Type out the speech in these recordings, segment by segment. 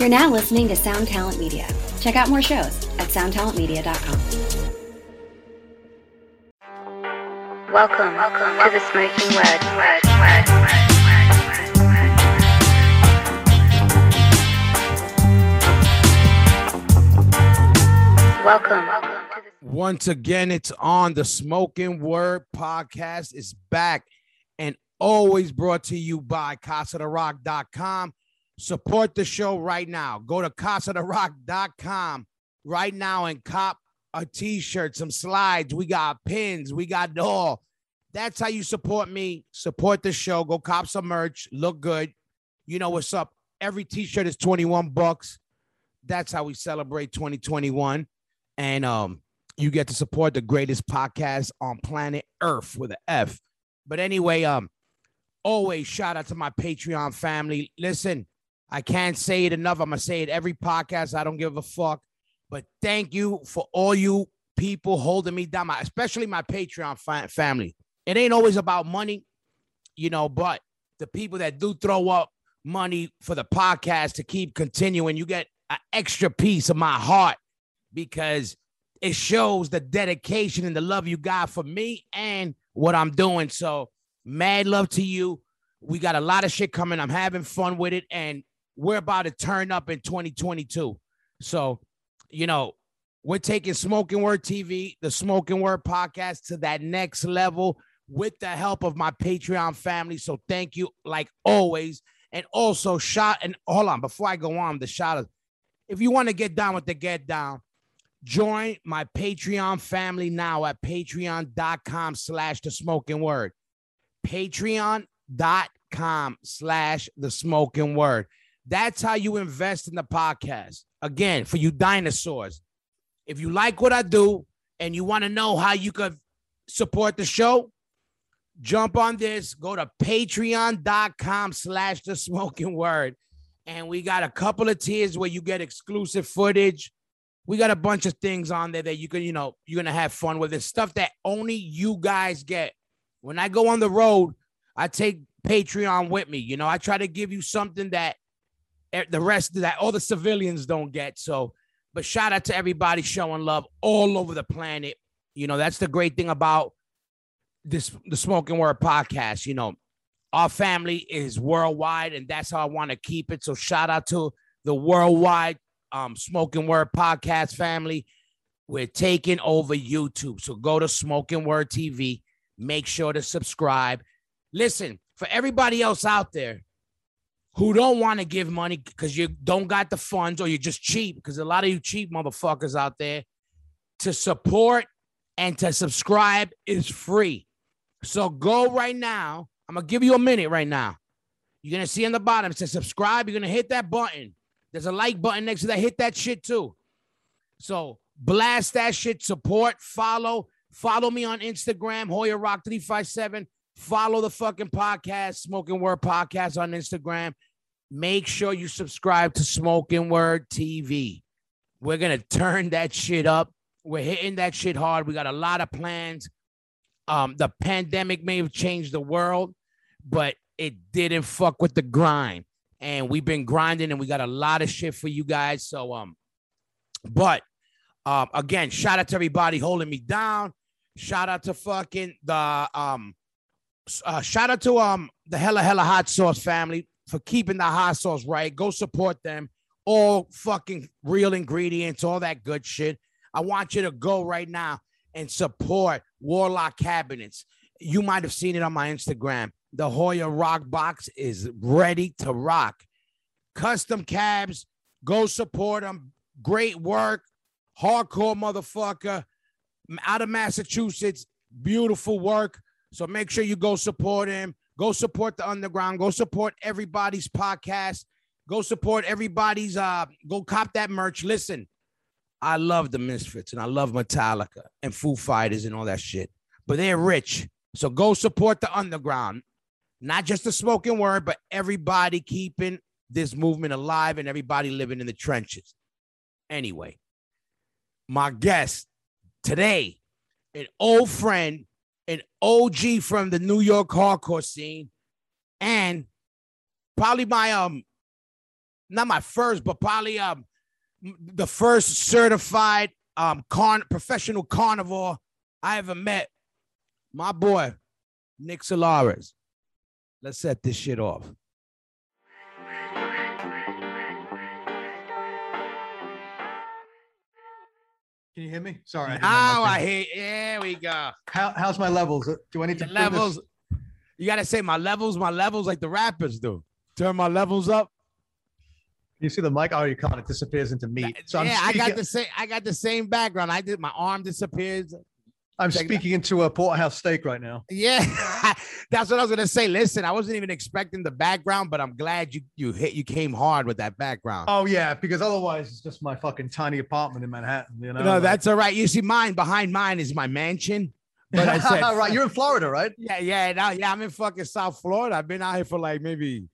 You're now listening to Sound Talent Media. Check out more shows at soundtalentmedia.com. Welcome, Welcome to the Smokin Word. word, word, word Welcome. Once again, it's on the Smokin Word podcast. It's back and always brought to you by CasaDeRoc.com. Support the show right now. Go to CasaDeRoc.com right now and cop a t-shirt, some slides. We got pins. We got all. That's how you support me. Support the show. Go cop some merch. Look good. You know what's up. Every t-shirt is 21 bucks. That's how we celebrate 2021. And um, you get to support the greatest podcast on planet Earth with an F. But anyway, um, always shout out to my Patreon family. Listen, I can't say it enough. I'm gonna say it every podcast. I don't give a fuck. But thank you for all you people holding me down, my, especially my Patreon fa- family. It ain't always about money, you know, but the people that do throw up money for the podcast to keep continuing, you get an extra piece of my heart because it shows the dedication and the love you got for me and what I'm doing. So, mad love to you. We got a lot of shit coming. I'm having fun with it, and we're about to turn up in 2022. So, you know, we're taking Smokin Word TV, the Smokin Word podcast to that next level with the help of my Patreon family. So thank you, like always. And also, shot and hold on before I go on the shot. If you want to get down with the get down, join my Patreon family now at patreon.com slash the smokin word. Patreon.com slash the smokin word. That's how you invest in the podcast. Again, for you dinosaurs, if you like what I do and you want to know how you could support the show, jump on this, go to patreon.com slash the smokin word. And we got a couple of tiers where you get exclusive footage. We got a bunch of things on there that you can, you know, you're gonna have fun with. It's stuff that only you guys get. When I go on the road, I take Patreon with me. You know, I try to give you something that the rest of that all the civilians don't get. So, but shout out to everybody showing love all over the planet. You know, that's the great thing about this the Smokin Word podcast. You know, our family is worldwide, and that's how I want to keep it. So, shout out to the worldwide um, Smokin Word podcast family. We're taking over YouTube. So, go to Smokin Word TV. Make sure to subscribe. Listen, for everybody else out there who don't want to give money because you don't got the funds or you're just cheap, because a lot of you cheap motherfuckers out there, to support and to subscribe is free. So go right now. I'm gonna give you a minute right now. You're gonna see on the bottom it says subscribe. You're gonna hit that button. There's a like button next to that. Hit that shit too. So blast that shit. Support, follow, follow me on Instagram, Hoya Roc 357. Follow the fucking podcast, Smokin Word Podcast on Instagram. Make sure you subscribe to Smokin Word TV. We're gonna turn that shit up. We're hitting that shit hard. We got a lot of plans. Um, the pandemic may have changed the world, but it didn't fuck with the grind. And we've been grinding, and we got a lot of shit for you guys. So, um, but um, again, shout out to everybody holding me down. Shout out to fucking the um, uh, shout out to um the hella hella hot sauce family for keeping the hot sauce right. Go support them. All fucking real ingredients, all that good shit. I want you to go right now and support Warlock Cabinets. You might have seen it on my Instagram. The Hoya Roc Box is ready to rock. Custom cabs, go support them. Great work. Hardcore motherfucker out of Massachusetts. Beautiful work. So make sure you go support him. Go support the underground. Go support everybody's podcast. Go support everybody's uh go cop that merch. Listen, I love the Misfits and I love Metallica and Foo Fighters and all that shit. But they're rich. So go support the underground. Not just the smokin word, but everybody keeping this movement alive and everybody living in the trenches. Anyway, my guest today, an old friend, an OG from the New York hardcore scene, and probably my um not my first, but probably um the first certified um carn professional carnivore I ever met. My boy, Nick Solares. Let's set this shit off. Can you hear me? Sorry. I know I hear. There we go. How, how's my levels? Uh, Do I need to bring this- levels. You gotta say my levels, my levels, like the rappers do. Turn my levels up. You see the mic? Oh, you can't. It disappears into meat. So I'm yeah, I got the same. I got the same background. I did. My arm disappears. I'm check speaking into a porterhouse steak right now. Yeah, that's what I was gonna say. Listen, I wasn't even expecting the background, but I'm glad you you hit you came hard with that background. Oh yeah, because otherwise it's just my fucking tiny apartment in Manhattan. You know. no, like- that's all right. You see, mine behind mine is my mansion. But I said, right. You're in Florida, right? yeah, yeah, now, yeah. I'm in fucking South Florida. I've been out here for like maybe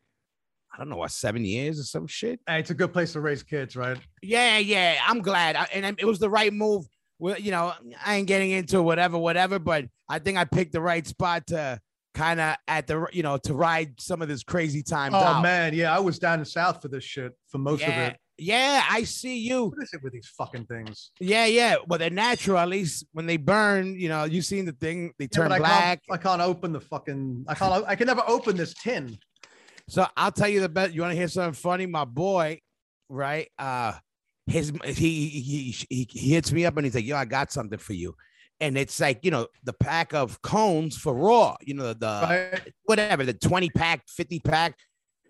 I don't know what seven years or some shit. Hey, it's a good place to raise kids, right? Yeah, yeah. I'm glad, I, and it was the right move. Well, you know, I ain't getting into whatever, whatever, but I think I picked the right spot to kind of at the you know to ride some of this crazy time. Oh out. man, yeah, I was down in South for this shit for most yeah, of it. yeah. I see you. What is it with these fucking things? Yeah, yeah. Well, they're natural. At least when they burn, you know, you seen the thing. They Yeah, turn but I black. Can't, I can't open the fucking. I can't. I can never open this tin. So I'll tell you the best. You want to hear something funny? My boy, right? Uh, his he he he, he hits me up and he's like, "Yo, I got something for you," and it's like you know the pack of cones for raw. You know the Right? whatever the twenty pack, fifty pack.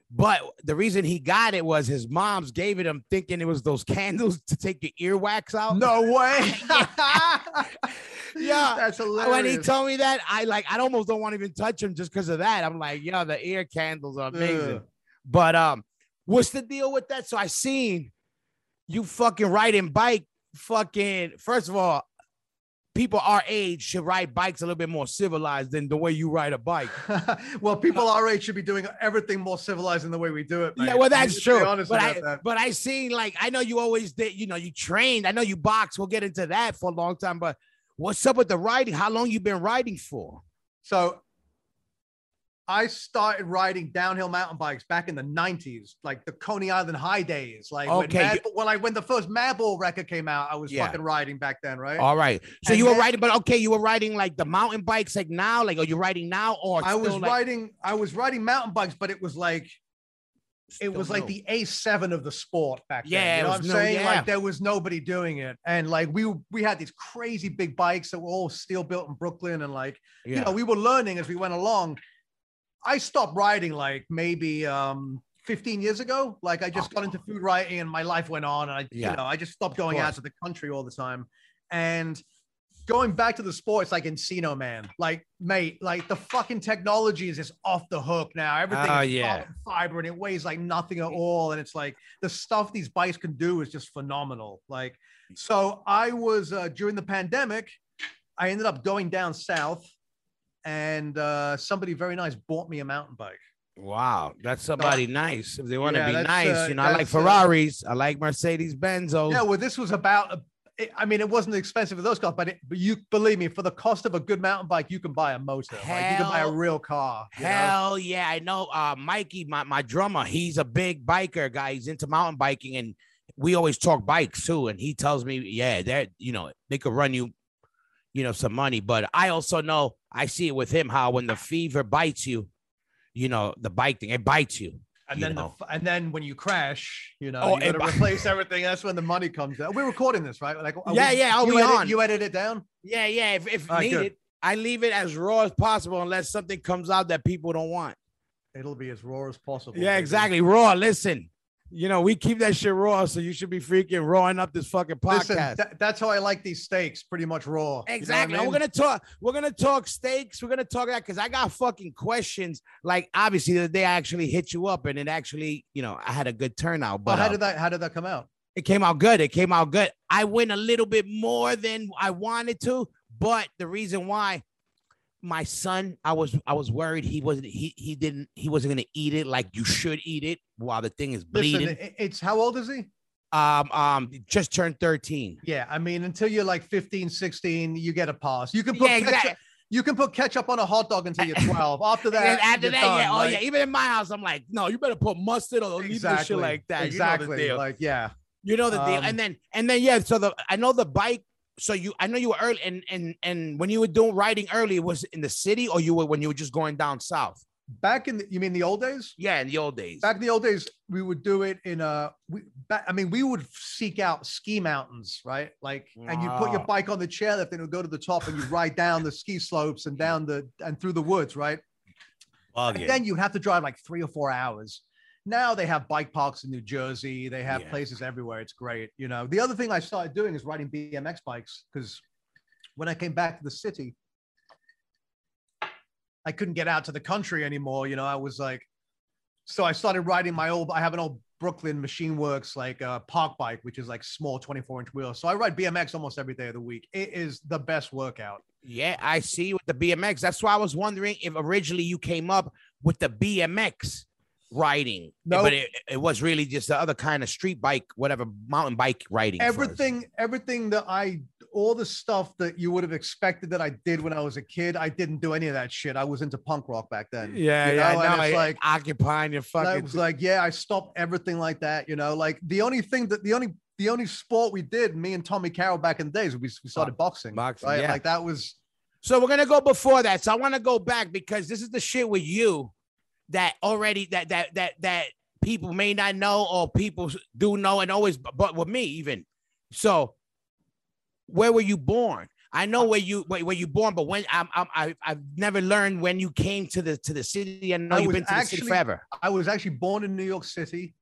But the reason he got it was his mom's gave it him thinking it was those candles to take your earwax out. No way. Yeah. that's hilarious. when he told me that, I like I almost don't want to even touch him just because of that. I'm like, yo, the ear candles are amazing. Ugh. But um, what's the deal with that? So I seen you fucking riding bike. Fucking first of all, people our age should ride bikes a little bit more civilized than the way you ride a bike. well, people uh, our age should be doing everything more civilized than the way we do it. Yeah, well, that's true. But I, that. but I seen like I know you always did. You know, you trained. I know you box. We'll get into that for a long time. But what's up with the riding? How long you been riding for? So I started riding downhill mountain bikes back in the 90s, like the Coney Island high days. Like Okay, when, you- Mad, when I when the first Madball record came out, I was Yeah. fucking riding back then, right? All right. So And you were riding, but okay, you were riding like the mountain bikes like now, like are you riding now or I was like, riding, I was riding mountain bikes, but it was like it was like the A7 of the sport back then. Yeah, you know what I'm new, saying? yeah. Like there was nobody doing it. And like we we had these crazy big bikes that were all steel built in Brooklyn and like yeah. you know, we were learning as we went along. I stopped riding like maybe um 15 years ago. Like I just got into food writing and my life went on. And I, Yeah. you know, I just stopped going out to the country all the time. And going back to the sports, like Encino Man. Like, mate, like the fucking technology is just off the hook now. Everything Oh, is yeah. fiber and it weighs like nothing at all. And it's like the stuff these bikes can do is just phenomenal. Like, so I was uh, during the pandemic, I ended up going down south and uh, somebody very nice bought me a mountain bike. wow, that's somebody nice. If they want to Yeah, be nice, uh, you know, I like uh, Ferraris, I like Mercedes Benzos. Yeah, well, this was about. I mean, it wasn't expensive for those cars, but it, but you believe me, for the cost of a good mountain bike, you can buy a motor. Like you can buy a real car. you know? Hell yeah, I know. Uh, Mikey, my, my drummer, he's a big biker guy. He's into mountain biking, and we always talk bikes too. And he tells me, yeah, they're you know they could run you, you know, some money. But I also know I see it with him how when the fever bites you, you know, the bike thing it bites you. And you then, know. f- and then when you crash, you know, Oh, you got it- to replace everything. That's when the money comes out. We're recording this, right? Like, Yeah, we- yeah, I'll be edit, on. You edit it down. Yeah, yeah. If if right, good. needed, I leave it as raw as possible unless something comes out that people don't want. It'll be as raw as possible. Yeah, baby. exactly. Raw. Listen, you know, we keep that shit raw, so you should be freaking rawing up this fucking podcast. Listen, tha- that's how I like these steaks, pretty much raw. You know I Exactly. mean? We're gonna talk. We're gonna talk steaks. We're gonna talk that because I got fucking questions. Like obviously the day I actually hit you up and it actually, you know, I had a good turnout. Well, But how uh, did that? How did that come out? it came out good. It came out good. I went a little bit more than I wanted to, but the reason why my son, I was I was worried he wasn't he he didn't he wasn't gonna eat it like you should eat it while the thing is bleeding. Listen, it's how old is he? um um just turned 13. Yeah, I mean, until you're like 15, 16, you get a pass. You can put Yeah, exactly. You can put ketchup on a hot dog until you're 12. After that, and after that, done, yeah, oh like- yeah. Even in my house, I'm like, no, you better put mustard or this shit like that. Exactly. You know deal. Like, yeah. You know the deal. Um, And then and then yeah, so the I know the bike. So you I know you were early and and and when you were doing riding early, was in the city or you were when you were just going down south? Back in the, you mean the old days? Yeah, in the old days. Back in the old days, we would do it in a. We, back, I mean, we would seek out ski mountains, right? Like, and you put your bike on the chairlift, and it would go to the top, and you ride down the ski slopes and down the and through the woods, right? And then you'd have to drive like three or four hours. Now they have bike parks in New Jersey. They have Yeah. places everywhere. It's great. You know, the other thing I started doing is riding BMX bikes because when I came back to the city, I couldn't get out to the country anymore. You know, I was like, so I started riding my old, I have an old Brooklyn Machine Works like uh, park bike, which is like small 24 inch wheels. So I ride BMX almost every day of the week. It is the best workout. Yeah, I see with the BMX. That's why I was wondering if originally you came up with the BMX riding, No. but it, it was really just the other kind of street bike, whatever mountain bike riding. everything everything that i all the stuff that you would have expected that i did when i was a kid i didn't do any of that shit i was into punk rock back then Yeah, you yeah. know, I and know. it's like occupying your fucking. I was like yeah i stopped everything like that you know like the only thing that the only the only sport we did me and tommy carroll back in the days we, we started boxing boxing, right yeah. like that was So we're gonna go before that. So I want to go back because this is the shit with you that already that that that that people may not know or people do know and always but with me even. So where were you born? I know where you where, where you born, but when I'm, I'm I I've never learned when you came to the to the city. I know I you've been to the city forever. i was actually born in new york city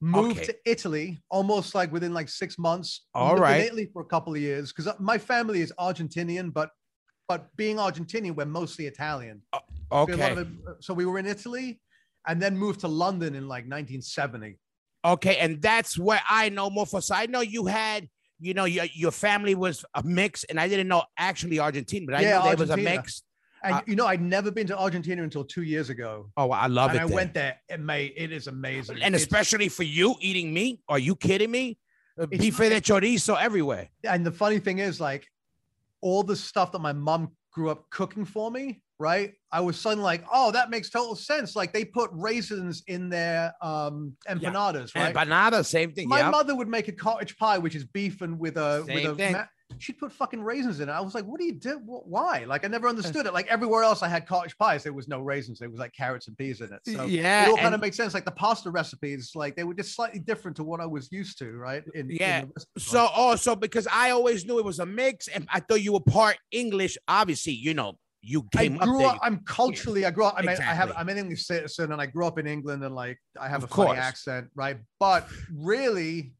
moved Okay. to italy almost like within like six months All in italy for a couple of years because uh, my family is argentinian but but being argentinian we're mostly italian We had a lot Okay. of- so we were in Italy and then moved to London in like 1970. Okay, and that's where I know more for. So I know you had, you know, your your family was a mix, and I didn't know actually Argentina, but I Yeah, knew there was a mix. And Uh, you know, I'd never been to Argentina until two years ago. Oh, I love and it. I there. went there. It may it is amazing. and It's- especially for you eating meat. Are you kidding me? Uh, Bife de chorizo everywhere. and the funny thing is, like all the stuff that my mom grew up cooking for me, right? I was suddenly like, oh, that makes total sense. Like they put raisins in their um empanadas, right? Empanada, same thing. My yeah. mother would make a cottage pie, which is beef and with a Same with a. thing. She'd put fucking raisins in it. I was like, "What do you do? Why?" Like I never understood it. Like everywhere else, I had cottage pies. There was no raisins. There was like carrots and peas in it. So yeah, it all kind of makes sense. Like the pasta recipes, like they were just slightly different to what I was used to, right? In, in Yeah. restaurant. So also oh, because I always knew it was a mix, and I thought you were part English. Obviously, you know, you I came up grew there. up. I'm culturally. I grew up. I mean, I have I'm an English citizen, and I grew up in England, and like I have Of a funny accent, right? But really,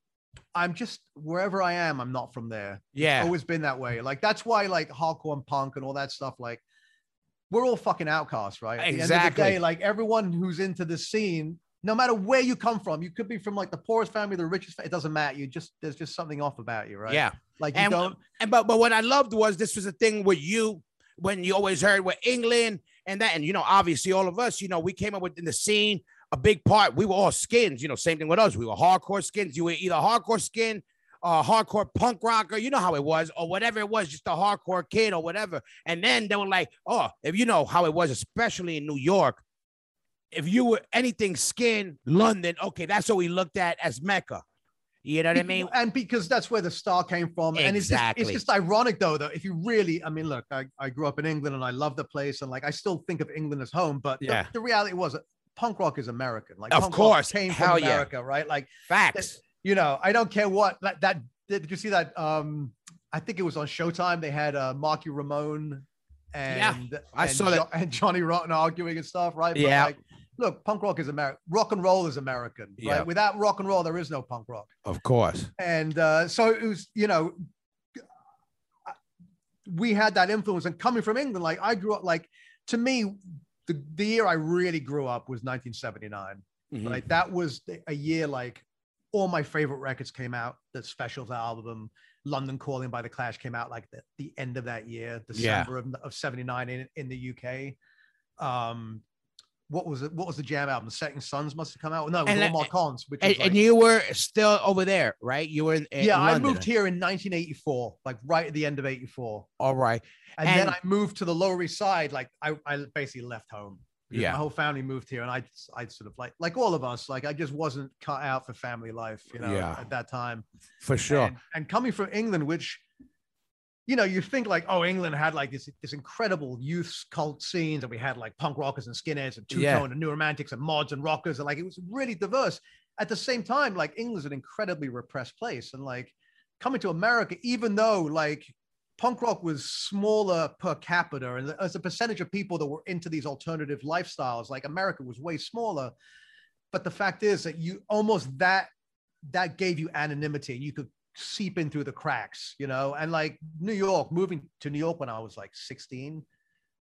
I'm just wherever I am. I'm not from there. yeah, always been that way. Like that's why like hardcore and punk and all that stuff. Like we're all fucking outcasts, right? At the end of the Exactly. day, like everyone who's into the scene, no matter where you come from, you could be from like the poorest family, the richest. fa- It doesn't matter. You just there's just something off about you, right? yeah. Like you And, don't. and but but what I loved was this was a thing with you when you always heard with England and that, and you know, obviously all of us, you know, we came up with in the scene a big part. We were all skins, you know, same thing with us. We were hardcore skins. You were either hardcore skin, uh, hardcore punk rocker, you know how it was, or whatever it was, just a hardcore kid or whatever. And then they were like, oh, if you know how it was, especially in New York, if you were anything skin, London, okay, that's what we looked at as Mecca. You know what I mean? and because that's where the star came from. And it's just, Exactly. it's just ironic though, though, if you really, I mean, look, I, I grew up in England and I love the place and like I still think of England as home, but the- the, reality was punk rock is American. Like Of punk rock course. came Hell from yeah. America, right? Like Facts. you know, I don't care what that, that did you see that? Um, I think it was on Showtime. They had uh, Marky Ramone and Yeah, I and saw that. Jo- and Johnny Rotten arguing and stuff, right? But, Yeah. like, look, punk rock is American. Rock and roll is American, Yeah. right? Without rock and roll, there is no punk rock. Of course. And uh, so it was, you know, we had that influence. And coming from England, like I grew up, like to me, the, the year I really grew up was 1979 Mhm. right? That was a year like all my favorite records came out. The Specials album, London Calling by the Clash came out like the, the end of that year, Yeah. December of, of 79 in, in the UK. Um, what was it? What was the jam album? The Setting Sons must have come out. No, it was And all let- Marcons, which And, like, and you were still over there, right? You were in, in yeah, I moved here in 1984, like right at the end of 84. All right. And, then I moved to the Lower East Side. Like I, I basically left home. Yeah. My whole family moved here. And I, I sort of like, like all of us, like I just wasn't cut out for family life, you know, Yeah. at that time. For sure. And, and coming from England, which, you know, you think like, oh, England had like this, this incredible youth cult scenes, and we had like punk rockers and skinheads and two tone Yeah. and new romantics and mods and rockers, and like it was really diverse. At the same time, like England's an incredibly repressed place, and like coming to America, even though like punk rock was smaller per capita, and as a percentage of people that were into these alternative lifestyles, like America was way smaller. But the fact is that you almost that that gave you anonymity and you could seep in through the cracks, you know. And like New York, moving to New York when I was like 16,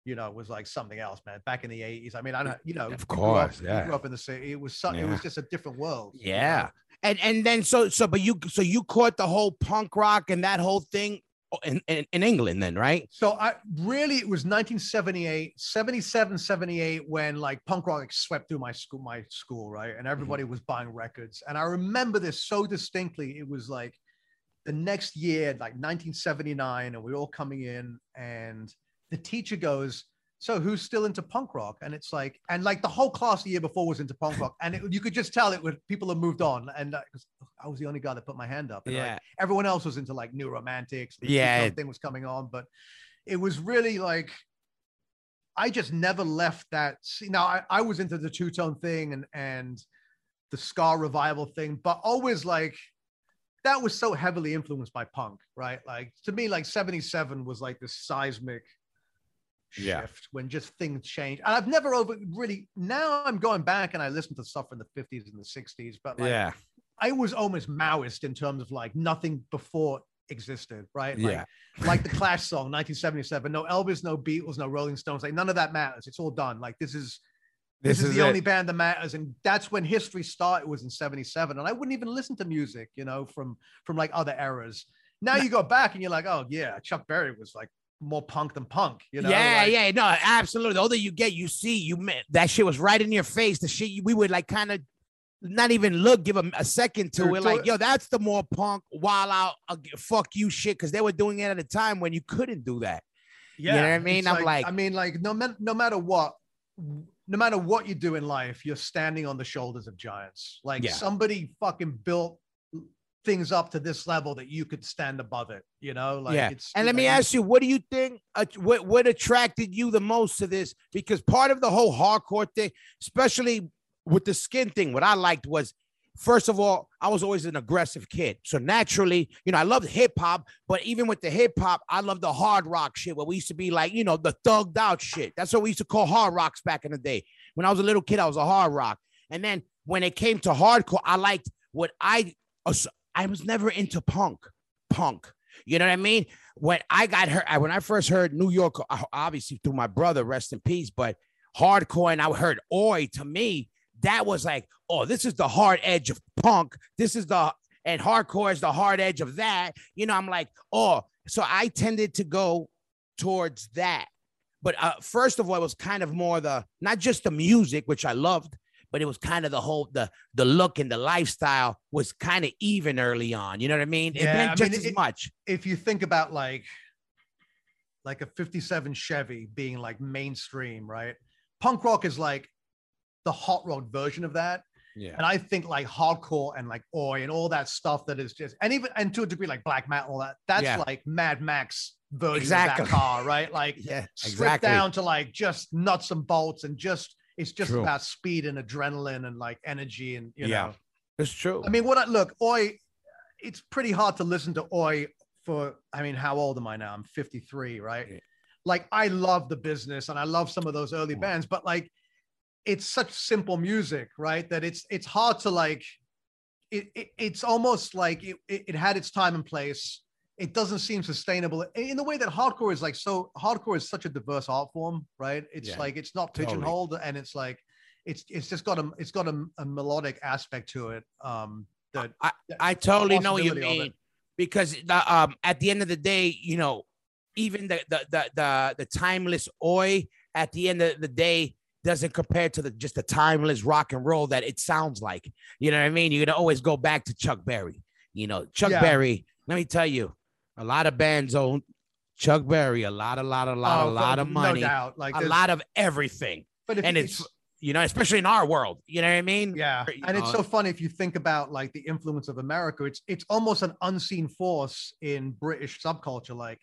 you know, was like something else, man. Back in the 80s. I mean, I don't, you know, Of we grew up- course, yeah. grew up in the city. It was so, it was just a different world. you know? Yeah. And and then so so but you so you caught the whole punk rock and that whole thing in, in, in England then, right? So I really it was 1978, 77, 78 when like punk rock swept through my school, my school, right? And mm-hmm. everybody was buying records. And I remember this so distinctly. It was like the next year, like 1979, and we are all coming in, and the teacher goes, So who's still into punk rock? And it's like, and like the whole class the year before was into punk rock. And it, you could just tell it would people have moved on. And uh, I was, I was the only guy that put my hand up. And like, Yeah. everyone else was into like new romantics. Yeah. two-tone thing was coming on, but it was really like I just never left that. See, now I, I was into the two tone thing and and the ska revival thing, but always like that was so heavily influenced by punk, right? Like to me, like '77 was like this seismic shift Yeah. when just things changed. And I've never over really now I'm going back and I listen to stuff from the 50s and the 60s, but like yeah. I was almost Maoist in terms of like nothing before existed, right? Like, Yeah. like the Clash song, 1977. No Elvis, no Beatles, no Rolling Stones. Like none of that matters. It's all done. Like this is this, is, the it. only band that matters, and that's when history started. Was in '77, and I wouldn't even listen to music, you know, from from like other eras. Now you go back and you're like, oh yeah, Chuck Berry was like more punk than punk, you know? yeah, like- yeah, no, absolutely. The older you get, you see, you that shit was right in your face. The shit we would like kind of not even look, give them a second to it. Like, yo, that's the more punk, wild out, uh, fuck you shit, because they were doing it at a time when you couldn't do that. Yeah, know what I mean? I'm like- I mean, like no matter no matter what, no matter what you do in life, you're standing on the shoulders of giants. Like Yeah. somebody fucking built things up to this level that you could stand above it. You know, like yeah. it's. And let me ask you, what do you think? Uh, what what attracted you the most to this? Because part of the whole hardcore thing, especially with the skin thing, what I liked was, first of all, I was always an aggressive kid, so naturally, you know, I loved hip hop. But even with the hip hop, I loved the hard rock shit. Where we used to be like, you know, the thugged out shit. That's what we used to call hard rocks back in the day. When I was a little kid, I was a hard rock. And then when it came to hardcore, I liked what I I was never into punk. Punk. You know what I mean? When I got heard, when I first heard New York, uh, obviously through my brother, rest in peace, but hardcore, and I heard Oi to me, that was like, oh, this is the hard edge of punk. This is the, and hardcore is the hard edge of that. You know, I'm like, oh, so I tended to go towards that. But uh, first of all, it was kind of more the, not just the music, which I loved, but it was kind of the whole the the look and the lifestyle was kind of even early on. You know what I mean? It Yeah, meant I just mean, as it- much. if you think about like like a 57 Chevy being like mainstream, right? Punk rock is like the hot rod version of that. Yeah. And I think like hardcore and like oi and all that stuff that is just and even and to a degree like black metal, all that that's Yeah. like Mad Max version Exactly. of that car, right? Like Yeah, stripped exactly. down to like just nuts and bolts and just it's just True. about speed and adrenaline and like energy and you Yeah. know. It's true. I mean, what I look, oi, it's pretty hard to listen to oi for. I mean, how old am I now? I'm 53, right? Yeah. Like, I love the business and I love some of those early Mm. bands, but like, it's such simple music, right? That it's it's hard to like. It, it it's almost like it, it had its time and place. It doesn't seem sustainable in the way that hardcore is like so. Hardcore is such a diverse art form, right? It's Yeah, like it's not totally. pigeonholed, and it's like it's it's just got a it's got a, a melodic aspect to it. Um, that I, I totally know what you mean because the, um at the end of the day, you know, even the the the the, the timeless oi at the end of the day, doesn't compare to the just the timeless rock and roll that it sounds like. You know what I mean? You're gonna always go back to Chuck Berry. You know, Chuck Yeah. Berry. Let me tell you, a lot of bands own Chuck Berry. A lot, a lot, a lot, a Oh, lot of money. no doubt. Like a lot of everything. but if and it's you know, especially in our world. You know what I mean? Yeah, and it's so funny if you think about like the influence of America. It's it's almost an unseen force in British subculture. Like,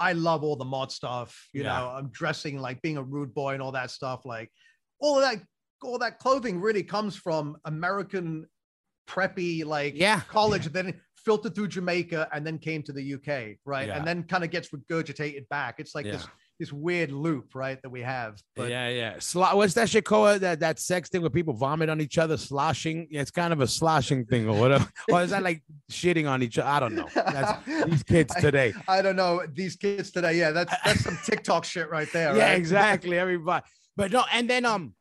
I love all the mod stuff. You Yeah. know, I'm dressing like being a rude boy and all that stuff. Like, all of that all that clothing really comes from American preppy like Yeah. college, then filtered through Jamaica and then came to the UK, right? Yeah. And then kind of gets regurgitated back. It's like this Yeah. This weird loop, right, that we have. But yeah, yeah. Slo- what's that shit called? That that sex thing where people vomit on each other, sloshing. Yeah, it's kind of a sloshing thing or whatever. or is that like shitting on each other? I don't know. That's these kids today. I don't know these kids today. Yeah, that's that's some TikTok shit right there. yeah, right? exactly. Everybody. But no, and then um,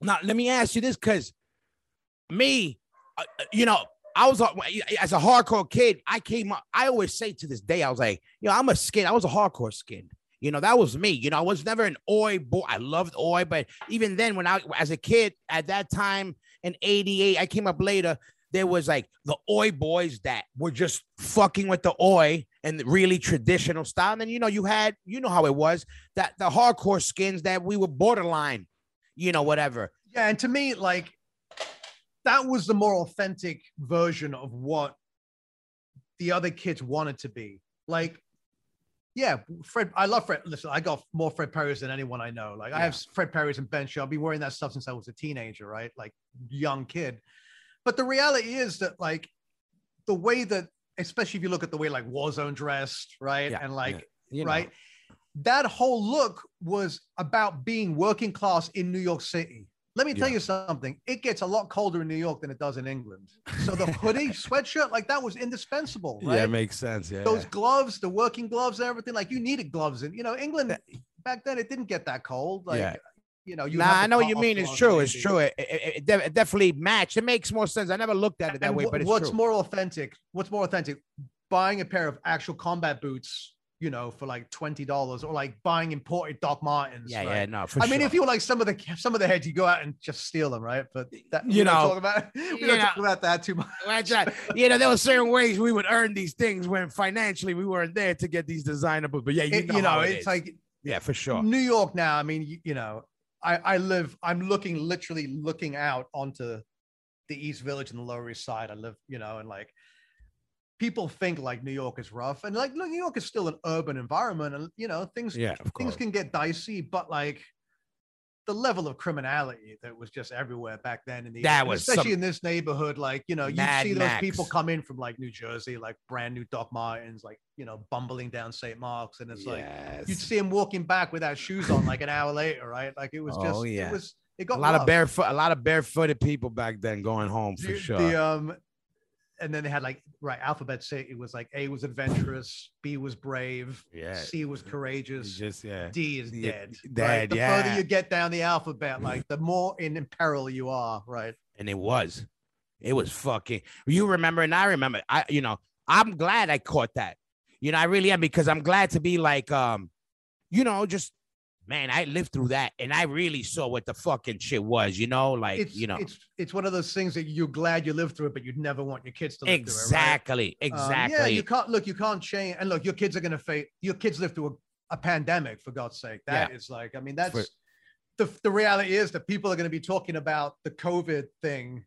now let me ask you this, because me, uh, uh, you know, I was as a hardcore kid. I came up. I always say to this day, I was like, you know, I'm a skin. I was a hardcore skin. You know, that was me. You know, I was never an oi boy. I loved oi, but even then, when I as a kid at that time in '88, I came up later. There was like the oi boys that were just fucking with the oi and really traditional style. And then you know, you had you know how it was that the hardcore skins that we were borderline, you know, whatever. Yeah, and to me, like that was the more authentic version of what the other kids wanted to be. Like, yeah, Fred. I love Fred. Listen, I got more Fred Perry's than anyone I know. Like, I have Fred Perry's and Ben Show. I've been wearing that stuff since I was a teenager, right? Like, young kid. But the reality is that, like, the way that, especially if you look at the way like Warzone dressed, right, Yeah, and like know. right? That whole look was about being working class in New York City. Let me tell Yeah. you something. It gets a lot colder in New York than it does in England. So the hoodie, sweatshirt, like that was indispensable, right? Yeah, it makes sense. Yeah. Those gloves, the working gloves, and everything. Like you needed gloves, and you know, England back then it didn't get that cold. Like Yeah. you know, you nah, I know what you mean. It's true. It's true. It, it, it it definitely matched. It makes more sense. I never looked at it that And way, but it's what's true. more authentic? What's more authentic? Buying a pair of actual combat boots, you know, for like twenty dollars, or like buying imported Doc Martens. yeah, right? yeah, no, for I mean, if you were like some of the some of the heads, you go out and just steal them, right? But that, we You know, talk about we don't know. talk about that too much. That's right. You know, there were certain ways we would earn these things when financially we weren't there to get these designer books. But yeah, you It- know, you know, how it it's like yeah, for sure. New York now. I mean, you, you know, I I live. I'm looking literally looking out onto the East Village and the Lower East Side. I live, you know, and like people think like New York is rough, and like New York is still an urban environment, and you know things Yeah, things can get dicey, but like the level of criminality that was just everywhere back then in the That was especially some- in this neighborhood like you know you see those people come in from like new jersey like brand new doc martens like you know bumbling down st mark's and it's like you'd see him walking back without shoes on like an hour later right? Like it was just Oh, yeah. it was it got a lot of barefoot, a lot of barefooted people back then going home for the, sure. the, um and then they had like right alphabet say it was like a was adventurous b was brave Yeah. c was courageous just yeah. D is Yeah, dead. dead, right? The yeah. further you get down the alphabet, like the more in peril you are, right? and it was it was fucking you remember and i remember i you know i'm glad i caught that you know i really am because i'm glad to be like um you know just man i lived through that and i really saw what the fucking shit was you know like It's you know it's it's one of those things that you're glad you lived through it, but you'd never want your kids to live exactly through it. right? Um, exactly yeah, you can't look, you can't change. And look, your kids are gonna face your kids live through a, a pandemic, for God's sake. That is Yeah. like, I mean, that's For- the the reality is that people are gonna be talking about the COVID thing.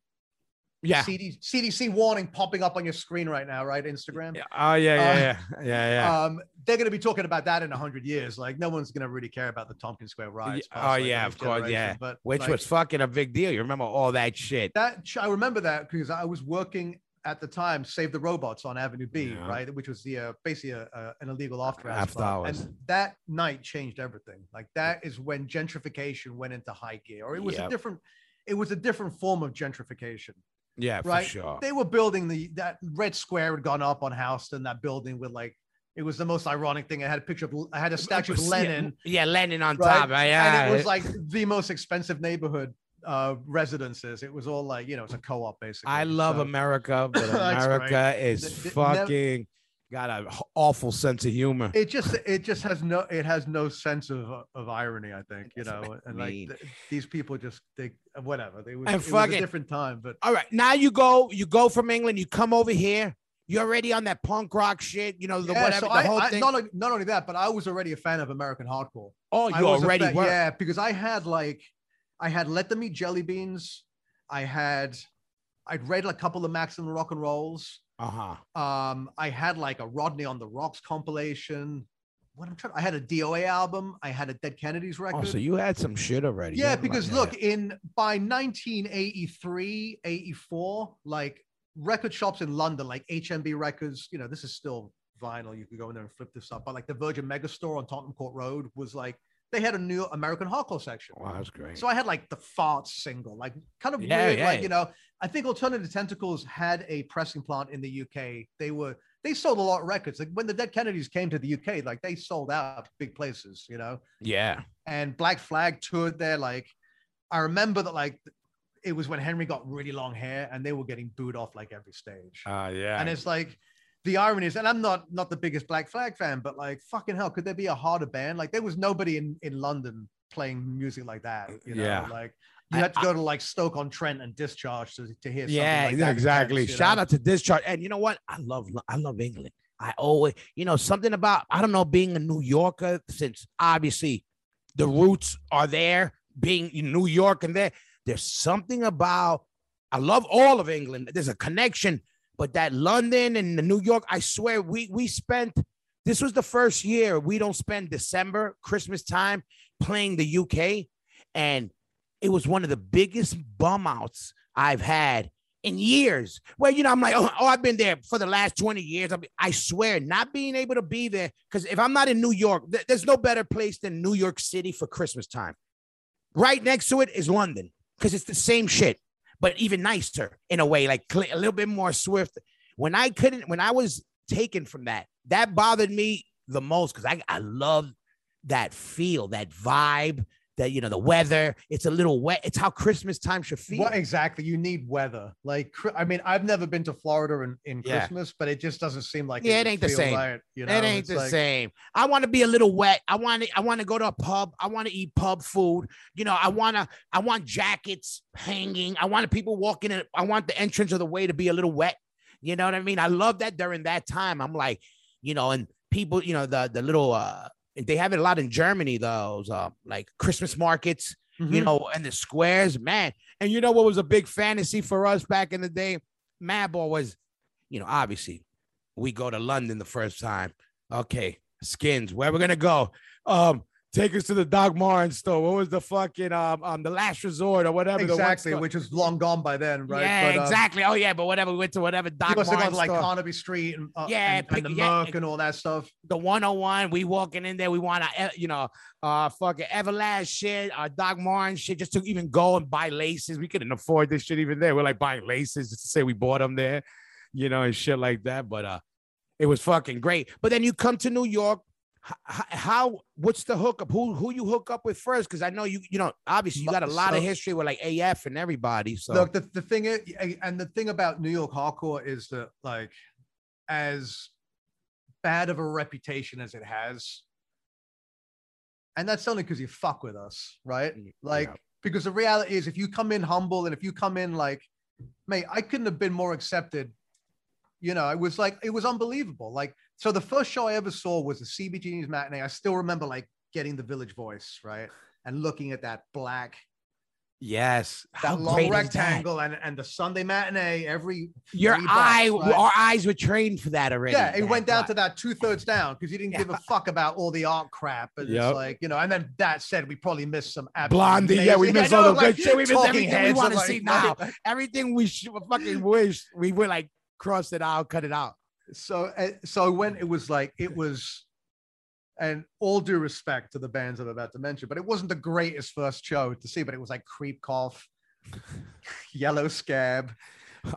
Yeah CD, CDC warning popping up on your screen right now, right? Instagram. Yeah. oh yeah yeah yeah yeah yeah Um, they're going to be talking about that in a hundred years. Like, no one's going to really care about the Tompkins Square riots. oh, like, yeah, of course, yeah. But which like, was fucking a big deal you remember all that shit that. I remember that because I was working at the time, Save the Robots on Avenue B, Yeah. right, which was the uh, basically a, a, an illegal After hours. And that night changed everything. Like that is when gentrification went into high gear, or it was Yep. a different. It was a different form of gentrification. Yeah for right? sure They were building the that red square had gone up on Houston, that building with like it was the most ironic thing. I had a picture of I had a statue of Lenin, yeah lenin on right? top right? yeah and it was like the most expensive neighborhood uh residences. It was all like, you know, it's a co-op basically. I love So- America, but right. America is Th- th- nev- fucking got an awful sense of humor. it just it just has no it has no sense of of irony i think you know and like th- these people just they whatever they was, And it was a different time but All right, now you go, you go from England, you come over here. You're already on that punk rock shit, you know, the yeah, whatever, so the I, whole I- thing. not, only- not only that but i was already a fan of american hardcore oh, you already fan- were. yeah because i had like i had let them eat jelly beans i had i'd read a couple of maximum rock and rolls Uh huh. um i had like a rodney on the rocks compilation. What i'm trying i had a doa album. I had a dead kennedys record. Oh, so you had some shit already. yeah because look in by 1983 84 like record shops in london like HMV records you know this is still vinyl. You could go in there and flip this up. But like the virgin megastore on tottenham court road was like they had a new american hardcore section Wow, that's great. so i had like the farts single like kind of Yeah, weird yeah. like you know i think alternative tentacles had a pressing plant in the uk they were they sold a lot of records like when the dead kennedys came to the uk like they sold out big places you know yeah. and Black Flag toured there. Like, I remember that like it was when Henry got really long hair, and they were getting booed off like every stage. Uh, yeah. and it's like the irony is, and I'm not not the biggest Black Flag fan, but like fucking hell, could there be a harder band? Like there was nobody in in London playing music like that. You know, Yeah. like you had to go to like Stoke on Trent and Discharge to, to hear. something yeah, like that exactly. Shout know? out to Discharge. And you know what? I love I love England. I always, you know, something about I don't know, being a New Yorker, since obviously the roots are there, being in New York and there. There's something about I love all of England. There's a connection, but that London and the New York, I swear, we we spent this was the first year we don't spend December, Christmas time playing the UK. And it was one of the biggest bum outs I've had in years. Where you know, I'm like, oh, oh, I've been there for the last 20 years. I, mean, I swear, not being able to be there because if I'm not in New York, th- there's no better place than New York City for Christmas time. Right next to it is London because it's the same shit, but even nicer in a way, like a little bit more swift. When I couldn't, when I was taken from that, that bothered me the most because I, I love that feel, that vibe, that you know, the weather. It's a little wet. It's how Christmas time should feel. What exactly? You need weather. Like, I mean, I've never been to Florida in, in Yeah. Christmas, but it just doesn't seem like Yeah, it would ain't the same. Right, you know, it ain't It's the like- same. I want to be a little wet. I want to. I want to go to a pub. I want to eat pub food. You know, I want to. I want jackets hanging. I want people walking in. I want the entrance of the way to be a little wet. You know what I mean? I love that during that time. I'm like, you know, and people, you know, the the little. uh They have it a lot in Germany. Those uh, like Christmas markets. you Mhm. know, and the squares, man. And you know what was a big fantasy for us back in the day? Madball was, you know, obviously we go to London the first time. Okay, skins, where we're gonna go? Um, take us to the Doc Martin store. What was the fucking um, um the last resort or whatever? exactly, store- which is long gone by then, right? Yeah, But, um, exactly. Oh yeah, but whatever. We went to whatever Doc You must have Martin to like. Carnaby Street and, uh, Yeah, and, and the yeah, Merc and all that stuff. the 101. We walking in there. We want to, you know, uh, fucking Everlast shit, uh, Doc Martin shit, just to even go and buy laces. We couldn't afford this shit even there. We're like buying laces just to say we bought them there, you know, and shit like that. But uh, it was fucking great. But then you come to New York. How, what's the hookup? Who who you hook up with first? Because I know you you know obviously you got a lot of history with like AF and everybody. So Look, the, the thing is, and the thing about New York hardcore is that, like, as bad of a reputation as it has, and that's only because you fuck with us, right? Like, yeah. because the reality is, if you come in humble and if you come in like, mate, I couldn't have been more accepted. You know, it was like it was unbelievable. Like, so the first show I ever saw was the CBGB's matinee. I still remember like getting the Village Voice, right, and looking at that black yes, that how long is that? rectangle and, and the Sunday matinee every Your eye, bucks, right? our eyes were trained for that already. yeah, it that went down what? to that two thirds down because you didn't give a fuck about all the art crap. And Yep. it's like, you know, and then that said, we probably missed some Blondie, yeah, we missed all the like, good shit. We missed everything we want to see now. Everything we should fucking wish we would like cross it out, cut it out. So, uh, so when it was like, it was, and all due respect to the bands I'm about to mention, but it wasn't the greatest first show to see, but it was like Creep Cough, Yellow Scab,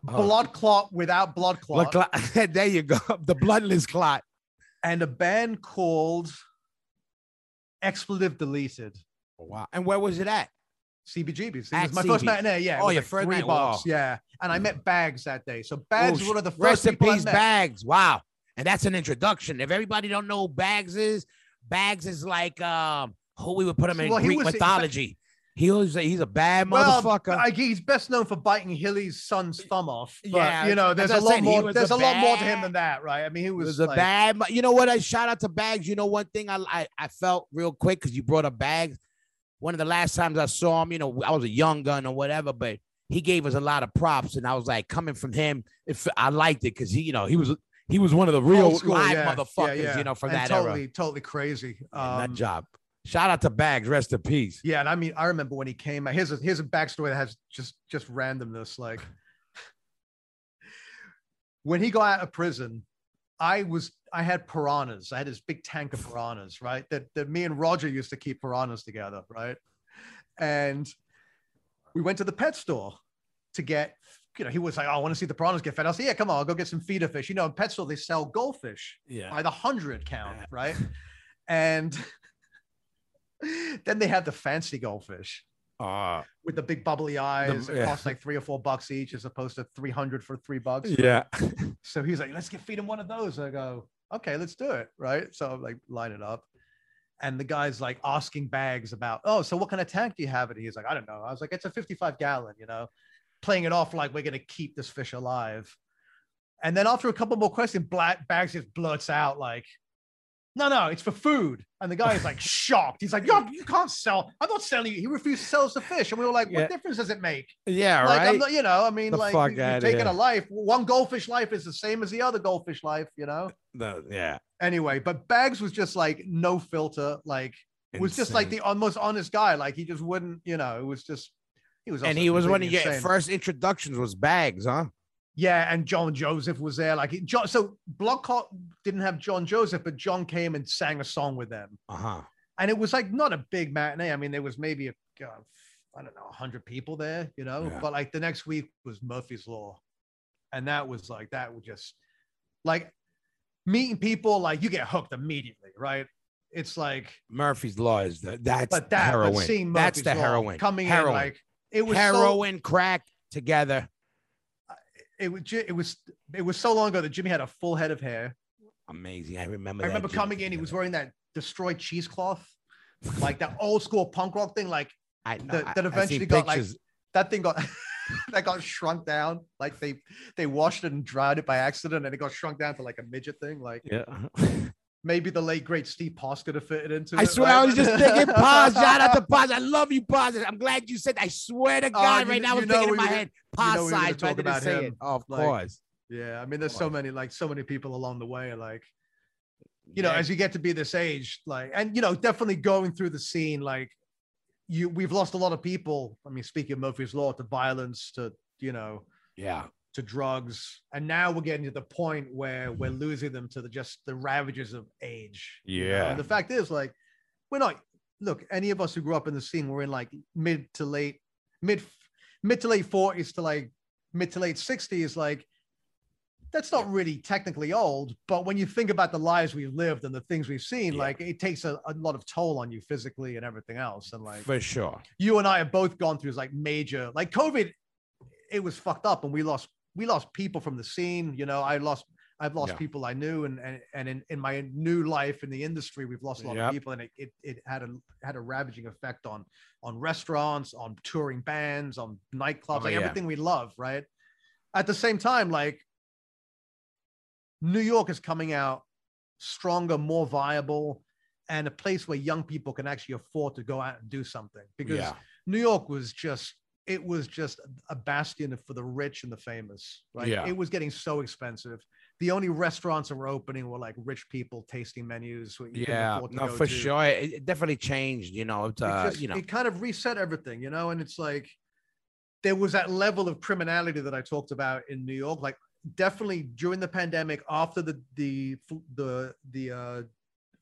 Blood Clot without Blood Clot. Blood clot. there you go. The bloodless clot. and a band called Expletive Deleted. Wow. And where was it at? CBGB's. It At was my first CB's. matinee. Yeah. Oh, your like first three bucks. wow. Yeah. And I met Bags that day. So Bags Oh, was one of the first people I peace, met. bags. Wow. and that's an introduction. If everybody don't know who Bags is, Bags is like um who we would put him in Well, he Greek was- mythology. He was a, he's a bad Well, motherfucker. I, he's best known for biting Hilly's son's thumb off. But, Yeah, you know, there's a lot he more. There's a a lot more to him than that, right? I mean, he was, was a bad. You know what? I shout out to Bags. You know one thing I I, I felt real quick because you brought up Bags. One of the last times I saw him, you know, I was a young gun or whatever, but he gave us a lot of props, and I was like, coming from him, if I liked it because he, you know, he was he was one of the real school, live yeah, yeah, motherfuckers, yeah. you know, from And that totally, era. totally crazy. And that Um, job. Shout out to Bags. Rest in peace. Yeah, and I mean, I remember when he came. Here's a here's a backstory that has just just randomness. Like when he got out of prison, I was I had piranhas. I had this big tank of piranhas, right? That that me and Roger used to keep piranhas together, right? And we went to the pet store to get. You know, he was like, "Oh, I want to see the piranhas get fed." I said, "Yeah, come on, I'll go get some feeder fish." You know, in pet store they sell goldfish Yeah. by the hundred count, Yeah. right? And then they had the fancy goldfish Uh, with the big bubbly eyes. it yeah. costs like three or four bucks each, as opposed to three hundred for three bucks. yeah. So he's like, "Let's get feed him one of those." I go, "Okay, let's do it." Right. So I'm like, line it up. And the guy's like asking bags about, oh, so what kind of tank do you have? And he's like, I don't know. I was like, it's a 55 gallon, you know, playing it off like we're gonna keep this fish alive. And then after a couple more questions, Black Bags just blurts out like, no, no, it's for food. And the guy is like shocked. He's like, Yo, you can't sell. I'm not selling you. He refused to sell us the fish. And we were like, what Yeah. difference does it make? Yeah, like, right. I'm not, you know, I mean, The like, you- you're taking a life. One goldfish life is the same as the other goldfish life, you know? Yeah. Anyway, but Bags was just like no filter, like, was just like the most honest guy. Like, he just wouldn't, you know, it was just, he was, and he was one of your first introductions was Bags, huh? Yeah, and John Joseph was there. Like, John, so Blockhawk didn't have John Joseph, but John came and sang a song with them. Uh huh. and it was like not a big matinee. I mean, there was maybe a God, I don't know, hundred people there, you know. Yeah. But like the next week was Murphy's Law, and that was like that was just like meeting people. Like you get hooked immediately, right? It's like, Murphy's Law is the that's but that, heroin. but seeing that's the Law heroin. coming heroin. in, like it was so, heroin, crack together. It was it was it was so long ago that Jimmy had a full head of hair. Amazing. I remember. I remember Jimmy coming in, he was wearing that destroyed cheesecloth, like that old school punk rock thing, like I know. that- I- that I eventually got, like, that thing got that got shrunk down. Like they they washed it and dried it by accident, and it got shrunk down to like a midget thing. Like Yeah. maybe the late great Steve Poss could have fitted into I it. swear, I was just thinking, Poss. Shout out to Poss. I love you, Poss. I'm glad you said. I swear to Oh, God, you right kn- now, I you was know thinking in my were- head, know pause we size, I talk didn't about say him, it. Of like, course. yeah, I mean, there's so many like so many people along the way. Like you know, Yeah. as you get to be this age, like and you know, definitely going through the scene, like you we've lost a lot of people. I mean, speaking of Murphy's Law, to violence, to you know, yeah. To drugs and now we're getting to the point where we're mm-hmm. losing them to the just the ravages of age you know? Yeah. and the fact is like we're not look any of us who grew up in the scene we're in like mid to late mid mid to late 40s to like mid to late 60s like that's not really technically old but when you think about the lives we've lived and the things we've seen Yeah. like it takes a, a lot of toll on you physically and everything else and like For sure. you and I have both gone through like major like COVID. It was fucked up, and we lost we lost people from the scene. You know, I lost I've lost Yeah. people I knew, and and and in, in my new life in the industry, we've lost a lot Yep. of people, and it, it it had a had a ravaging effect on on restaurants, on touring bands, on nightclubs, Oh, like yeah. everything we love. Right. At the same time, like New York is coming out stronger, more viable, and a place where young people can actually afford to go out and do something because. Yeah. New York was just it was just a bastion for the rich and the famous. Like Yeah. it was getting so expensive. The only restaurants that were opening were like rich people tasting menus. what you couldn't Yeah. No, for to. sure. It, it definitely changed. You know. It's, It, just, you know. it kind of reset everything, you know, and it's like there was that level of criminality that I talked about in New York. Like definitely during the pandemic, after the the the the uh,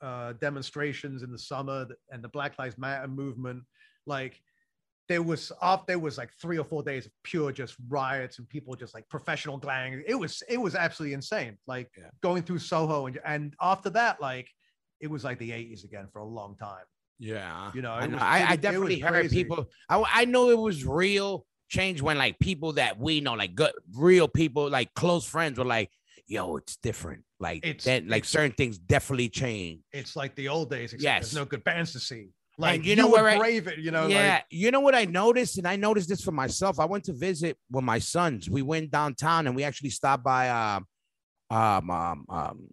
uh, demonstrations in the summer and the Black Lives Matter movement, like there was off there was like three or four days of pure just riots and people just like professional gang. It was it was absolutely insane. Like Yeah. going through Soho and and after that, like it was like the 80s again for a long time. Yeah. You know, I, know. was I, I definitely heard crazy. people. I, I know it was real change when like people that we know, like good, real people, like close friends, were like, yo, it's different. Like It's- then, like certain things definitely change. It's like the old days, except Yes. there's no good bands to see. Like you you, know would where I- it, you know. yeah, Like, you know what I noticed, and I noticed this for myself. I went to visit with my sons. We went downtown, and we actually stopped by um, um, um, um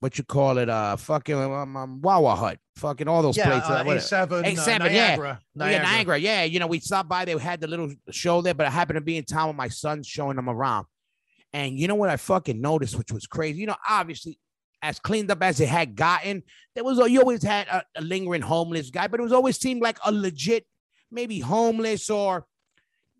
what you call it, uh, fucking um, um, Wah Wah Hut, fucking all those yeah, places. uh, What- A7, uh, A7, yeah. Niagara, Yeah, Niagara. Yeah, you know, we stopped by. They had the little show there, but I happened to be in town with my son, showing them around. And you know what I fucking noticed, which was crazy. You know, obviously, as cleaned up as it had gotten, there was you always had a, a lingering homeless guy, but it was always seemed like a legit, maybe homeless or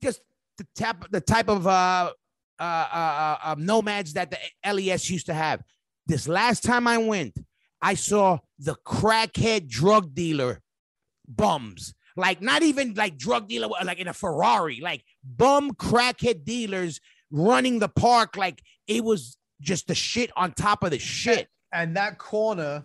just the type the type of uh, uh, uh, uh, nomads that the LES used to have. This last time I went, I saw the crackhead drug dealer bums. Like not even like drug dealer like in a Ferrari, like bum crackhead dealers running the park like it was just the shit on top of the shit. And that corner,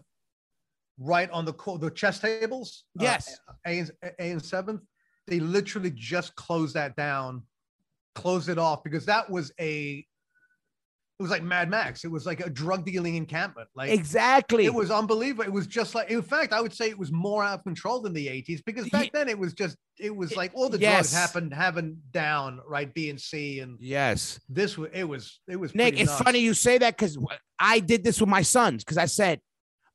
right on the co- the chess tables. uh, Yes. A and, A and seventh. They literally just closed that down, closed it off because that was a. It was like Mad Max. It was like a drug dealing encampment. Like Exactly. it was unbelievable. It was just like, in fact, I would say it was more out of control than the 80s because back then it was just, it was like all the Yes. drugs happened, having down, right? B and C. And yes. this was, it was, it was, Nick, it's nuts. funny you say that because I did this with my sons because I said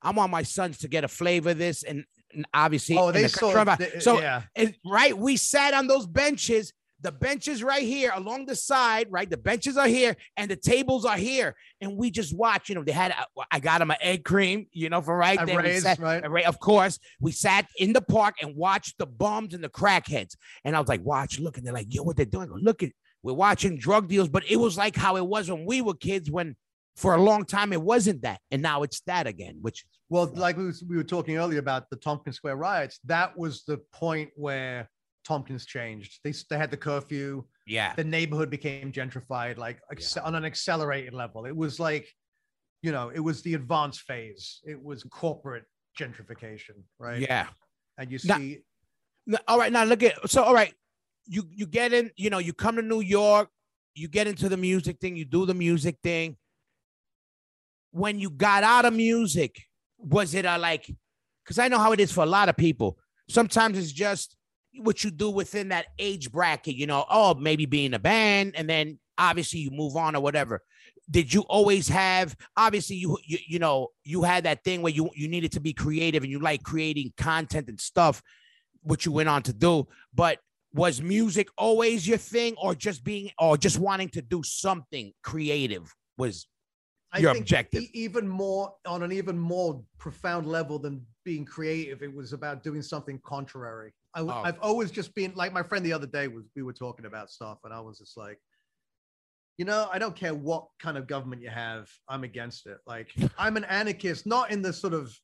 I want my sons to get a flavor of this, and, and obviously, Oh, they the saw, they- so yeah. and, right, we sat on those benches. The benches right here along the side, right? The benches are here and the tables are here, and we just watch. You know, they had. uh, I got them an egg cream, you know, for right there. Ray's, sat- right? of course, we sat in the park and watched the bums and the crackheads. And I was like, watch, look, and they're like, yo, what they're doing? Look at, we're watching drug deals, but it was like how it was when we were kids. When for a long time it wasn't that, and now it's that again. Which Well, like we, was, we were talking earlier about the Tompkins Square riots, that was the point where Tompkins changed. They, they had the curfew. yeah, the neighborhood became gentrified like acce- on an accelerated level. It was like, you know, it was the advanced phase. It was corporate gentrification, right? yeah. And you Now- see, No, all right, now look at so all right. You you get in, you know, you come to New York, you get into the music thing, you do the music thing. When you got out of music, was it a like because I know how it is for a lot of people. Sometimes it's just what you do within that age bracket, you know, oh, maybe be in a band, and then obviously you move on or whatever. Did you always have obviously you you, you know you had that thing where you you needed to be creative and you like creating content and stuff which you went on to do but was music always your thing or just being or just wanting to do something creative was I your think objective. even more on an even more profound level than being creative, it was about doing something contrary. I, Oh. have always just been like my friend the other day was we were talking about stuff, and I was just like, you know, I don't care what kind of government you have, I'm against it. Like I'm an anarchist, not in the sort of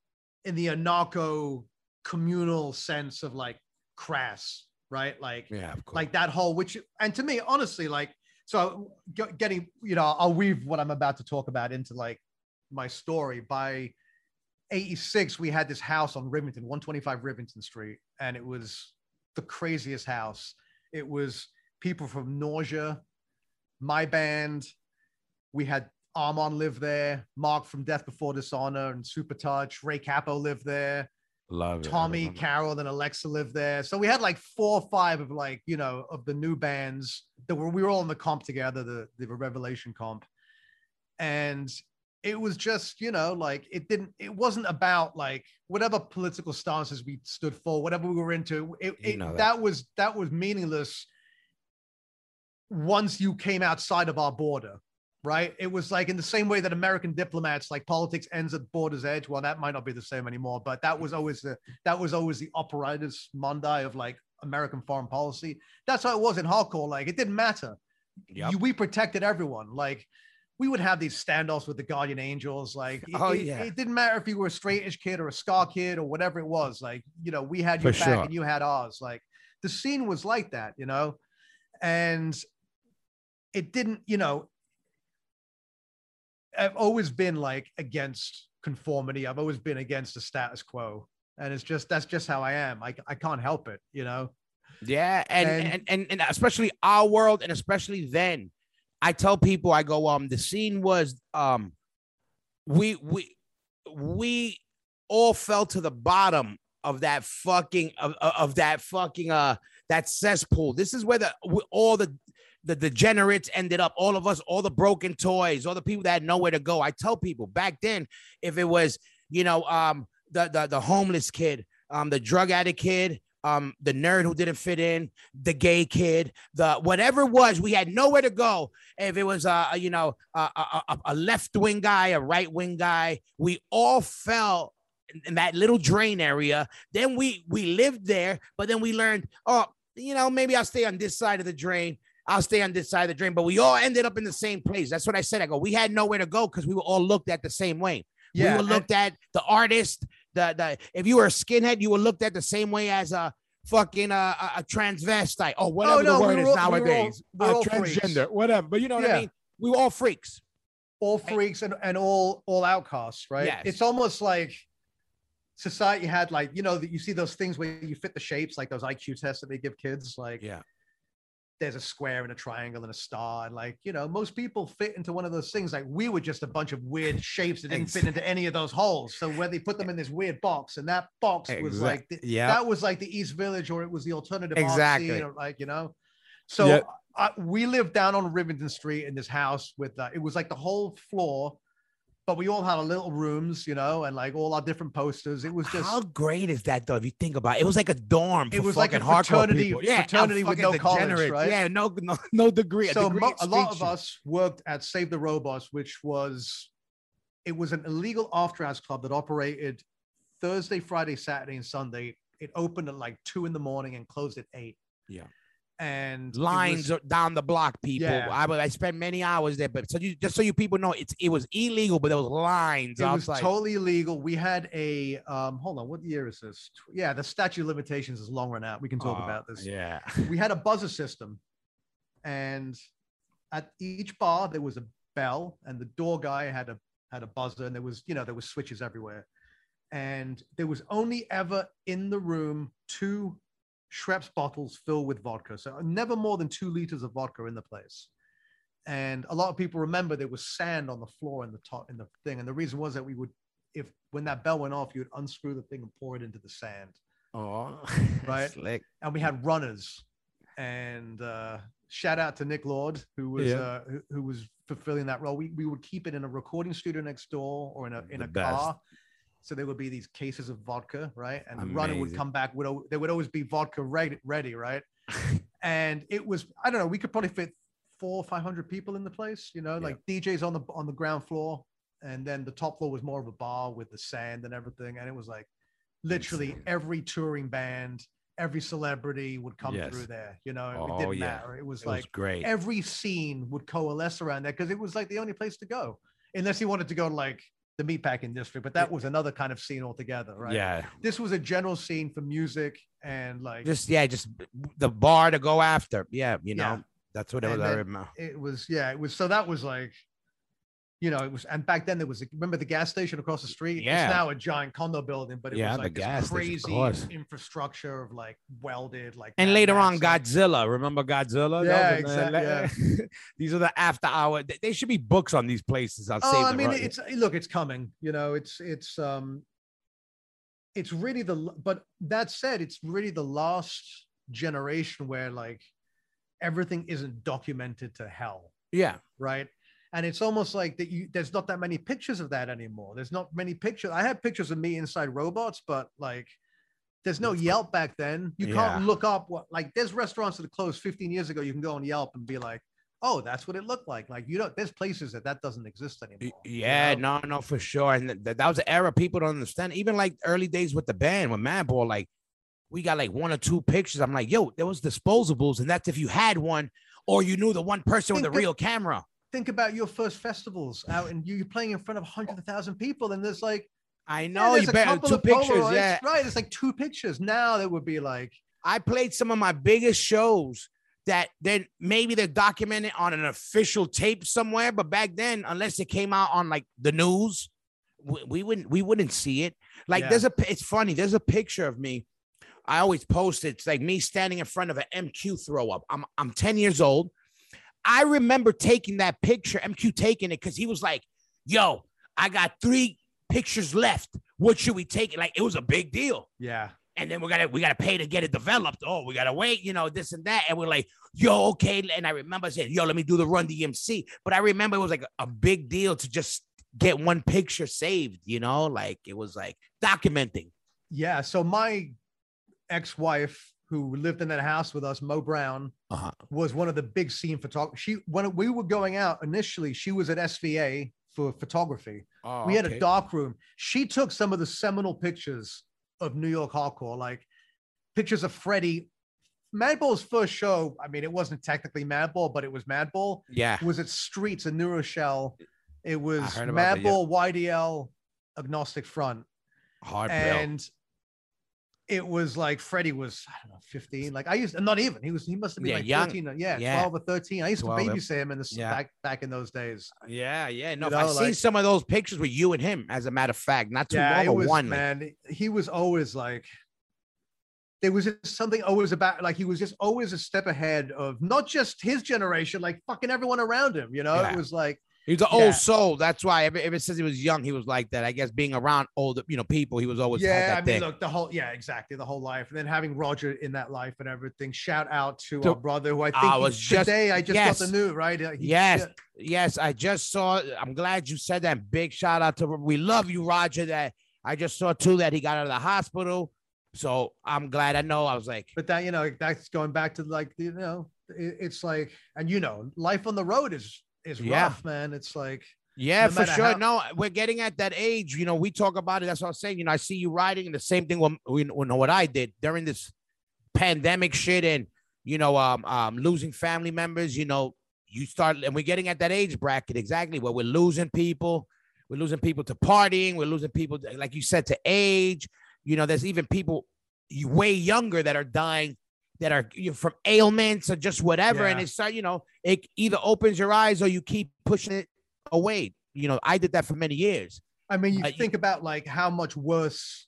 in the anarcho communal sense of like crass, right? Like yeah of course like that whole which and to me honestly like so getting you know i'll weave what i'm about to talk about into like my story by 86 we had this house on rivington 125 rivington street and it was the craziest house it was people from nausea my band we had armon live there mark from death before dishonor and super touch ray cappo lived there love Tommy, remember. Carroll, and Alexa lived there. So we had like four or five of like, you know, of the new bands that were we were all in the comp together, the, the Revelation comp. And it was just, you know, like it didn't, it wasn't about like whatever political stances we stood for, whatever we were into. It, it- that. that was that was meaningless once you came outside of our border right? It was like in the same way that American diplomats, like politics ends at border's edge. Well, that might not be the same anymore, but that was always the that was always the operatus mundi of like American foreign policy. That's how it was in hardcore. Like it didn't matter. Yep. You, we protected everyone. Like we would have these standoffs with the guardian angels. Like it, Oh, it- yeah. it didn't matter if you were a straight edge kid or a ska kid or whatever it was. Like you know, we had your For back sure. and you had ours. Like the scene was like that, you know, and it didn't, you know, I've always been like against conformity. I've always been against the status quo. And it's just that's just how I am. I, I can't help it, you know. Yeah, and, And- and and and especially our world, and especially then, I tell people, I go, um, the scene was, um, we we we all fell to the bottom of that fucking of, of that fucking uh that cesspool. This is where the all the the degenerates ended up. All of us, all the broken toys, all the people that had nowhere to go. I tell people back then, if it was you know um the the the homeless kid, um the drug addict kid. Um, the nerd who didn't fit in, the gay kid, the whatever it was, we had nowhere to go. If it was uh, you know, a, a, a- a left wing guy, a right wing guy, we all fell in that little drain area. Then we we lived there, but then we learned, oh, you know, maybe I'll stay on this side of the drain. I'll stay on this side of the drain, but we all ended up in the same place. That's what I said. I go, we had nowhere to go because we were all looked at the same way. Yeah, we were looked at the artist, the the if you were a skinhead, you were looked at the same way as a fucking uh, a, a transvestite or whatever no, the word is all- we were all- nowadays. we're Uh, all freaks. transgender, whatever. But you know what Yeah. I mean? We were all freaks. all freaks and, and all all outcasts, right? Yes. It's almost like society had like you know that you see those things where you fit the shapes, like those IQ tests that they give kids. Like Yeah. There's a square and a triangle and a star, and like you know most people fit into one of those things. Like we were just a bunch of weird shapes that didn't fit into any of those holes. So where they put them in this weird box, and that box was like the, yeah. that was like the East Village, or it was the alternative Exactly. or like you know. So Yeah. I, we lived down on Rivington Street in this house with uh, it was like the whole floor, but we all had our little rooms, you know, and like all our different posters. It was just How great is that though? If you think about it, it was like a dorm. It was like a fraternity- people. Yeah, fraternity with no college, right? Yeah, no, no, no degree. so degree mo- a lot of us worked at Save the Robots, which was it was an illegal after hours club that operated Thursday, Friday, Saturday, and Sunday. It opened at like two in the morning and closed at eight. Yeah. And lines was- down the block, people. Yeah. I I spent many hours there, but so you just so you people know, it's it was illegal, but there was lines it was totally illegal. We had a um hold on, what year is this? Yeah, the statute of limitations is long run out. We can talk Oh, about this. Yeah, we had a buzzer system and at each bar there was a bell and the door guy had a had a buzzer and there was you know there was switches everywhere and there was only ever in the room two Schweppes bottles filled with vodka so never more than two liters of vodka in the place and a lot of people remember there was sand on the floor in the top in the thing and the reason was that we would if when that bell went off you would unscrew the thing and pour it into the sand oh, Right. Slick. and we had runners and uh shout out to nick lord who was Yeah. uh who, who was fulfilling that role we, we would keep it in a recording studio next door or in a in The a best. car so there would be these cases of vodka right? And the runner would come back with al- there would always be vodka ready, ready right? And it was i don't know we could probably fit four or five hundred people in the place you know Yeah. like djs on the on the ground floor. And then the top floor was more of a bar with the sand and everything. And it was like literally every touring band every celebrity would come Yes. through there you know? It Oh, didn't yeah. matter. It was It like was great. every scene would coalesce around there because it was like the only place to go. Unless you wanted to go to like the meatpacking district but that was another kind of scene altogether right Yeah, this was a general scene for music and like just yeah, just the bar to go after. Yeah, you know, Yeah. that's what it was. It was yeah it was so that was like you know it was and back then there was remember the gas station across the street Yeah. it's now a giant condo building but it Yeah, was the like this gas station, of crazy infrastructure of like welded like And later on, Godzilla. Remember Godzilla? Yeah, Those are the- exact- These are the after hour. th- There should be books on these places. I'll oh i mean ro- it's look it's coming you know it's it's um it's really the but that said it's really the last generation where like everything isn't documented to hell yeah. right? And it's almost like that you there's not that many pictures of that anymore. There's not many pictures. I have pictures of me inside robots, but like there's no Yelp back then. You Yeah. can't look up what like there's restaurants that are closed 15 years ago. You can go on Yelp and be like, oh, that's what it looked like. Like you don't there's places that that doesn't exist anymore. you Yeah, know? no, no, for sure. And th- that was an era people don't understand. Even like early days with the band, with Madball, like we got like one or two pictures. I'm like, yo, there was disposables, and that's if you had one or you knew the one person with a real camera. Think about your first festivals out and you- you're playing in front of hundreds of thousand people, and there's like I know there's you a better couple two of pictures. Polaroids. Yeah, right. It's like two pictures. Now that would be like I played some of my biggest shows that then maybe they're documented on an official tape somewhere, but back then, unless it came out on like the news, we, we wouldn't we wouldn't see it. Like Yeah. there's a it's funny, there's a picture of me. I always post it. It's like me standing in front of an MQ throw up. I'm I'm 10 years old. I remember taking that picture, MQ taking it because he was like, "Yo, I got three pictures left. What should we take?" Like it was a big deal. Yeah. and then we gotta we gotta pay to get it developed. Oh, we gotta wait, you know, this and that. And we're like, yo, okay. And I remember saying, yo, let me do the run DMC. But I remember it was like a big deal to just get one picture saved, you know, like it was like documenting. Yeah. So my ex-wife who lived in that house with us, Mo Brown, Uh-huh. was one of the big scene photographers. She when we were going out initially, she was at SVA for photography. Oh, we had a dark room. She took some of the seminal pictures of New York hardcore, like pictures of Freddie. Madball's first show, I mean, it wasn't technically Madball, but it was Madball. Yeah. It was at Streets in New Rochelle. It was heard about that, yeah. Madball, YDL, Agnostic Front. Hard bill. and it was like Freddie was, I don't know, 15. Like I used not even. He was he must have been Yeah, like young. 13. Uh, yeah, Yeah. 12 or 13. I used 12, to babysit him in the Yeah. back back in those days. Uh, yeah, yeah. No, You I've know, seen some of those pictures with you and him, as a matter of fact. Not too yeah, long was one. man. He was always like there was just something always about like he was just always a step ahead of not just his generation, like fucking everyone around him. You know, Yeah. it was like He was an Yeah. old soul. That's why ever, ever since he was young, he was like that. I guess being around older, you know, people, he was always yeah, that I mean, thing. look, the whole yeah, exactly, the whole life, and then having Roger in that life and everything. Shout out to To- our brother, who I think I was just- today I just yes. got the news right. Uh, he- Yes, yeah, yes, I just saw. I'm glad you said that. Big shout out to we love you, Roger. That I just saw too that he got out of the hospital. So I'm glad. I know. I was like, but that you know that's going back to like you know it, it's like and you know life on the road is is Yeah. rough, man. It's like yeah, No for sure. how- no, we're getting at that age. You know, we talk about it. That's what I'm saying. You know, I see you riding, and the same thing. When we you know what I did during this pandemic shit, and you know, um, um, losing family members. You know, you start, and we're getting at that age bracket exactly where we're losing people. We're losing people to partying. We're losing people, like you said, to age. You know, there's even people way younger that are dying that are you know, from ailments or just whatever. And it's start, you know, it either opens your eyes or you keep pushing it away. You know, I did that for many years. I mean, you Uh, you- think about like how much worse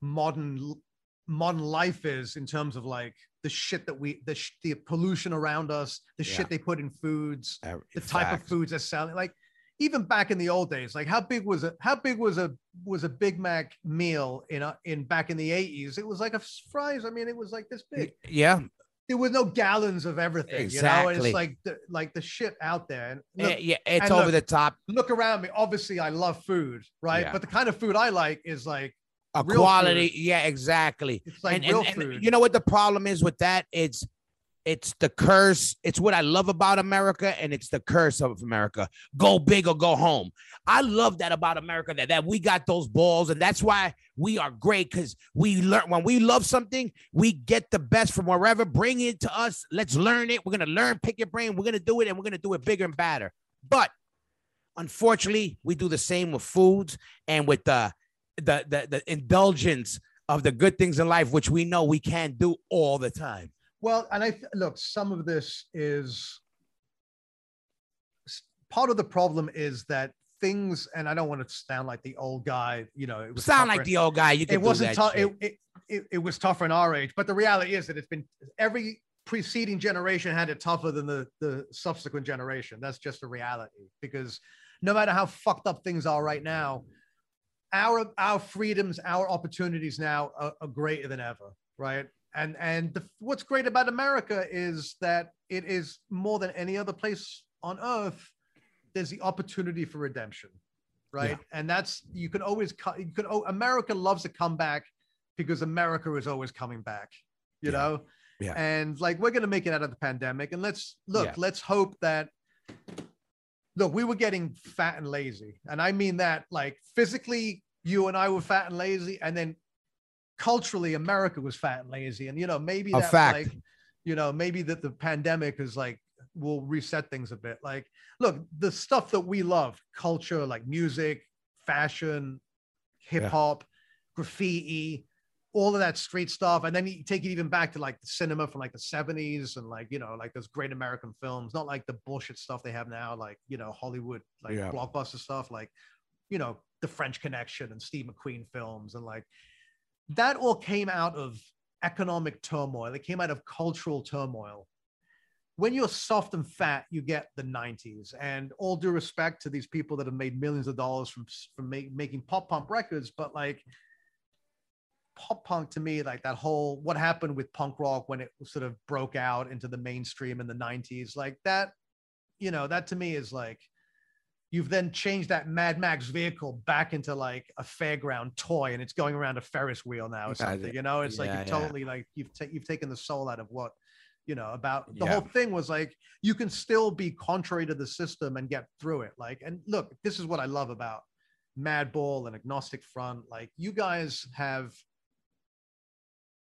modern modern life is in terms of like the shit that we the sh- the pollution around us, the Yeah. shit they put in foods, Uh, the type of foods they're selling. Like even back in the old days, like how big was a how big was a was a Big Mac meal in a, in back in the eighties? It was like a fries. I mean, it was like this big. Yeah, There was no gallons of everything. You know, and Exactly. it's like the, like the shit out there. And yeah, look, yeah, it's and over look- the top. look around me. Obviously, I love food, right? Yeah. But the kind of food I like is like A quality, food. yeah, exactly. it's like and, real and food. you know what the problem is with that? It's it's the curse. It's what I love about America, and it's the curse of America. Go big or go home. I love that about America that, that we got those balls, and that's why we are great because we learn when we love something, we get the best from wherever. Bring it to us. Let's learn it. We're gonna learn, pick your brain. We're gonna do it, and we're gonna do it bigger and badder. But unfortunately, we do the same with foods and with the the the, the indulgence of the good things in life, which we know we can't do all the time. Well, and I th- look, some of this is part of the problem is that things, and I don't want to sound like the old guy, you know, it was Sound like the old guy. You it wasn't tough. It, it, it, it was tougher in our age, but the reality is that it's been every preceding generation had it tougher than the the subsequent generation. That's just a reality because no matter how fucked up things are right now, our our freedoms, our opportunities now are, are greater than ever, right? And and the, what's great about America is that it is more than any other place on earth. There's the opportunity for redemption, right? And that's you can always cut. You can. Oh, America loves a comeback because America is always coming back. You Yeah. know. Yeah. And like we're gonna make it out of the pandemic, and let's look. Yeah. Let's hope that look, we were getting fat and lazy. And I mean that like physically, you and I were fat and lazy. And then culturally, America was fat and lazy. And, you know, maybe A that, fact. like, you know, maybe that the pandemic is like, will reset things a bit. Like, look, the stuff that we love, culture, like music, fashion, hip hop, graffiti, all of that street stuff. And then you take it even back to like the cinema from like the 70s and like, you know, like those great American films, not like the bullshit stuff they have now, like, you know, Hollywood, like Yeah. blockbuster stuff, like, you know, the French Connection and Steve McQueen films. And like that all came out of economic turmoil. It came out of cultural turmoil. when you're soft and fat, you get the 90s. And all due respect to these people that have made millions of dollars from, from make, making pop punk records, but like pop punk to me, like that whole what happened with punk rock when it sort of broke out into the mainstream in the 90s, like that, you know, that to me is like you've then changed that Mad Max vehicle back into like a fairground toy and it's going around a Ferris wheel now or something. You know, it's like yeah, you yeah. totally like you've ta- you've taken the soul out of what you know about the Yeah. whole thing was like you can still be contrary to the system and get through it. Like, and look, this is what I love about Madball and Agnostic Front. Like, you guys have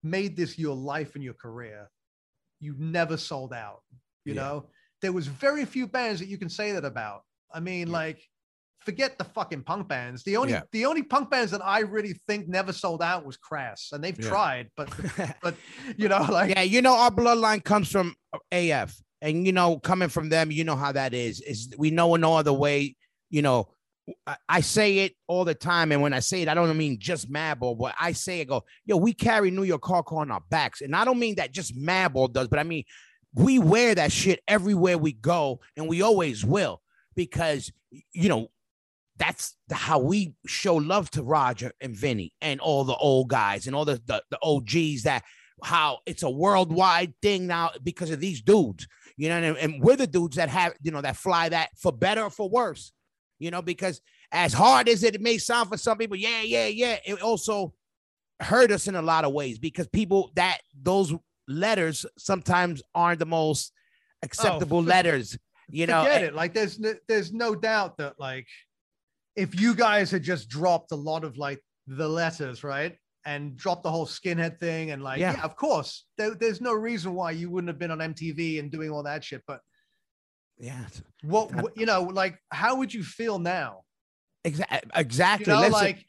made this your life and your career. You never sold out. You know, there was very few bands that you can say that about. I mean, Yeah. like, forget the fucking punk bands. The only Yeah. the only punk bands that I really think never sold out was Crass, and they've Yeah. tried, but but you know, like yeah, you know, our bloodline comes from AF, and you know, coming from them, you know how that is. Is we know in no other way. You know, I, I say it all the time, and when I say it, I don't mean just Madball, but I say it, go, yo, we carry New York hardcore on our backs, and I don't mean that just Madball does, but I mean we wear that shit everywhere we go, and we always will, because you know. That's the, how we show love to Roger and Vinny and all the old guys and all the, the, the OGs that how it's a worldwide thing now because of these dudes, you know, and, and we're the dudes that have, you know, that fly that for better or for worse, you know, because as hard as it may sound for some people, yeah, yeah, yeah, it also hurt us in a lot of ways because people that those letters sometimes aren't the most oh, acceptable for- letters, you know. forget eh it. Like there's no, there's no doubt that like if you guys had just dropped a lot of like the letters, right? And dropped the whole skinhead thing and like, Yeah. yeah, of course, there, there's no reason why you wouldn't have been on MTV and doing all that shit. But Yeah, what, what you know, like, how would you feel now? exactly. You Exactly. know, like,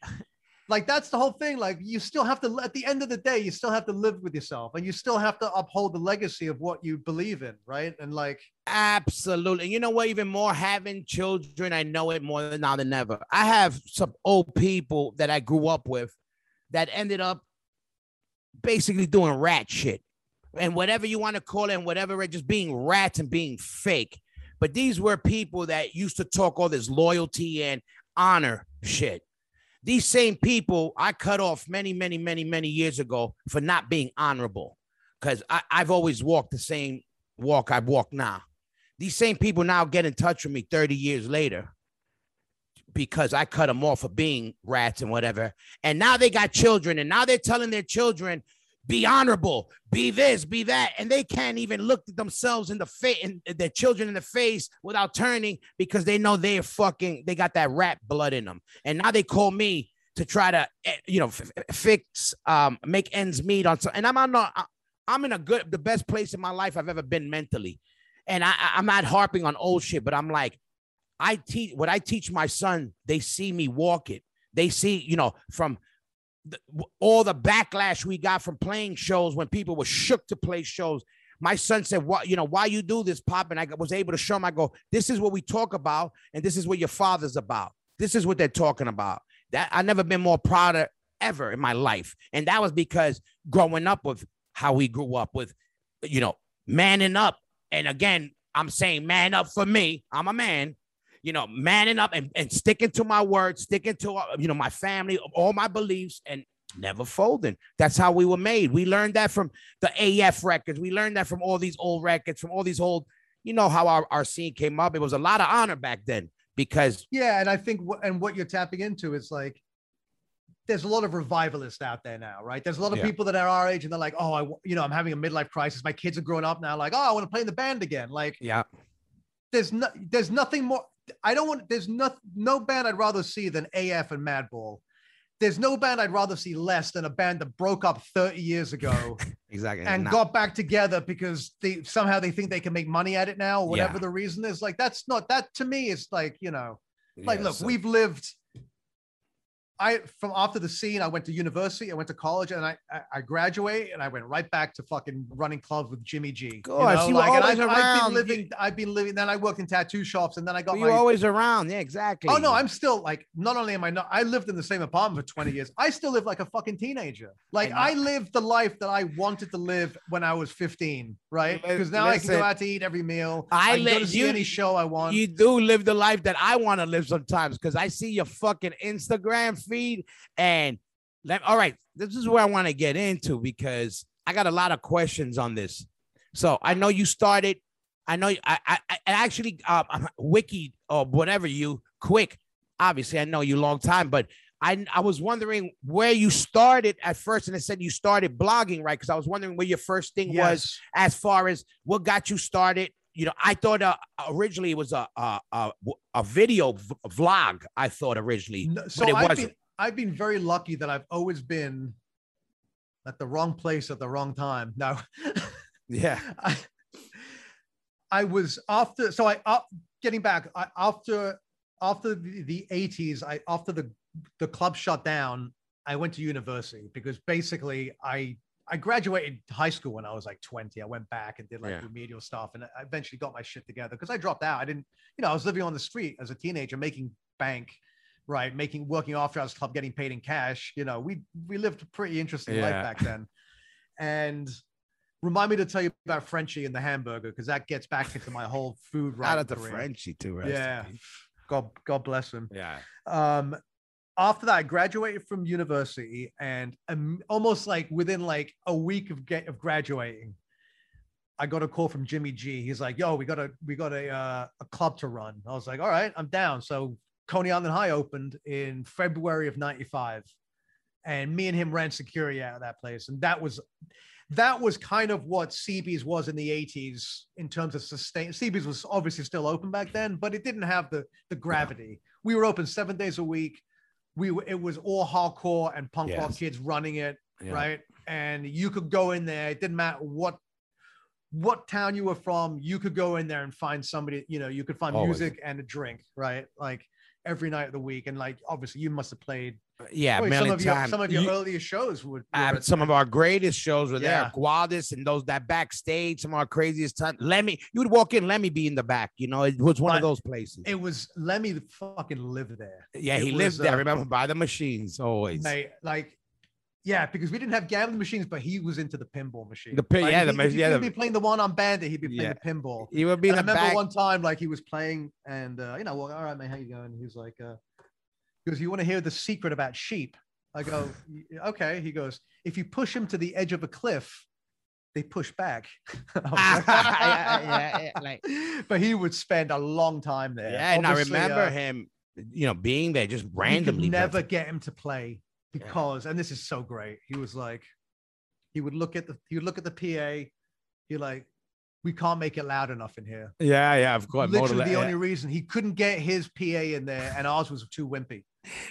like that's the whole thing. Like, you still have to, at the end of the day, you still have to live with yourself and you still have to uphold the legacy of what you believe in, right? And like, Absolutely. You know what? Even more having children, I know it more than now than ever. I have some old people that I grew up with that ended up basically doing rat shit and whatever you want to call it, and whatever, just being rats and being fake. But these were people that used to talk all this loyalty and honor shit. These same people I cut off many, many, many, many years ago for not being honorable because I've always walked the same walk I walk now these same people now get in touch with me 30 years later because I cut them off for being rats and whatever. And now they got children, and now they're telling their children, be honorable, be this, be that. And they can't even look themselves in the face and their children in the face without turning because they know they're fucking, they got that rat blood in them. And now they call me to try to, eh, you know, f- fix, um, make ends meet on some, and I'm on, I'm in a good, the best place in my life I've ever been mentally and I- I'm not harping on old shit, but I'm like, I teach what I teach my son. They see me walk it. They see, you know, from the, all the backlash we got from playing shows when people were shook to play shows. My son said, "What you know? Why you do this, Pop?" And I was able to show him. I go, "This is what we talk about, and this is what your father's about. This is what they're talking about." That I never been more proud of ever in my life, and that was because growing up with how we grew up with, you know, manning up and again, I'm saying man up for me. I'm a man, you know, manning up and, and sticking to my word, sticking to, uh, you know, my family, all my beliefs and never folding. That's how we were made. We learned that from the AF records. We learned that from all these old records, from all these old, you know, how our, our scene came up. It was a lot of honor back then because Yeah, and I think wh- and what you're tapping into is like there's a lot of revivalists out there now, right? There's a lot of Yeah. people that are our age and they're like, oh, I, you know, I'm having a midlife crisis. My kids are growing up now. Like, oh, I want to play in the band again. Like, yeah, there's no, there's nothing more. I don't want. There's no no band I'd rather see than AF and Madball. There's no band I'd rather see less than a band that broke up 30 years ago exactly. and got back together because they somehow they think they can make money at it now, or whatever Yeah. the reason is. Like, that's not that to me. Is like, you know, like Yeah, look so- we've lived I from after the scene, I went to university, I went to college, and I I, I graduate, and I went right back to fucking running clubs with Jimmy G. You course, know, you like, and I've, I've been living, I've been living. Then I worked in tattoo shops, and then I got you my. always around. Yeah, exactly. Oh no, I'm still like. Not only am I not, I lived in the same apartment for 20 years. I still live like a fucking teenager. Like And I lived the life that I wanted to live when I was 15, right? Because now I can go out to eat every meal. I I, can go see you- any show I want. You do live the life that I want to live sometimes because I see your fucking Instagram feed and let all right. This is where I want to get into because I got a lot of questions on this. So I know you started. I know I I, I actually uh, wiki or whatever you quick. Obviously, I know you long time, but I I was wondering where you started at first, and it said you started blogging, right? Because I was wondering where your first thing was as far as what got you started. You know, I thought uh, originally it was a a, a, a video v- vlog. I thought originally, No, so but it I've wasn't. been, I've been very lucky that I've always been at the wrong place at the wrong time. No, yeah, I, I was after. So I uh, getting back I, after after the, the 80s. I after the the club shut down. I went to university because basically I I graduated high school when I was like 20. I went back and did like Yeah. remedial stuff, and I eventually got my shit together because I dropped out. I didn't, you know, I was living on the street as a teenager, making bank, right, making working after hours club, getting paid in cash. You know, we we lived a pretty interesting Yeah. life back then. And remind me to tell you about Frenchie and the hamburger because that gets back into my whole food right. out of the Frenchie too. in Yeah. God, God bless him yeah. um after that i graduated from university and um, almost like within like a week of get of graduating i got a call from jimmy g he's like yo we got a we got a uh, a club to run i was like all right i'm down so coney island high opened in february of 95 and me and him ran security out of that place and that was that was kind of what CB's was in the 80s in terms of sustain. CB's was obviously still open back then, but it didn't have the the gravity. We were open seven days a week. We it was all hardcore and punk rock Yes. kids running it, Yeah. right? And you could go in there. It didn't matter what what town you were from. You could go in there and find somebody. You know, you could find Always. music and a drink, right? Like every night of the week. And like obviously, you must have played. Yeah, probably million some of your some of your You- earliest shows would. uh, were some of our greatest shows were there. Yeah. Guadis and those that backstage, some of our craziest time. Lemmy, you would walk in, Lemmy be in the back. You know, it was one of those places. it was Lemmy fucking lived there. yeah, it he was, lived there. uh, Remember, by the machines always. Mate, like, yeah, because we didn't have gambling machines, but he was into the pinball machine. The pin- Like, yeah, the he, ma- he yeah, be playing the one on Bandit, he'd be playing Yeah. the pinball. He would be I remember back. one time, like he was playing, and uh, you know, well, all right, man, how you going? He was like, uh, he goes, "You want to hear the secret about sheep?" I go, "Okay." He goes, "If you push him to the edge of a cliff, they push back." Like, Yeah, yeah, yeah, like- but he would spend a long time there. yeah, and I remember uh, him, you know, being there just randomly. never get him to play because, and this is so great. He was like, he would look at the, he would look at the PA. He like, we can't make it loud enough in here. Yeah, yeah, of course. Literally, the yeah, only reason he couldn't get his PA in there, and ours was too wimpy.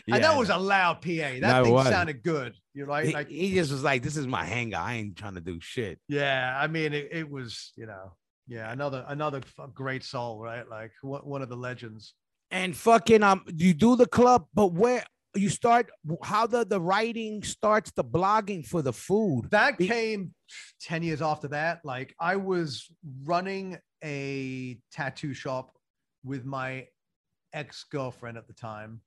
yeah. And that was a loud PA. That No, thing sounded good. You're right. He, like, he just was like, "This is my hangar. I ain't trying to do shit." yeah. I mean, it, it was, you know, yeah, another another great soul, right? Like one one of the legends. and fucking um you do the club but where you start how the the writing starts the blogging for the food That came 10 years after that. Like I was running a tattoo shop with my ex girlfriend at the time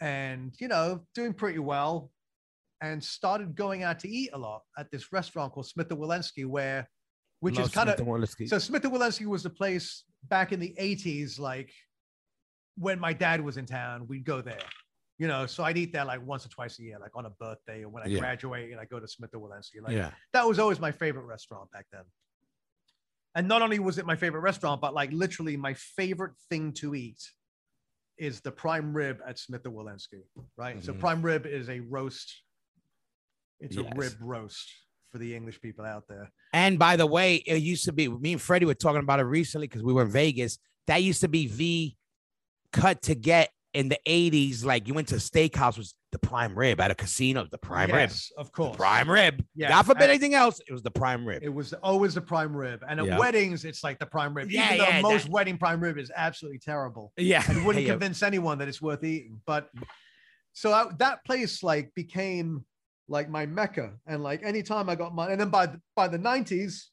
and, you know, doing pretty well and started going out to eat a lot at this restaurant called Smith and Wollensky, where, which Love is kind of, so Smith and Wollensky was the place back in the 80s, like when my dad was in town, we'd go there. You know, so I'd eat that like once or twice a year, like on a birthday or when I Yeah. graduate and I go to Smith and Wollensky. Like yeah that was always my favorite restaurant back then. And not only was it my favorite restaurant, but like literally my favorite thing to eat is the prime rib at Smith and Wollensky, right? So Mhm. prime rib is a roast. It's Yes. a rib roast for the English people out there. and by the way it used to be me and freddie were talking about it recently because we were in vegas that used to be the cut to get in the 80s like you went to a steakhouse was the prime rib at a casino the prime rib yes, of the course. prime rib Yeah, god forbid and- anything else it was the prime rib It was always the prime rib. And at Yeah. weddings, it's like the prime rib. Yeah, Even though yeah, most that- wedding prime rib is absolutely terrible. yeah and wouldn't Yeah. convince anyone that it's worth eating. But so I, that place like became like my mecca, and like anytime I got money, and then by the, by the nineties,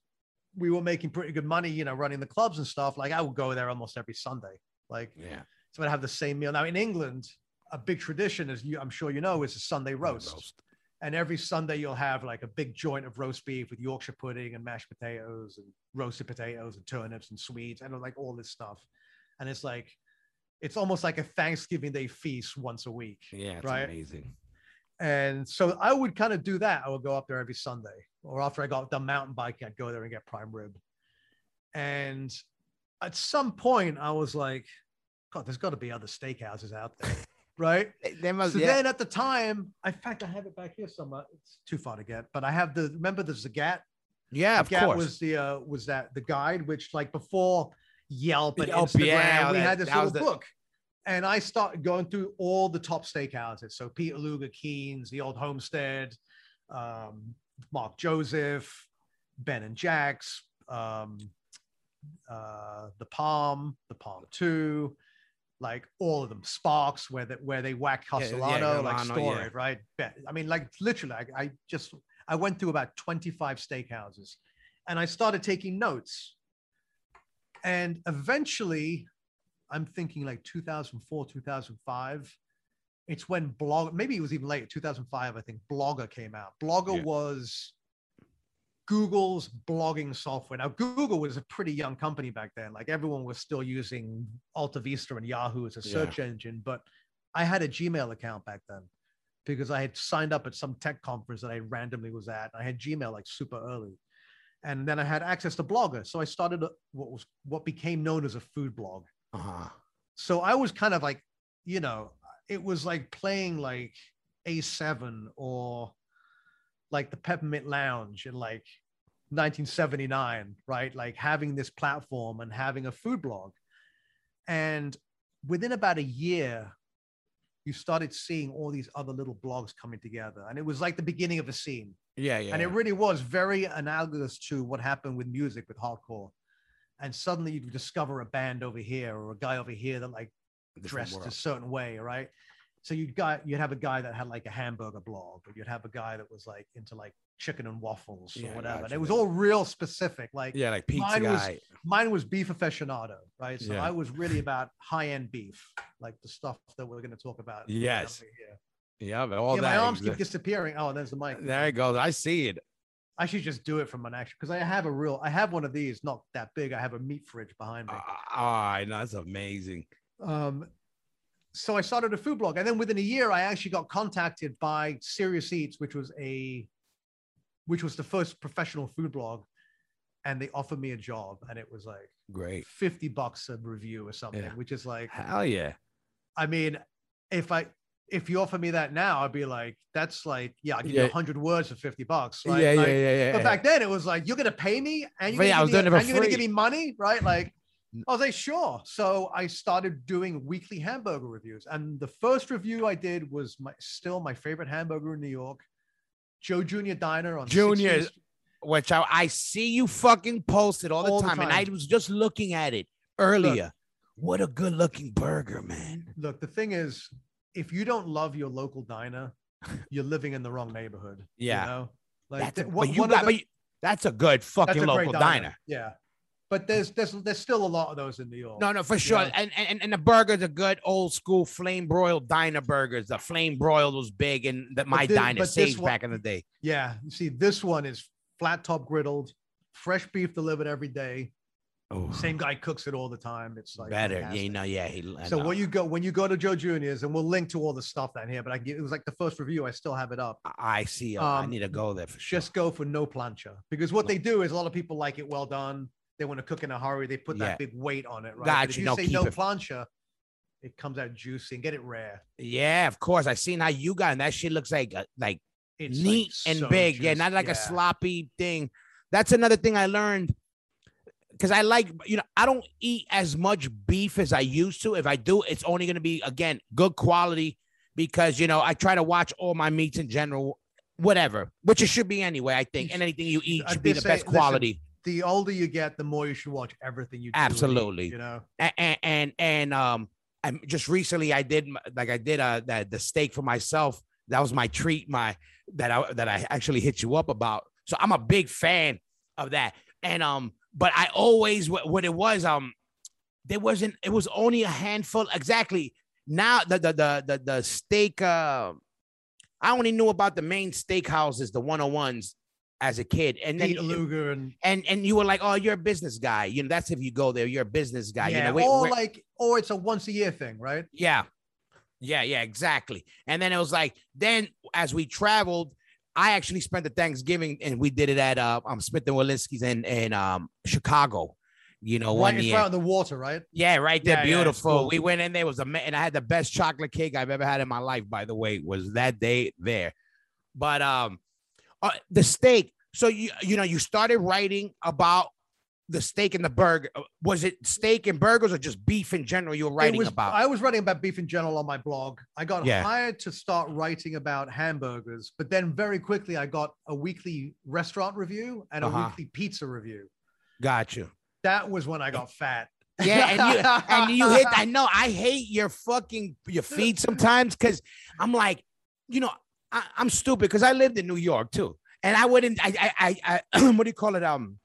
we were making pretty good money, you know, running the clubs and stuff. Like I would go there almost every Sunday, like Yeah. So I'd have the same meal. Now in England, a big tradition, as you I'm sure you know, is a Sunday roast. And every Sunday you'll have like a big joint of roast beef with Yorkshire pudding and mashed potatoes and roasted potatoes and turnips and sweets and like all this stuff. And it's like, it's almost like a Thanksgiving Day feast once a week. Yeah, it's Right. amazing. And so I would kind of do that. I would go up there every Sunday, or after I got done mountain biking, I'd go there and get prime rib. And at some point, I was like, God, there's got to be other steakhouses out there, right? They must, So yeah. then at the time, in fact, I have it back here somewhere. It's too far to get, but I have the remember the Zagat. yeah, of Zagat course. was the uh was that the guide, which like before Yelp and Yelp, Instagram, yeah, we that- had this little the- book. And I started going through all the top steakhouses. So Peter Luger, Keen's, the old Homestead, um, Mark Joseph, Ben and Jack's, um, uh, the Palm, the Palm Two, like all of them. Sparks, where they where they whack Yeah, yeah, Castellano, like Castellano, store yeah. right? I mean, like literally, I, I just I went through about 25 steakhouses and I started taking notes. And eventually, I'm thinking like 2004, 2005. It's when blog, maybe it was even later, 2005, I think Blogger came out. Blogger Yeah. was Google's blogging software. Now, Google was a pretty young company back then. Like everyone was still using Alta Vista and Yahoo as a Yeah. search engine. But I had a Gmail account back then because I had signed up at some tech conference that I randomly was at. I had Gmail like super early. And then I had access to Blogger. So I started what was what became known as a food blog. uh-huh. So I was kind of like, you know, it was like playing like A7 or like the Peppermint Lounge in like 1979, right? Like having this platform and having a food blog. And within about a year, you started seeing all these other little blogs coming together. And it was like the beginning of a scene. Yeah, yeah. And it really was very analogous to what happened with music with hardcore. And suddenly you discover a band over here or a guy over here that like dressed a certain way, right? So you'd got you'd have a guy that had like a hamburger blog, or you'd have a guy that was like into like chicken and waffles or I whatever. And it was all real specific. Like Yeah, like pizza mine was- mine was beef aficionado, right? So Yeah. I was really about high end beef, like the stuff that we're going to talk about. Yes. Yeah, but all yeah, that. my arms exa- keep disappearing. Oh, there's the mic. there it goes. I see it. I should just do it from an action because I have a real, I have one of these, not that big. I have a meat fridge behind me. Ah, oh, that's amazing. Um, so I started a food blog, and then within a year, I actually got contacted by Serious Eats, which was a, which was the first professional food blog, and they offered me a job, and it was like Great. fifty bucks a review or something, Yeah. which is like, Hell yeah. I mean, if I if you offer me that now, I'd be like, that's like, yeah, I'll give Yeah. you hundred words for fifty bucks, right? Yeah, yeah, Like, yeah, yeah. But back then it was like, you're gonna pay me and you're yeah, gonna, give, me, doing it for and you're gonna give me money, right? Like I was like, sure. So I started doing weekly hamburger reviews. And the first review I did was my still my favorite hamburger in New York, Joe Junior Diner on Junior, 16th which I, I see you fucking posted all the, All the time, and I was just looking at it earlier. what a good looking burger, man. Look, the thing is, if you don't love your local diner, you're living in the wrong neighborhood. Yeah. You know? Like That's a, th- but one- you got, the- you- that's a good fucking a local diner. Yeah. But there's there's there's still a lot of those in New York. No, no, for sure. Yeah. And, and and the burgers are good, old school flame broiled diner burgers. The flame broiled was big in that my thi- diner, one- back in the day. Yeah. You see, this one is flat top griddled, fresh beef delivered every day. Oh, Same guy cooks it all the time. It's like better. Yeah, fantastic. you know, yeah. He, So know. when you go when you go to Joe Junior's, and we'll link to all the stuff down here, but I give, it was like the first review. I still have it up. I see. uh, I Um, need to go there for sure. Just go for no plancha because what they do is a lot of people like it well done. They want to cook in a hurry. They put Yeah. that big weight on it, right? Got But if you. No, say no it- plancha, it comes out juicy and get it rare. Yeah, of course. I seen how you got, and that shit looks like uh, like It's like neat and so big. Yeah, not like Yeah. a sloppy thing. That's another thing I learned because I like, you know, I don't eat as much beef as I used to. If I do, it's only going to be, again, good quality because, you know, I try to watch all my meats in general, whatever, which it should be anyway, I think. And anything you eat should be the say- best listen, quality. The older you get, the more you should watch everything you do Absolutely. You know, And, and, and, um, I'm just recently I did like I did uh the, the steak for myself. That was my treat, my that I that I actually hit you up about. So I'm a big fan of that. And um, but I always what, what it was um, there wasn't. It was only a handful exactly. Now the the the the, the steak. Uh, I only knew about the main steakhouses, the 101s, as a kid, and then Luger and and and you were like, oh, you're a business guy. You know, that's if you go there, you're a business guy. yeah, you know, we- or like or it's a once a year thing, right? yeah. Yeah, yeah, exactly. And then it was like, then as we traveled, I actually spent the Thanksgiving and we did it at uh um Smith and Wollensky's in in um Chicago. You know, Right, one it's year. right on the water, right? Yeah, right there, Yeah, yeah, beautiful. cool. We went in there, it was a and I had the best chocolate cake I've ever had in my life. By the way, was that day there. But um, uh, the steak. So you you know you started writing about the steak and the burger. Uh, Was it steak and burgers or just beef in general? You were writing was, about. I was writing about beef in general on my blog. I got Yeah. hired to start writing about hamburgers, but then very quickly I got a weekly restaurant review and a Uh-huh. weekly pizza review. Got you. That was when I got fat. Yeah, and you and you hit. I know. I hate your fucking your feed sometimes because I'm like, you know, I, I'm stupid because I lived in New York too, and I wouldn't. I I I, I what do you call it? Um,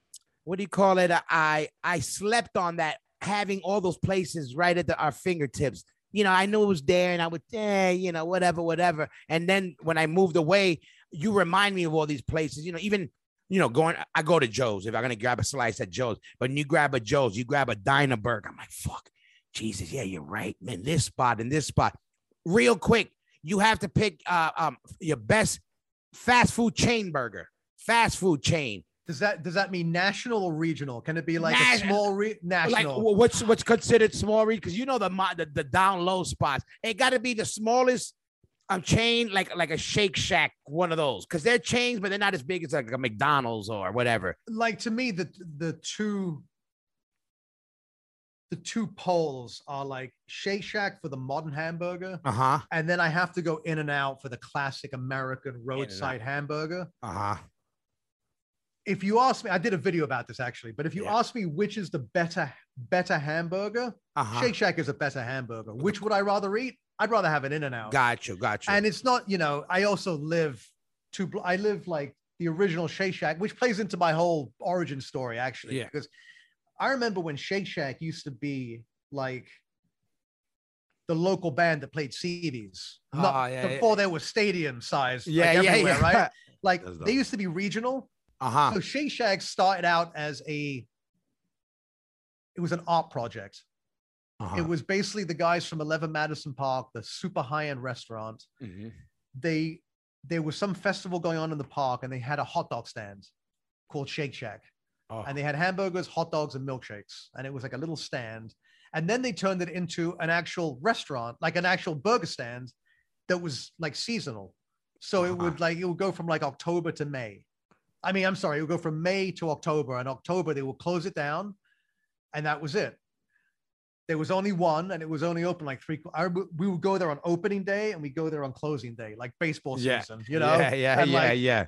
what do you call it? I I slept on that having all those places right at the, our fingertips. You know, I knew it was there, and I would, eh, you know, whatever, whatever. And then when I moved away, you remind me of all these places. You know, even you know, going, I go to Joe's if I'm gonna grab a slice at Joe's. But when you grab a Joe's, you grab a Diner Burger. I'm like, fuck, Jesus, yeah, you're right, man. This spot and this spot. Real quick, you have to pick uh, um your best fast food chain burger, fast food chain. Does that does that mean national or regional? Can it be like a Nas- small re- Like national? wh- what's what's considered small read? Because you know the, the the down low spots. It got to be the smallest um chain, like like a Shake Shack, one of those. Because they're chains, but they're not as big as like a McDonald's or whatever. like to me the the two the two poles are like Shake Shack for the modern hamburger, Uh huh. and then I have to go in and out for the classic American roadside hamburger. Uh huh. If you ask me, I did a video about this actually, but if you Yeah. ask me which is the better better hamburger, Uh huh. Shake Shack is a better hamburger. Which would I rather eat? I'd rather have an in and out. Got you. Got you. And it's not, you know, I also live to I live like the original Shake Shack, which plays into my whole origin story actually. Yeah. Because I remember when Shake Shack used to be like the local band that played CDs, not Oh, yeah, yeah. before there was stadium size. yeah, like, yeah, yeah. right? Like That's they dope. used to be regional. Uh huh. So Shake Shack started out as a. It was an art project. Uh-huh. It was basically the guys from 11 Madison Park, the super high-end restaurant Mhm. they there was some festival going on in the park and they had a hot dog stand called Shake Shack Oh. and they had hamburgers, hot dogs, and milkshakes. And it was like a little stand. And then they turned it into an actual restaurant, like an actual burger stand that was like seasonal. So it would like it would go from like October to May. I mean, I'm sorry, it would go from May to October. And October they would close it down, and that was it. There was only one, and it was only open like three. I, we would go there on opening day, and we go there on closing day, like baseball Yeah. season. You know, Yeah, yeah, And, yeah, like, yeah.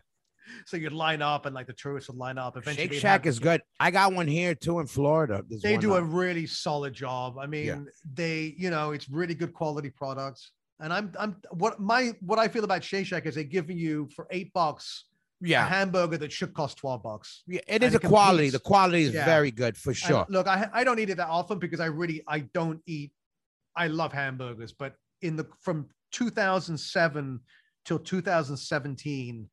So you'd line up, and like the tourists would line up. Eventually, Shake Shack is good. I got one here too in Florida. There's they do uh, a really solid job. I mean, they, you know, it's really good quality products. And I'm, I'm, what my, what I feel about Shake Shack is they're giving you for eight bucks yeah, a hamburger that should cost 12 bucks. Yeah, it and is it a quality. The quality is Yeah. very good for And sure. look, I, I don't eat it that often because I really, I don't eat, I love hamburgers, but in the, from 2007 till 2017,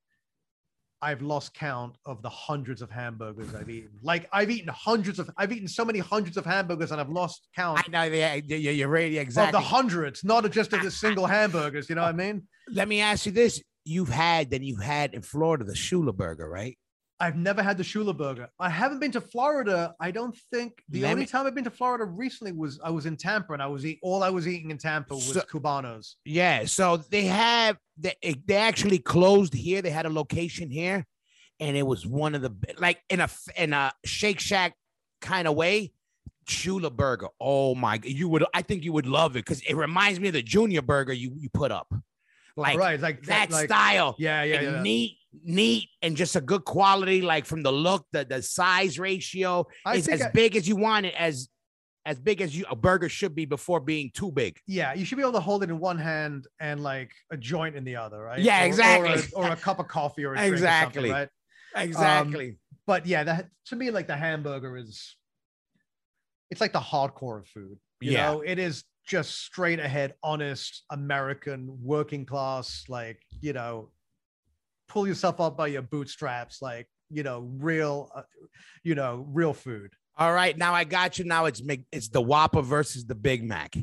I've lost count of the hundreds of hamburgers I've eaten. Like I've eaten hundreds of, I've eaten so many hundreds of hamburgers and I've lost count I know. Yeah, yeah, you're right. of Exactly. the hundreds, not just of the single hamburgers. You know what I mean? Let me ask you this: You've had, then you had in Florida the Shula Burger, right? I've never had the Shula burger. I haven't been to Florida. I don't think the Let only me- time I've been to Florida recently was I was in Tampa and I was eat all I was eating in Tampa was So- Cubanos. Yeah. So they have they eh, they actually closed here. They had a location here, and it was one of the like in a in a Shake Shack kind of way. Shula Burger. Oh my! god, You would. I think you would love it because it reminds me of the Junior Burger you you put up, like right, like that like, style. Yeah, yeah, yeah. neat, neat, and just a good quality, like from the look, the the size ratio. I it's as I- big as you want it, as as big as you a burger should be before being too big. Yeah, you should be able to hold it in one hand and like a joint in the other, right? Yeah, Or- exactly. Or a, or a cup of coffee or or Exactly. something, right? Exactly. Um, but yeah, that to me, like the hamburger is, it's like the hardcore of food. You Yeah. know, it is just straight ahead, honest American working class, like you know, pull yourself up by your bootstraps, like you know, real, uh, you know, real food. All right, now I got you. Now it's it's the Whopper versus the Big Mac.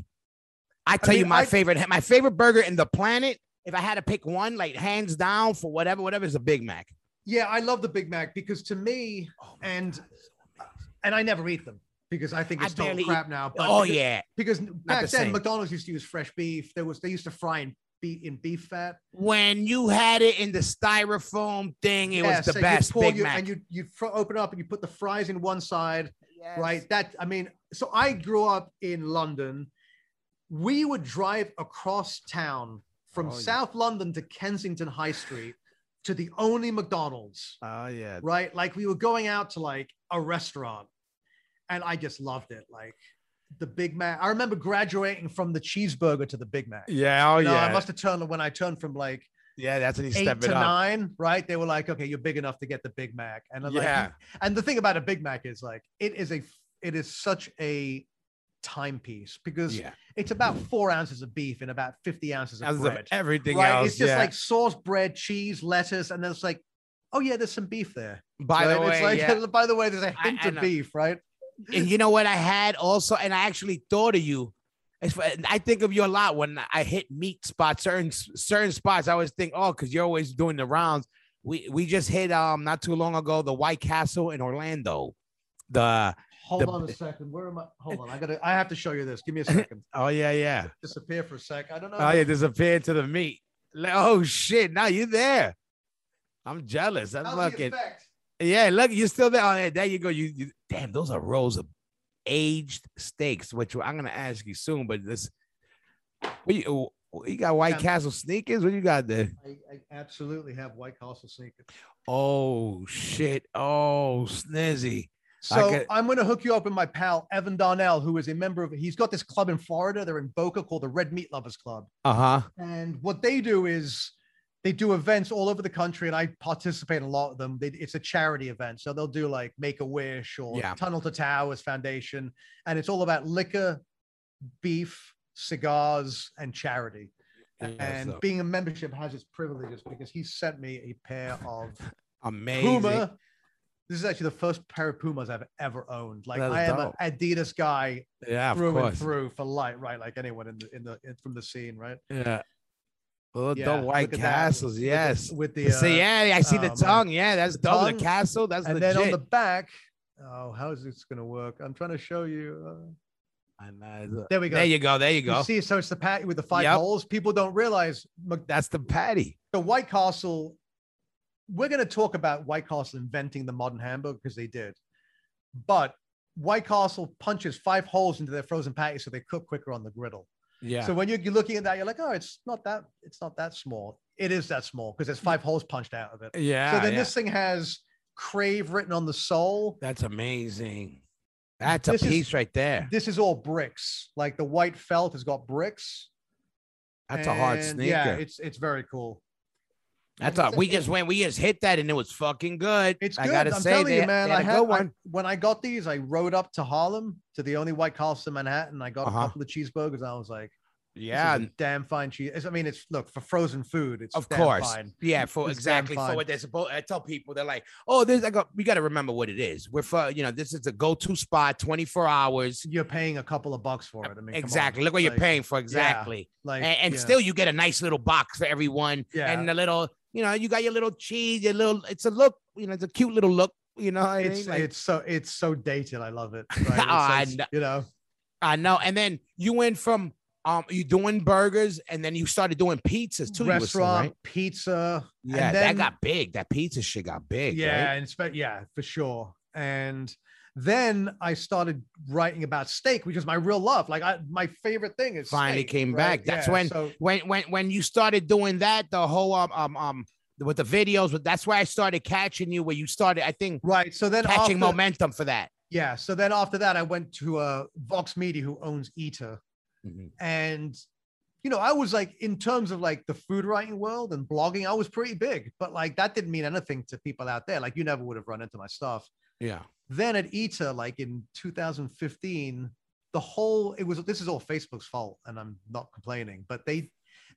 I tell you mean, my I- favorite my favorite burger in the planet. If I had to pick one, like hands down for whatever, whatever is a Big Mac. Yeah, I love the Big Mac because to me, and and I never eat them because I think I it's total crap now. But oh because, yeah, because back the then. McDonald's used to use fresh beef. There was they used to fry in beef in beef fat. when you had it in the styrofoam thing, it Yeah, was the best Big Mac. And you you open it up and you put the fries in one side, Yes. right? That I mean, so I grew up in London. We would drive across town from Oh, yeah. South London to Kensington High Street to the only McDonald's, Oh yeah. right? Like we were going out to like a restaurant, and I just loved it. Like the Big Mac. I remember graduating from the cheeseburger to the Big Mac. Yeah. Oh You know, yeah. I must have turned when I turned from like yeah. That's when you eight to up. nine, right? They were like, okay, you're big enough to get the Big Mac. And I'm like, Yeah. and the thing about a Big Mac is like it is a it is such a timepiece because Yeah. it's about four ounces of beef and about 50 ounces of As of everything right? else. it's just yeah. like sauce, bread, cheese, lettuce, and then it's like, oh yeah, there's some beef there. By the way, it's like yeah. by the way, there's a hint I of uh, beef, right? And you know what I had also, and I actually thought of you. I think of you a lot when I hit meat spots, certain certain spots. I always think, oh, because you're always doing the rounds. We we just hit um not too long ago the White Castle in Orlando. The Hold The- on a second. Where am I? Hold on. I gotta I have to show you this. Give me a second. oh yeah yeah Disappear for a sec. I don't know. oh yeah disappeared to the meat. Oh shit! Now you're there. I'm jealous. I'm How's the looking. effect? Yeah, look, you're still there. Oh, yeah, there you go. You, you damn, those are rows of aged steaks, which I'm gonna ask you soon. But this, what you, you got White Yeah. Castle sneakers? What you got there? I, I absolutely have White Castle sneakers. Oh shit! Oh snizzy! So could- I'm going to hook you up with my pal Evan Darnell, who is a member of. He's got this club in Florida. They're in Boca called the Red Meat Lovers Club, Uh huh. and what they do is they do events all over the country, and I participate in a lot of them. They, it's a charity event, so they'll do like Make a Wish or Yeah. Tunnel to Towers Foundation, and it's all about liquor, beef, cigars, and charity. and being a membership has its privileges because he sent me a pair of amazing. Puma. This is actually the first pair of Pumas I've ever owned. Like I am dope. an Adidas guy Yeah, through and through for light, right? Like anyone in the in the in, from the scene, right? Yeah. Oh, Yeah, the White at that, Castles, with the- yes. With the, See, uh, yeah, I see oh, the man. tongue. Yeah, that's The double the castle. That's the and legit. then on the back. Oh, how is this gonna work? I'm trying to show you. Uh, there we go. There you go. There you You go. see, so it's the patty with the five Yep. holes. People don't realize Mc- That's the patty. the White Castle. We're going to talk about White Castle inventing the modern hamburger because they did, but White Castle punches five holes into their frozen patty so they cook quicker on the griddle. Yeah. So when you're, you're looking at that, you're like, oh, it's not that, it's not that small. It is that small because there's five holes punched out of it. yeah. so then yeah. this thing has crave written on the sole. That's amazing. That's a This is- piece right there. This is all bricks. Like the white felt has got bricks. That's a hard and sneaker. Yeah, it's it's very cool. That's a, we just went, we just hit that and it was fucking good. It's good. I gotta I'm say, telling they, you, man. they I had a had good I- when I got these, I rode up to Harlem to the only White Castle in Manhattan. I got Uh-huh. a couple of cheeseburgers. I was like, yeah, a damn fine cheese. I mean, it's look for frozen food. It's of course. fine. Yeah, for It's exactly for what they're supposed. I tell people they're like, oh, this I got. We got to remember what it is. We're for you know, this is a go-to spot, twenty four hours. You're paying a couple of bucks for it. I mean. Exactly. Look what you're paying for. Exactly. Like, and and yeah. still, you get a nice little box for everyone. Yeah. And the little, you know, you got your little cheese, your little. It's a look. You know, it's a cute little look. You know, what I it's mean? Like, it's so it's so dated. I love it. Right? It's- Oh, I know. you know, I know. And then you went from um, you doing burgers, and then you started doing pizzas too. were saying, restaurant right? pizza. Yeah, then, that got big. That pizza shit got big. yeah, right? and spe- yeah, for sure. And then I started writing about steak, which is my real love. Like I, my favorite thing is Finally steak, came right? back. That's Yeah, when- So when when when you started doing that, the whole um um um with the videos, but that's where I started catching you. Where you started, I think, right. So then catching after, momentum for that. Yeah. So then after that, I went to uh, Vox Media, who owns Eater, Mhm. and you know, I was like, in terms of like the food writing world and blogging, I was pretty big, but like that didn't mean anything to people out there. Like you never would have run into my stuff. Yeah. Then at Eater, like in 2015, the whole it was this is all Facebook's fault, and I'm not complaining, but they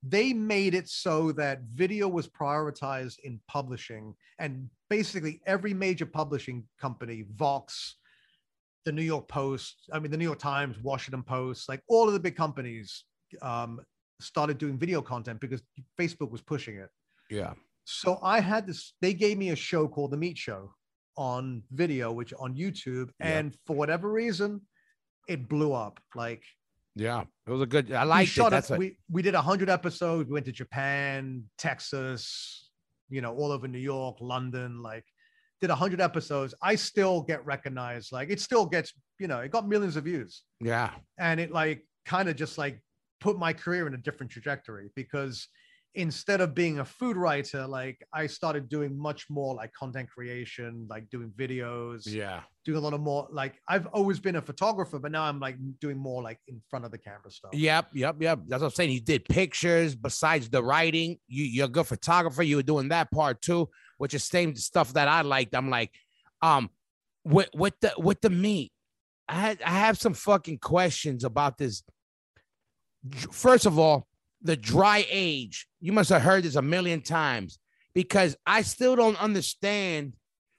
they made it so that video was prioritized in publishing, and basically every major publishing company, Vox, the New York Post, I mean the New York Times, Washington Post, like all of the big companies um, started doing video content because Facebook was pushing it. Yeah. So I had this, they gave me a show called The Meat Show on video, which on YouTube. Yeah. And for whatever reason, it blew up. Like Yeah. It was a good. I we liked it. That's it. a, We, we did 100 episodes. We went to Japan, Texas, you know, all over New York, London, like did 100 episodes. I still get recognized. Like it still gets, you know, it got millions of views yeah. and it like kind of just like put my career in a different trajectory because instead of being a food writer like i started doing much more like content creation like doing videos Yeah. doing a lot of more like i've always been a photographer but now i'm like doing more like in front of the camera stuff Yep, yep, yep. That's what I'm saying. You did pictures besides the writing. You you're a good photographer. You were doing that part too, which is same stuff that I liked. I'm like, um, with with the with the meat, I had I have some fucking questions about this. First of all, the dry age. You must have heard this a million times because I still don't understand.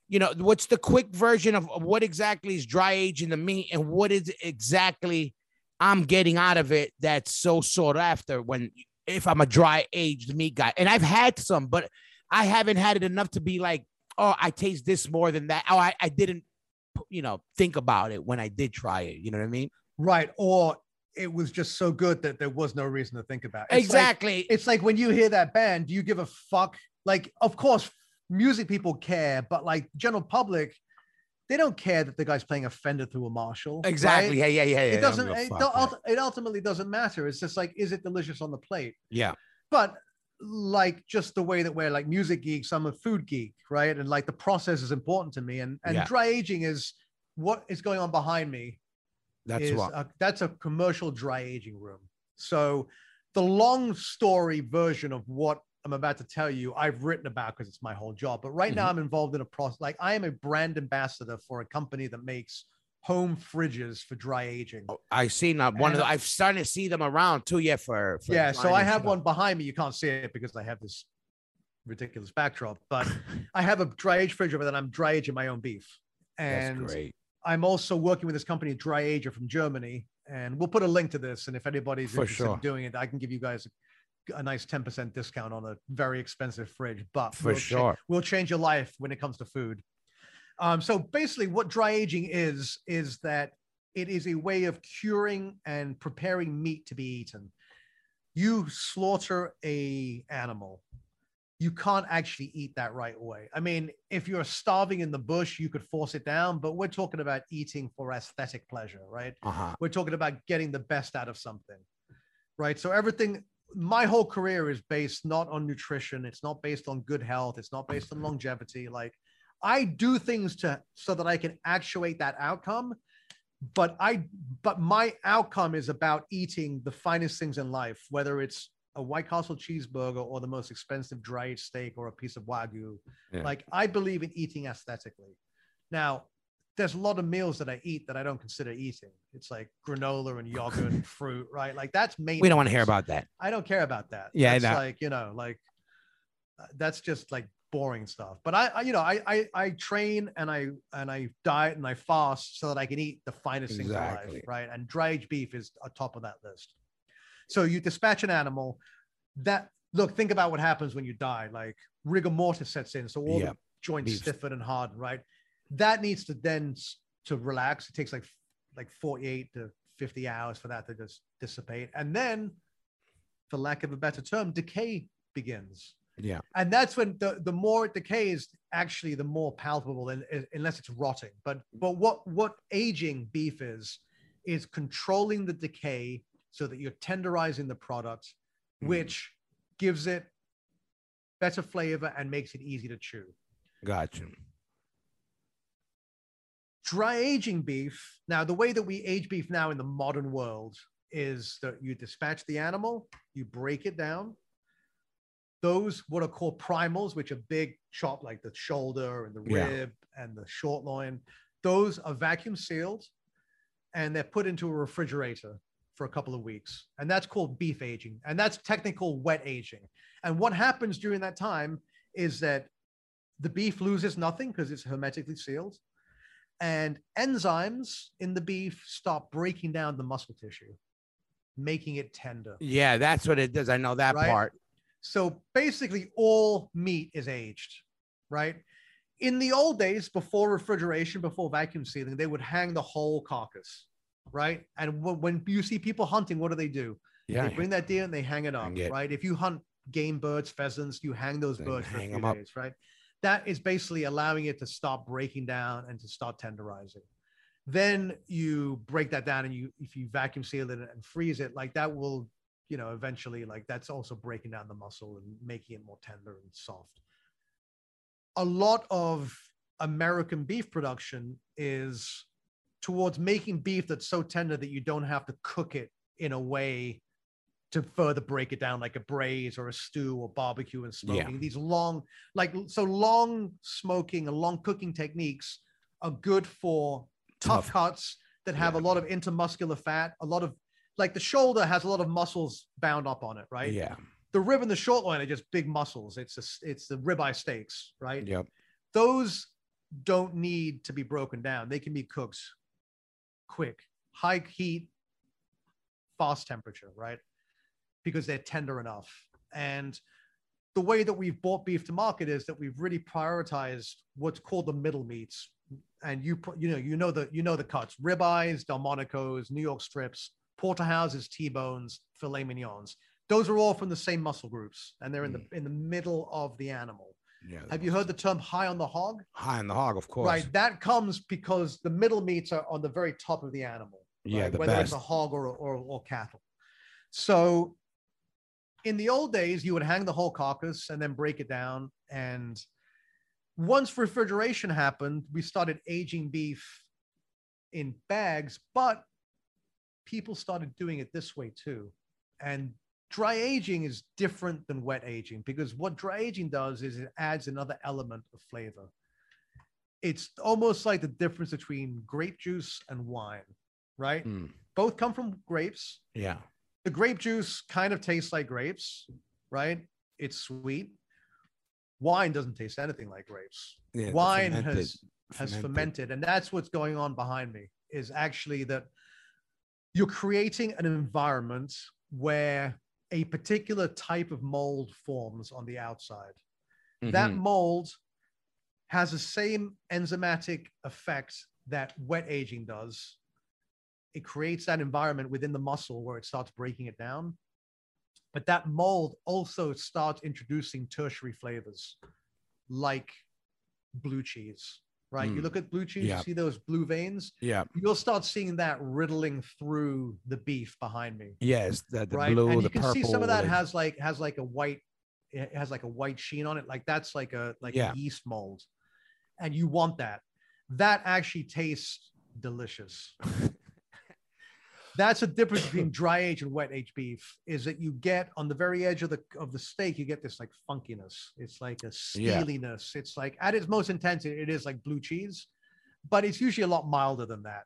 You know, what's the quick version of, of what exactly is dry age in the meat and what is exactly I'm getting out of it that's so sought after when if I'm a dry aged meat guy. And I've had some, but I haven't had it enough to be like, oh, I taste this more than that. Oh, I, I didn't, you know, think about it when I did try it. You know what I mean? right or it was just so good that there was no reason to think about it. It's like- exactly. it's like when you hear that band, do you give a fuck? Like, of course, music people care, but like general public, they don't care that the guy's playing a Fender through a Marshall. right? exactly. Yeah, yeah, yeah. yeah. It doesn't. It, fuck, don't- yeah. it ultimately doesn't matter. It's just like, is it delicious on the plate? Yeah. But like just the way that we're like music geeks, I'm a food geek, right? And like the process is important to me. And and Yeah. dry aging is what is going on behind me That's what. a, that's a commercial dry aging room. So the long story version of what I'm about to tell you, I've written about because it's my whole job. But right now Mm-hmm. I'm involved in a process. Like I am a brand ambassador for a company that makes home fridges for dry aging. I see now one of And- the. I've started to see them around too. Yeah, for, for yeah. So I have stuff. one behind me. You can't see it because I have this ridiculous backdrop, but I have a dry age fridge over that I'm dry aging my own beef. And That's great. I'm also working with this company, Dry Ager from Germany, and we'll put a link to this. And if anybody's For interested sure. in doing it, I can give you guys a, a nice 10% discount on a very expensive fridge. But For we'll cha- sure. we'll change your life when it comes to food. Um, so basically, what dry aging is is that it is a way of curing and preparing meat to be eaten. You slaughter a animal, you can't actually eat that right away. I mean, if you're starving in the bush, you could force it down, but we're talking about eating for aesthetic pleasure, right? Uh huh. We're talking about getting the best out of something, right? So everything, my whole career is based not on nutrition. It's not based on good health. It's not based on longevity. Like I do things to so that I can actuate that outcome, but I, but my outcome is about eating the finest things in life, whether it's a White Castle cheeseburger or the most expensive dried steak or a piece of wagyu. Yeah. Like I believe in eating aesthetically. Now, there's a lot of meals that I eat that I don't consider eating. It's like granola and yogurt and fruit, right? Like that's main. We don't want to hear about that. I don't care about that. Yeah, it's like you know, like uh, that's just like boring stuff. But I, I you know, I, I I train and I and I diet and I fast so that I can eat the finest things in life, right? And dry aged beef is on top of that list. So you dispatch an animal. That look, think about what happens when you die. Like rigor mortis sets in, so all Yeah. the joints stiffen and harden, right? That needs to then to relax. It takes like like 48 to 50 hours for that to just dissipate. And then, for lack of a better term, decay begins. Yeah. And that's when the, the more it decays, actually, the more palpable, and unless it's rotting. But but what what aging beef is is controlling the decay so that you're tenderizing the product, Mhm. which gives it better flavor and makes it easy to chew. Gotcha. dry aging beef. Now, the way that we age beef now in the modern world is that you dispatch the animal, you break it down. Those what are called primals, which are big chop like the shoulder and the Yeah. rib and the short loin. Those are vacuum sealed and they're put into a refrigerator for a couple of weeks. And that's called beef aging. And that's technical wet aging. And what happens during that time is that the beef loses nothing because it's hermetically sealed. And enzymes in the beef stop breaking down the muscle tissue, making it tender. Yeah, that's what it does. I know that Right? part. So basically, all meat is aged, right? In the old days, before refrigeration, before vacuum sealing, they would hang the whole carcass, right? And wh- when you see people hunting, what do they do? Yeah. They bring that deer and they hang it up, Hang it. right? If you hunt game birds, pheasants, you hang those Then birds for a hang few 'em up. days, right? That is basically allowing it to stop breaking down and to start tenderizing. Then you break that down and you, if you vacuum seal it and freeze it, like that will, you know, eventually, like that's also breaking down the muscle and making it more tender and soft. A lot of American beef production is towards making beef that's so tender that you don't have to cook it in a way to further break it down like a braise or a stew or barbecue and Yeah. smoking these long like so long smoking and long cooking techniques are good for tough, Tough. cuts that have a lot of intermuscular fat a lot of like the shoulder has a lot of muscles bound up on it right Yeah. the rib and the short loin are just big muscles it's a, it's the ribeye steaks right Yep. those don't need to be broken down. They can be cooked quick, high heat, fast temperature, right? Because they're tender enough. And the way that we've bought beef to market is that we've really prioritized what's called the middle meats. And you you know, you know the you know the cuts: ribeyes, Delmonico's, New York strips, porterhouses, T-bones, filet mignons. Those are all from the same muscle groups, and they're in the mm. in the middle of the animal. Yeah. Have you heard the term high on the hog? high on the hog, of course. Right. That comes because the middle meats are on the very top of the animal. Yeah, right? whether best. it's a hog or, or, or cattle. So in the old days, you would hang the whole carcass and then break it down. And once refrigeration happened, we started aging beef in bags, but people started doing it this way too. And dry aging is different than wet aging because what dry aging does is it adds another element of flavor. It's almost like the difference between grape juice and wine, right? Mm, Both come from grapes. yeah. The grape juice kind of tastes like grapes, right? It's sweet. Wine doesn't taste anything like grapes. yeah Wine fermented- has has fermented and that's what's going on behind me is actually that you're creating an environment where a particular type of mold forms on the outside. That Mhm. mold has the same enzymatic effect that wet aging does. It creates that environment within the muscle where it starts breaking it down. But that mold also starts introducing tertiary flavors like blue cheese right you Mm. look at blue cheese Yeah. you see those blue veins Yeah. you'll start seeing that riddling through the beef behind me Yes. The, the right blue, and the you can purple. see some of that the- has like has like a white it has like a white sheen on it like that's like a like Yeah. a yeast mold and you want that that actually tastes delicious that's the difference between dry aged and wet aged beef is that you get on the very edge of the of the steak you get this like funkiness it's like a Yeah. steeliness it's like at its most intense it it is like blue cheese but it's usually a lot milder than that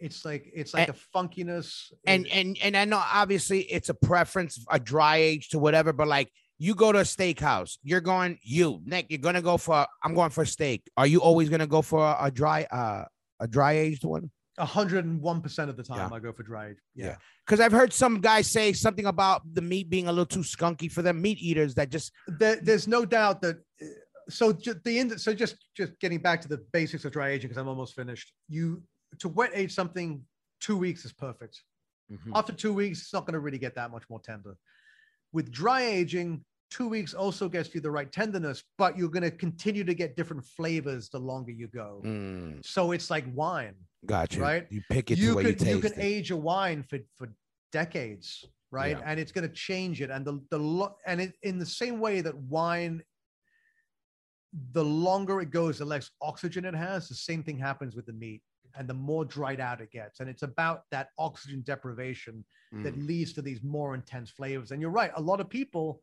it's like it's like And- a funkiness and and and I know obviously it's a preference, a dry age to whatever, but like you go to a steakhouse, you're going, you Nick, you're gonna go for. I'm going for steak. Are you always gonna go for a, a dry, uh, a dry aged one? A hundred and one percent of the time, Yeah. I go for dried. Yeah. Yeah. Because I've heard some guys say something about the meat being a little too skunky for them meat eaters that just There, there's no doubt that. uh, So the end. So just just getting back to the basics of dry aging because I'm almost finished. You to wet age something, two weeks is perfect. Hmm. After two weeks, it's not going to really get that much more tender. With dry aging, two weeks also gets you the right tenderness, but you're going to continue to get different flavors the longer you go. Mm, So it's like wine. gotcha. Right? You pick it you can you you, can it. age a wine for for decades right Yeah. and it's going to change it and the the lo- and it, in the same way that wine the longer it goes, the less oxygen it has. The same thing happens with the meat, and the more dried out it gets. And it's about that oxygen deprivation that Mm. leads to these more intense flavors. And you're right, a lot of people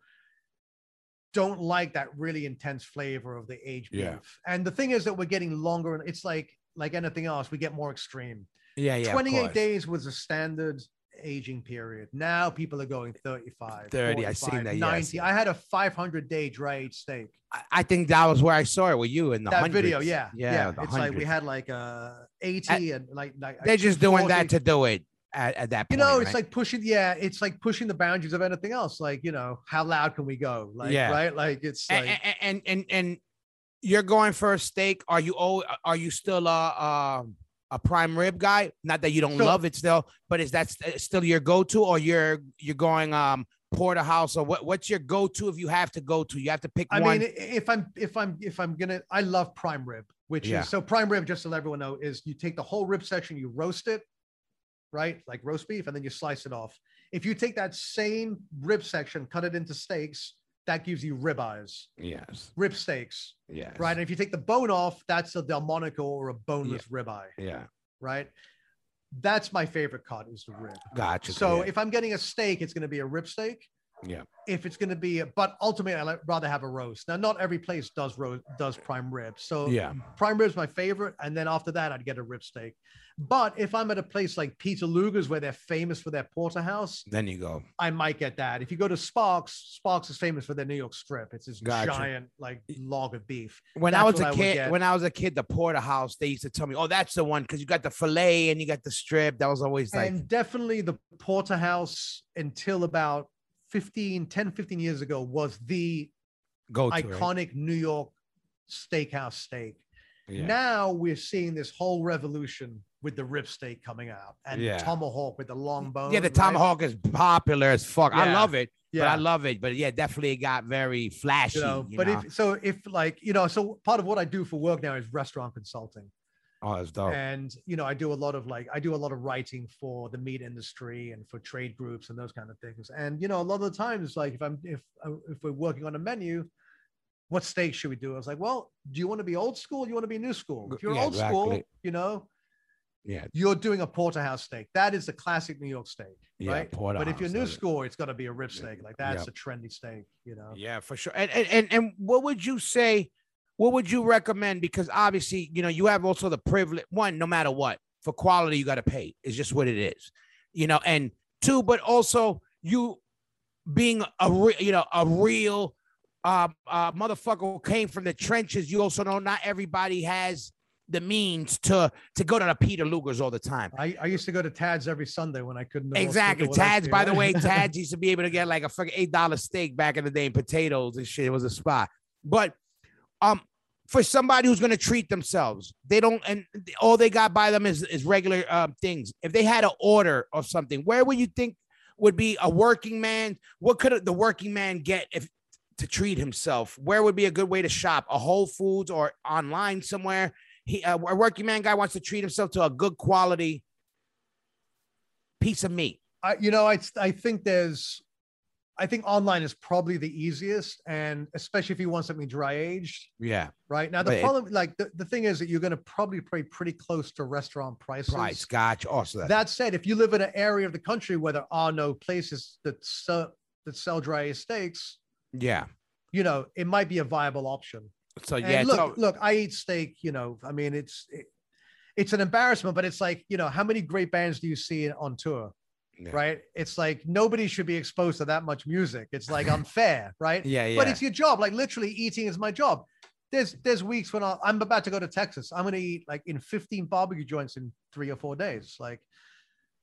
don't like that really intense flavor of the aged Yeah. beef. And the thing is that we're getting longer, and it's like like anything else, we get more extreme. Yeah, yeah. 28 days was a standard aging period. Now people are going 35, 30, I seen 45, that, yes. I had a 500 day dry aged steak. I- I think that was where I saw it with you in the that video, yeah, yeah. the It's like we had like uh, a 80 and like, like They're just doing that to do it at, at that you know, it's right? like pushing, yeah, it's like pushing the boundaries of anything else. Like, you know, how loud can we go? Like, Yeah. right? Like, it's like, and, and and and you're going for a steak. Are you oh are you still a um a prime rib guy? Not that you don't So- love it still, but is that still your go-to, or you're you're going um porterhouse, or what? What's your go-to if you have to go to? You have to pick I one. mean, if I'm, if I'm, if I'm gonna, I love prime rib, which Yeah. is so prime rib. Just to let everyone know, is you take the whole rib section, you roast it, right, like roast beef, and then you slice it off. If you take that same rib section, cut it into steaks, that gives you rib eyes, yes, rib steaks, yes, right? And if you take the bone off, that's a Delmonico or a boneless rib eye, Yeah, right? That's my favorite cut is the rib. gotcha. So yeah. if I'm getting a steak, it's going to be a rib steak. Yeah. If it's going to be, but ultimately, I'd rather have a roast. Now, not every place does roast does prime rib. So yeah, prime rib's my favorite, and then after that, I'd get a rib steak. But if I'm at a place like Peter Luger's, where they're famous for their porterhouse, then you go. I might get that. If you go to Sparks, Sparks is famous for their New York strip. It's this Gotcha. giant like log of beef. When I was a I kid, when I was a kid, the porterhouse, they used to tell me, "Oh, that's the one," because you got the fillet and you got the strip. That was always like, and definitely the porterhouse until about 15 10 15 years ago was the go iconic New York steakhouse steak. Yeah. Now we're seeing this whole revolution with the rib steak coming out and Yeah. tomahawk with the long bone. yeah, the right? tomahawk is popular as fuck. I love it. Yeah. But I love it. But yeah, definitely got very flashy. you know, you but know? if so, if like you know, so part of what I do for work now is restaurant consulting, oh, that's dope. and you know, I do a lot of like I do a lot of writing for the meat industry and for trade groups and those kind of things. And you know, a lot of the times, like if I'm if uh, if we're working on a menu, what steak should we do? I was like, well, do you want to be old school? Do you want to be new school? If you're Yeah, old school, you know, yeah, you're doing a porterhouse steak. That is the classic New York steak, yeah. right? But if you're new school, it's got to be a rib steak. Like that's Yeah. a trendy steak, you know. Yeah, for sure. And, and and and what would you say? What would you recommend? Because obviously, you know, you have also the privilege. One, no matter what, for quality, you got to pay. It's just what it is, you know. And two, but also you being a re- you know a real uh, uh, motherfucker who came from the trenches. You also know not everybody has the means to to go to the Peter Lugers all the time. I, I used to go to Tad's every Sunday when I couldn't. Exactly. Tad's, by the way, Tad's used to be able to get like a fucking eight dollar steak back in the day and potatoes and shit. It was a spot. But um, for somebody who's gonna treat themselves, they don't, and all they got by them is is regular um things. If they had an order of something, where would you think would be a working man? What could the working man get if to treat himself? Where would be a good way to shop? A Whole Foods or online somewhere? He, uh, a working man guy wants to treat himself to a good quality piece of meat. I, you know, I I think there's, I think online is probably the easiest, and especially if you want something dry aged, Yeah. right? Now the But it- problem, like the, the thing is that you're going to probably pay pretty close to restaurant prices. Price. Scotch. Also, oh, that. That said, if you live in an area of the country where there are no places that sell that sell dry aged steaks, yeah. you know, it might be a viable option. So And yeah. look, look, I eat steak. You know, I mean, it's it, it's an embarrassment, but it's like you know, how many great bands do you see on tour? Yeah. Right? It's like nobody should be exposed to that much music. It's like unfair, right? yeah. Yeah. But it's your job. Like literally, eating is my job. There's there's weeks when I'll, I'm about to go to Texas. I'm gonna eat like in 15 barbecue joints in three or four days. Like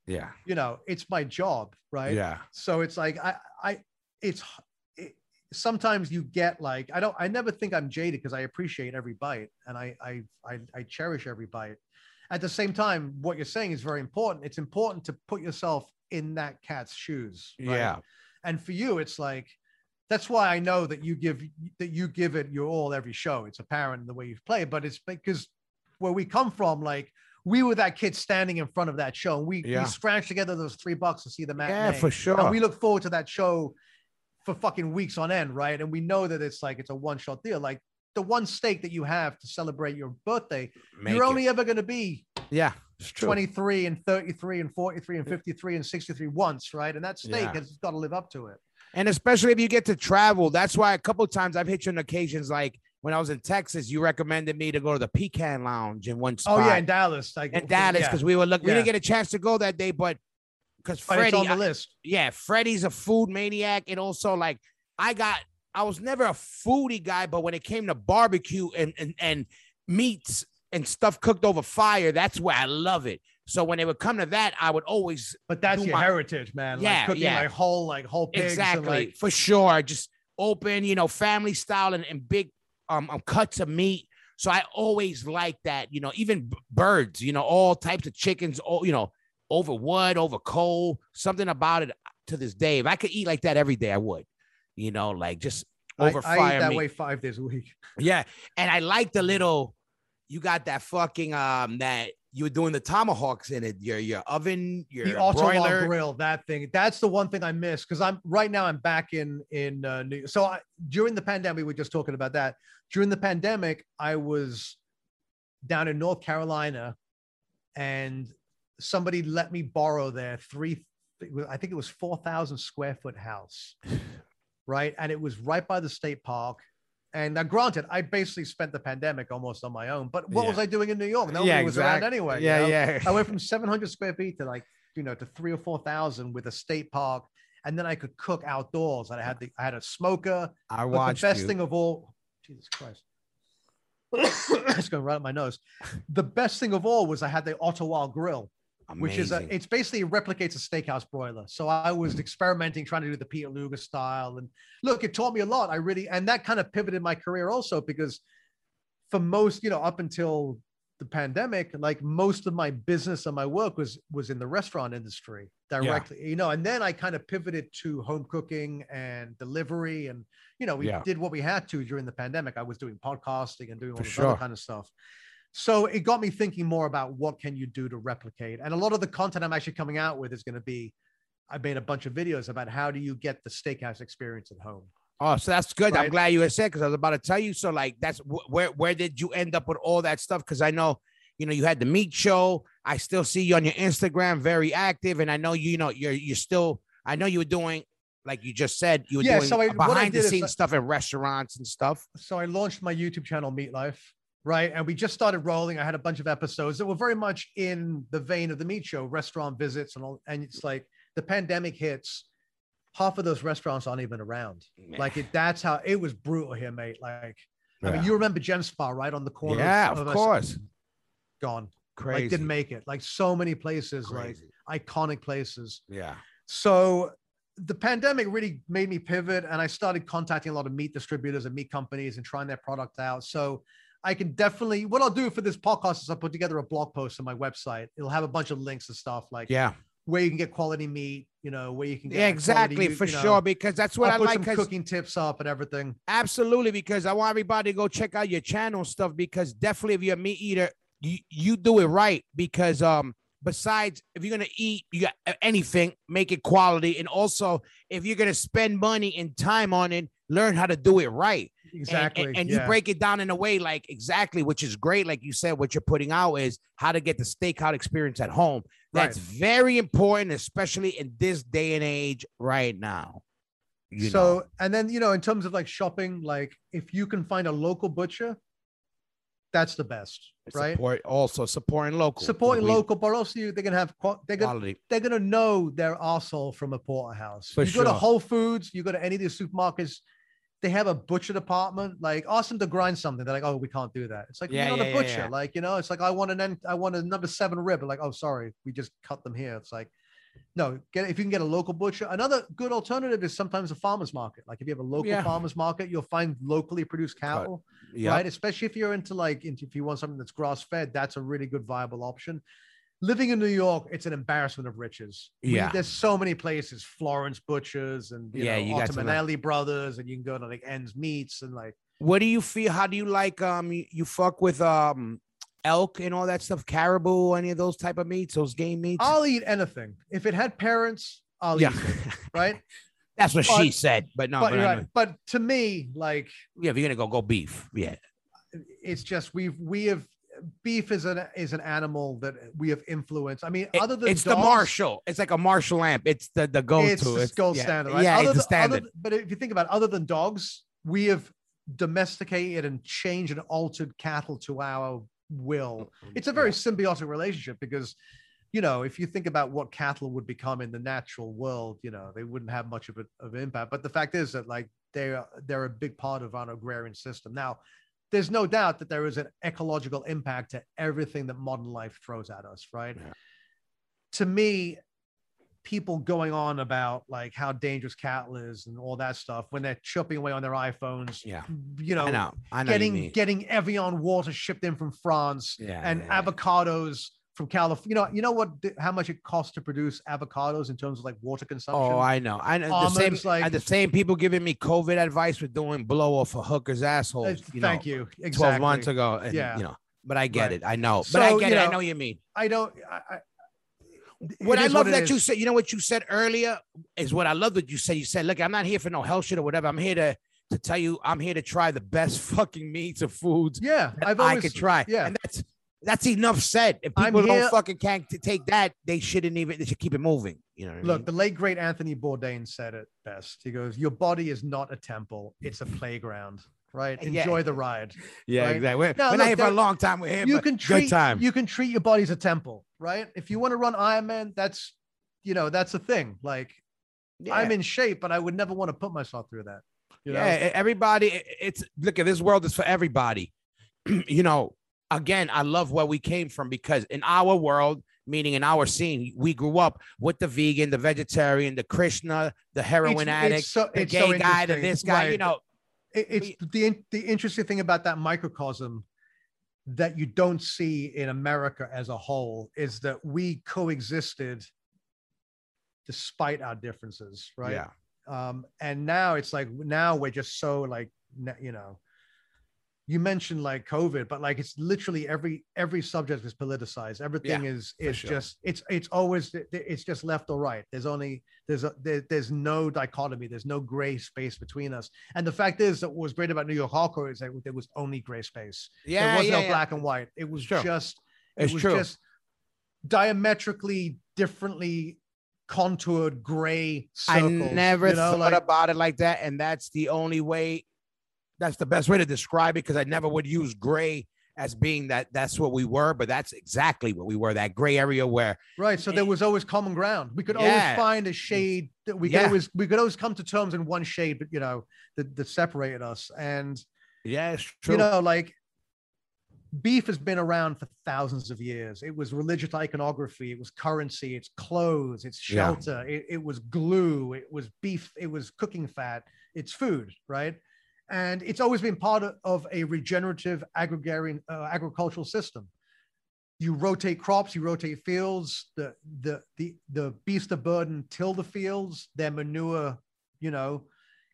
yeah. you know, it's my job, right? Yeah. So it's like I I it's it, sometimes you get like I don't I never think I'm jaded because I appreciate every bite and I, I I I cherish every bite. At the same time, what you're saying is very important. It's important to put yourself in that cat's shoes. right? Yeah. And for you, it's like that's why I know that you give that you give it your all every show. It's apparent in the way you play, but it's because where we come from, like we were that kid standing in front of that show, and we, Yeah. we scratched together those three bucks to see the matinee. Yeah, for sure. And we look forward to that show for fucking weeks on end, right? And we know that it's like it's a one shot deal. Like the one steak that you have to celebrate your birthday, Make you're it. only ever going to be yeah, it's true. 23 and 33 and 43 and 53 and 63 once, right? And that steak Yeah. has got to live up to it. And especially if you get to travel, that's why a couple of times I've hit you on occasions like when I was in Texas, you recommended me to go to the Pecan Lodge in one spot. Oh yeah, in Dallas, like in Dallas yeah. because we were look. We didn't get a chance to go that day, but because But it's Freddie, on the I- list. yeah, Freddie's a food maniac, and also like I got, I was never a foodie guy, but when it came to barbecue and and and meats and stuff cooked over fire, that's where I love it. So when it would come to that, I would always But that's your my- heritage, man. Yeah, like cooking yeah. like whole, like whole pigs. exactly like, for sure, just open, you know, family style and, and big um, um cuts of meat. So I always like that, you know, even b- birds, you know, all types of chickens, all you know, over wood, over coal, something about it to this day. If I could eat like that every day, I would, you know, like just I, over I eat that meat. way five days a week. Yeah, and I like the little. You got that fucking um that you were doing the tomahawks in it. Your your oven, your the grill, that thing. That's the one thing I miss because I'm right now. I'm back in in uh, New. So I, during the pandemic, we were just talking about that. During the pandemic, I was down in North Carolina, and somebody let me borrow their three. I think it was four thousand square foot house, right? And it was right by the state park. And now, granted, I basically spent the pandemic almost on my own. But what Yeah. was I doing in New York? Nobody was around anyway. you Yeah, know? yeah. I went from 700 square feet to like, you know, to three or 4,000 with a state park. And then I could cook outdoors. And I had the, I had a smoker. I But watched the best you. thing of all, Jesus Christ. it's going right up my nose. The best thing of all was I had the Otto Wilde grill, which is a, it's basically replicates a steakhouse broiler. So I was mm. experimenting, trying to do the Peter Luger style. And look, it taught me a lot. I really, and that kind of pivoted my career also because for most, you know, up until the pandemic, like most of my business and my work was was in the restaurant industry directly, you know, and then I kind of pivoted to home cooking and delivery. And, you know, we Yeah. did what we had to during the pandemic. I was doing podcasting and doing all For this sure. other kind of stuff. So it got me thinking more about what can you do to replicate. And a lot of the content I'm actually coming out with is going to be I made a bunch of videos about how do you get the steakhouse experience at home. Oh, so that's good. I'm glad you said because I was about to tell you. So, like, that's wh- where where did you end up with all that stuff? Because I know, you know, you had the meat show. I still see you on your Instagram, very active, and I know you you know you're you're still. I know you were doing like you just said. You were Yeah, doing so I- behind the scenes I- stuff in restaurants and stuff. so I launched my YouTube channel, Meat Life, right? And we just started rolling. I had a bunch of episodes that were very much in the vein of the meat show, restaurant visits, and all. And it's like the pandemic hits, half of those restaurants aren't even around. Like it, that's how it was brutal here, mate. Like I mean, you remember Gem Spa, right on the corner? yeah, of us- course, gone. crazy, Like didn't make it. Like so many places, crazy. like iconic places. yeah, So the pandemic really made me pivot and I started contacting a lot of meat distributors and meat companies and trying their product out. So I can definitely what I'll do for this podcast is I'll put together a blog post on my website. It'll have a bunch of links and stuff like yeah, where you can get quality meat, you know, where you can get yeah, exactly you- for you know. sure. Because that's what I'll I like. cooking tips up and everything. Absolutely, because I want everybody to go check out your channel stuff. Because definitely, if you're a meat eater, you, you do it right. Because um, besides, if you're gonna eat, you got anything, make it quality, and also if you're gonna spend money and time on it, learn how to do it right. And- Exactly. And, and yeah. you break it down in a way like exactly, which is great. Like you said, what you're putting out is how to get the steakhouse experience at home. That's very important, especially in this day and age right now. You so know. and then you know in terms of like shopping like if you can find a local butcher that's the best right Support, also supporting local. supporting We- local but also you, they're gonna have they're gonna quality. they're gonna know their arsehole from a porterhouse For you go to whole foods you go to any of these supermarkets they have a butcher department like ask them to grind something. They're like oh we can't do that. It's like Yeah, you're not yeah, a butcher yeah. like you know it's like i want an en- i want a number seven rib. Like oh sorry we just cut them here. It's like no get if you can get a local butcher another good alternative is sometimes a farmer's market. Like if you have a local Yeah. farmer's market you'll find locally produced cattle Yeah. right? Especially if you're into like into, if you want something that's grass fed that's a really good viable option living in new york it's an embarrassment of riches We- Yeah. there's so many places florence butchers and you Yeah, know you got to like- brothers and you can go to like ends meats and like What do you feel? How do you like? Um, you, you fuck with um elk and all that stuff, caribou, any of those type of meats, those game meats. i'll eat anything if it had parents i'll yeah. eat it right That's what she said. But no, but, but, right. but to me, like yeah, if you're gonna go, go beef. Yeah, it's just we've we have beef is an is an animal that we have influenced. I mean, It- other than it's the Marshall. It's like a Marshall amp. It's the the go to. it's the gold yeah, standard. Right? Yeah, other it's the than- standard. but if you think about it, other than dogs, we have domesticated and changed and altered cattle to our will. Mm-hmm. It's a very symbiotic relationship because, you know, if you think about what cattle would become in the natural world, you know, they wouldn't have much of, a, of an impact. But the fact is that like they're they're a big part of our agrarian system. Now, there's no doubt that there is an ecological impact to everything that modern life throws at us, right? Yeah. To me, people going on about like how dangerous cattle is and all that stuff when they're chipping away on their iPhones, Yeah, you know, I know. I know. getting getting Evian water shipped in from France Yeah, and yeah. avocados from California. You know, you know what how much it costs to produce avocados in terms of like water consumption. Oh, I know. I know. The same, like- and the same people giving me COVID advice for doing blow off a hooker's asshole. You know, Thank you. Exactly. Twelve months ago. And, Yeah. You know, but I get Right. it. I know. But I get it. I know, know what you mean. I don't. I, I, What I love it that you said, you know what you said earlier is what I love that you said. You said, look, I'm not here for no hell shit or whatever. I'm here to to tell you, I'm here to try the best fucking meats or foods Yeah, I've I always could try. Yeah, And that's that's enough said. If people here- don't fucking can't take that, they shouldn't even they should keep it moving. You know what I Look, mean? the late great Anthony Bourdain said it best. He goes, "Your body is not a temple; it's a playground." Right? Yeah. Enjoy the ride. yeah, right? exactly. We're, Now, we're look, not here for a long time. We're here you can treat time. you can treat your body as a temple, right? If you want to run Ironman, that's you know that's a thing. Like I'm in shape, but I would never want to put myself through that. You know? yeah, everybody. It's look at this world is for everybody. you know, again, I love where we came from because in our world, meaning in our scene, we grew up with the vegan, the vegetarian, the Krishna, the heroin It's- addict, it's so, the it's so gay guy, the interesting. this guy. You know, It- it's the the interesting thing about that microcosm that you don't see in America as a whole is that we coexisted despite our differences, right? Yeah. Um, and now it's like now we're just so like you know, you mentioned like COVID, but like it's literally every every subject is politicized. Everything is is sure. just it's it's always it's just left or right. There's only there's a there, there's no dichotomy. There's no gray space between us. And the fact is that what was great about New York hardcore is that there was only gray space. Yeah, there was yeah, no yeah. black and white. It was Sure. just it It's was true. just diametrically differently contoured gray circles. I never you know, thought like- about it like that, and that's the only way. That's the best way to describe it because I never would use gray as being that. That's what we were, but that's exactly what we were. That gray area where Right. So there was always common ground. We could Yeah. always find a shade that we could Yeah. always we could always come to terms in one shade, but you know, that, that separated us. And yeah, it's true. you know, like beef has been around for thousands of years. It was religious iconography, it was currency, it's clothes, it's Yeah. shelter, it, it was glue, it was beef, it was cooking fat, it's food, right? And it's always been part of, a regenerative agrarian uh, agricultural system. You rotate crops, you rotate fields. The the the the beast of burden till the fields. Their manure, you know,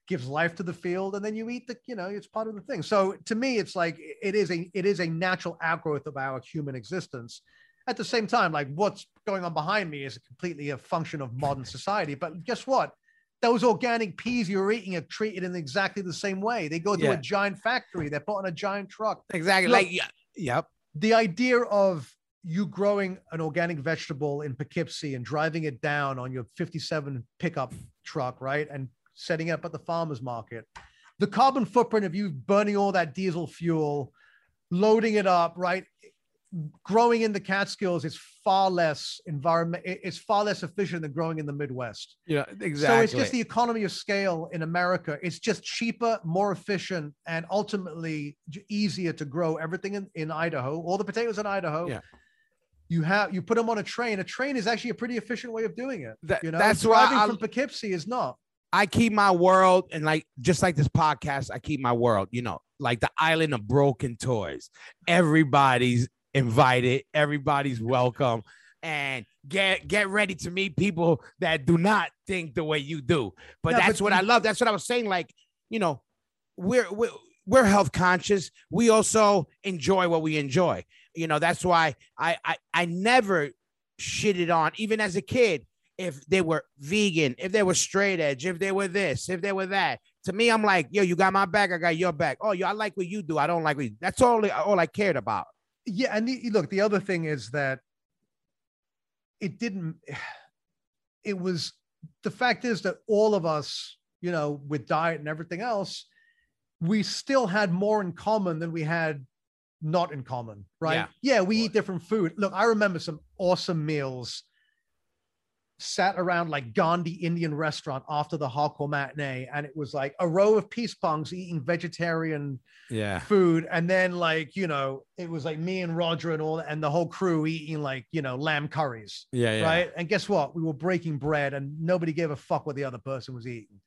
gives life to the field, and then you eat the. You know, it's part of the thing. So to me, it's like it is a it is a natural outgrowth of our human existence. At the same time, like what's going on behind me is completely a function of modern society. But guess what? Those organic peas you're eating are treated in exactly the same way. They go to Yeah. a giant factory. They're put on a giant truck exactly. Look- like yeah, yep. the idea of you growing an organic vegetable in Poughkeepsie and driving it down on your 57 pickup truck, right? And setting it up at the farmer's market. The carbon footprint of you burning all that diesel fuel, loading it up, right? Growing in the Catskills is far less environment. It's far less efficient than growing in the Midwest. Yeah, exactly. So it's just the economy of scale in America. It's just cheaper, more efficient, and ultimately easier to grow everything in, in Idaho. All the potatoes in Idaho. Yeah. You have you put them on a train. A train is actually a pretty efficient way of doing it. That- You know, that's why driving I- from Poughkeepsie is not. I keep my world and like just like this podcast, I keep my world, you know, like the island of broken toys. Everybody's invited, everybody's welcome. And get get ready to meet people that do not think the way you do. But Yeah, that's but what I love. That's what I was saying. Like, you know, we're we're we're health conscious. We also enjoy what we enjoy. You know, that's why I I I never shitted on, even as a kid if they were vegan, if they were straight edge, if they were this, if they were that. To me, I'm like, yo, you got my back, I got your back. Oh, yo, I like what you do. I don't like what you. That's all. All I cared about. Yeah, and the, look, the other thing is that it didn't. It was the fact is that all of us, you know, with diet and everything else, we still had more in common than we had not in common, right? Yeah. Yeah, we eat different food. Look, I remember some awesome meals sat around like Gandhi Indian restaurant after the hardcore matinee, and it was like a row of peace punks eating vegetarian Yeah. food, and then like you know, it was like me and Roger and all, and the whole crew eating like you know lamb curries, Yeah. Yeah. right? And guess what? We were breaking bread, and nobody gave a fuck what the other person was eating.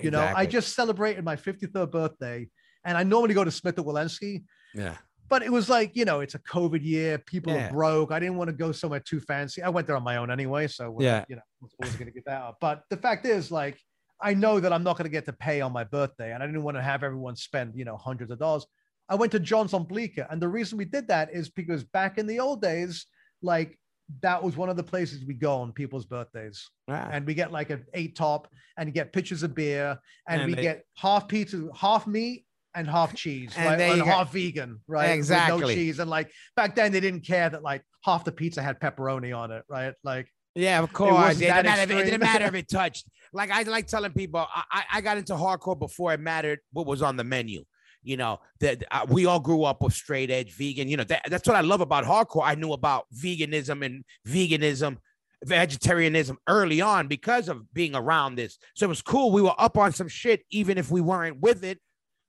You know, I just celebrated my 53rd birthday, and I normally go to Smith at Wollensky, Yeah. But it was like you know, it's a COVID year, people Yeah. are broke. I didn't want to go somewhere too fancy. I went there on my own anyway, so Yeah. you know, I wasn't going to get that. Up. But the fact is, like, I know that I'm not going to get to pay on my birthday, and I didn't want to have everyone spend you know hundreds of dollars. I went to John's on Bleecker, and the reason we did that is because back in the old days, like that was one of the places we go on people's birthdays Ah. and we get like an eight top and get pitchers of beer and, And we they- get half pizza, half meat and half cheese, And right? And half vegan, right? With no cheese. And like back then they didn't care that like half the pizza had pepperoni on it, right? Like Yeah, of course. It, wasn't didn't matter if, it didn't matter if it touched. Like I like telling people, I, I- I got into hardcore before it mattered what was on the menu. You know, that uh, we all grew up with straight edge vegan. You know, that, that's what I love about hardcore. I knew about veganism and veganism, vegetarianism early on because of being around this. So it was cool. We were up on some shit, even if we weren't with it.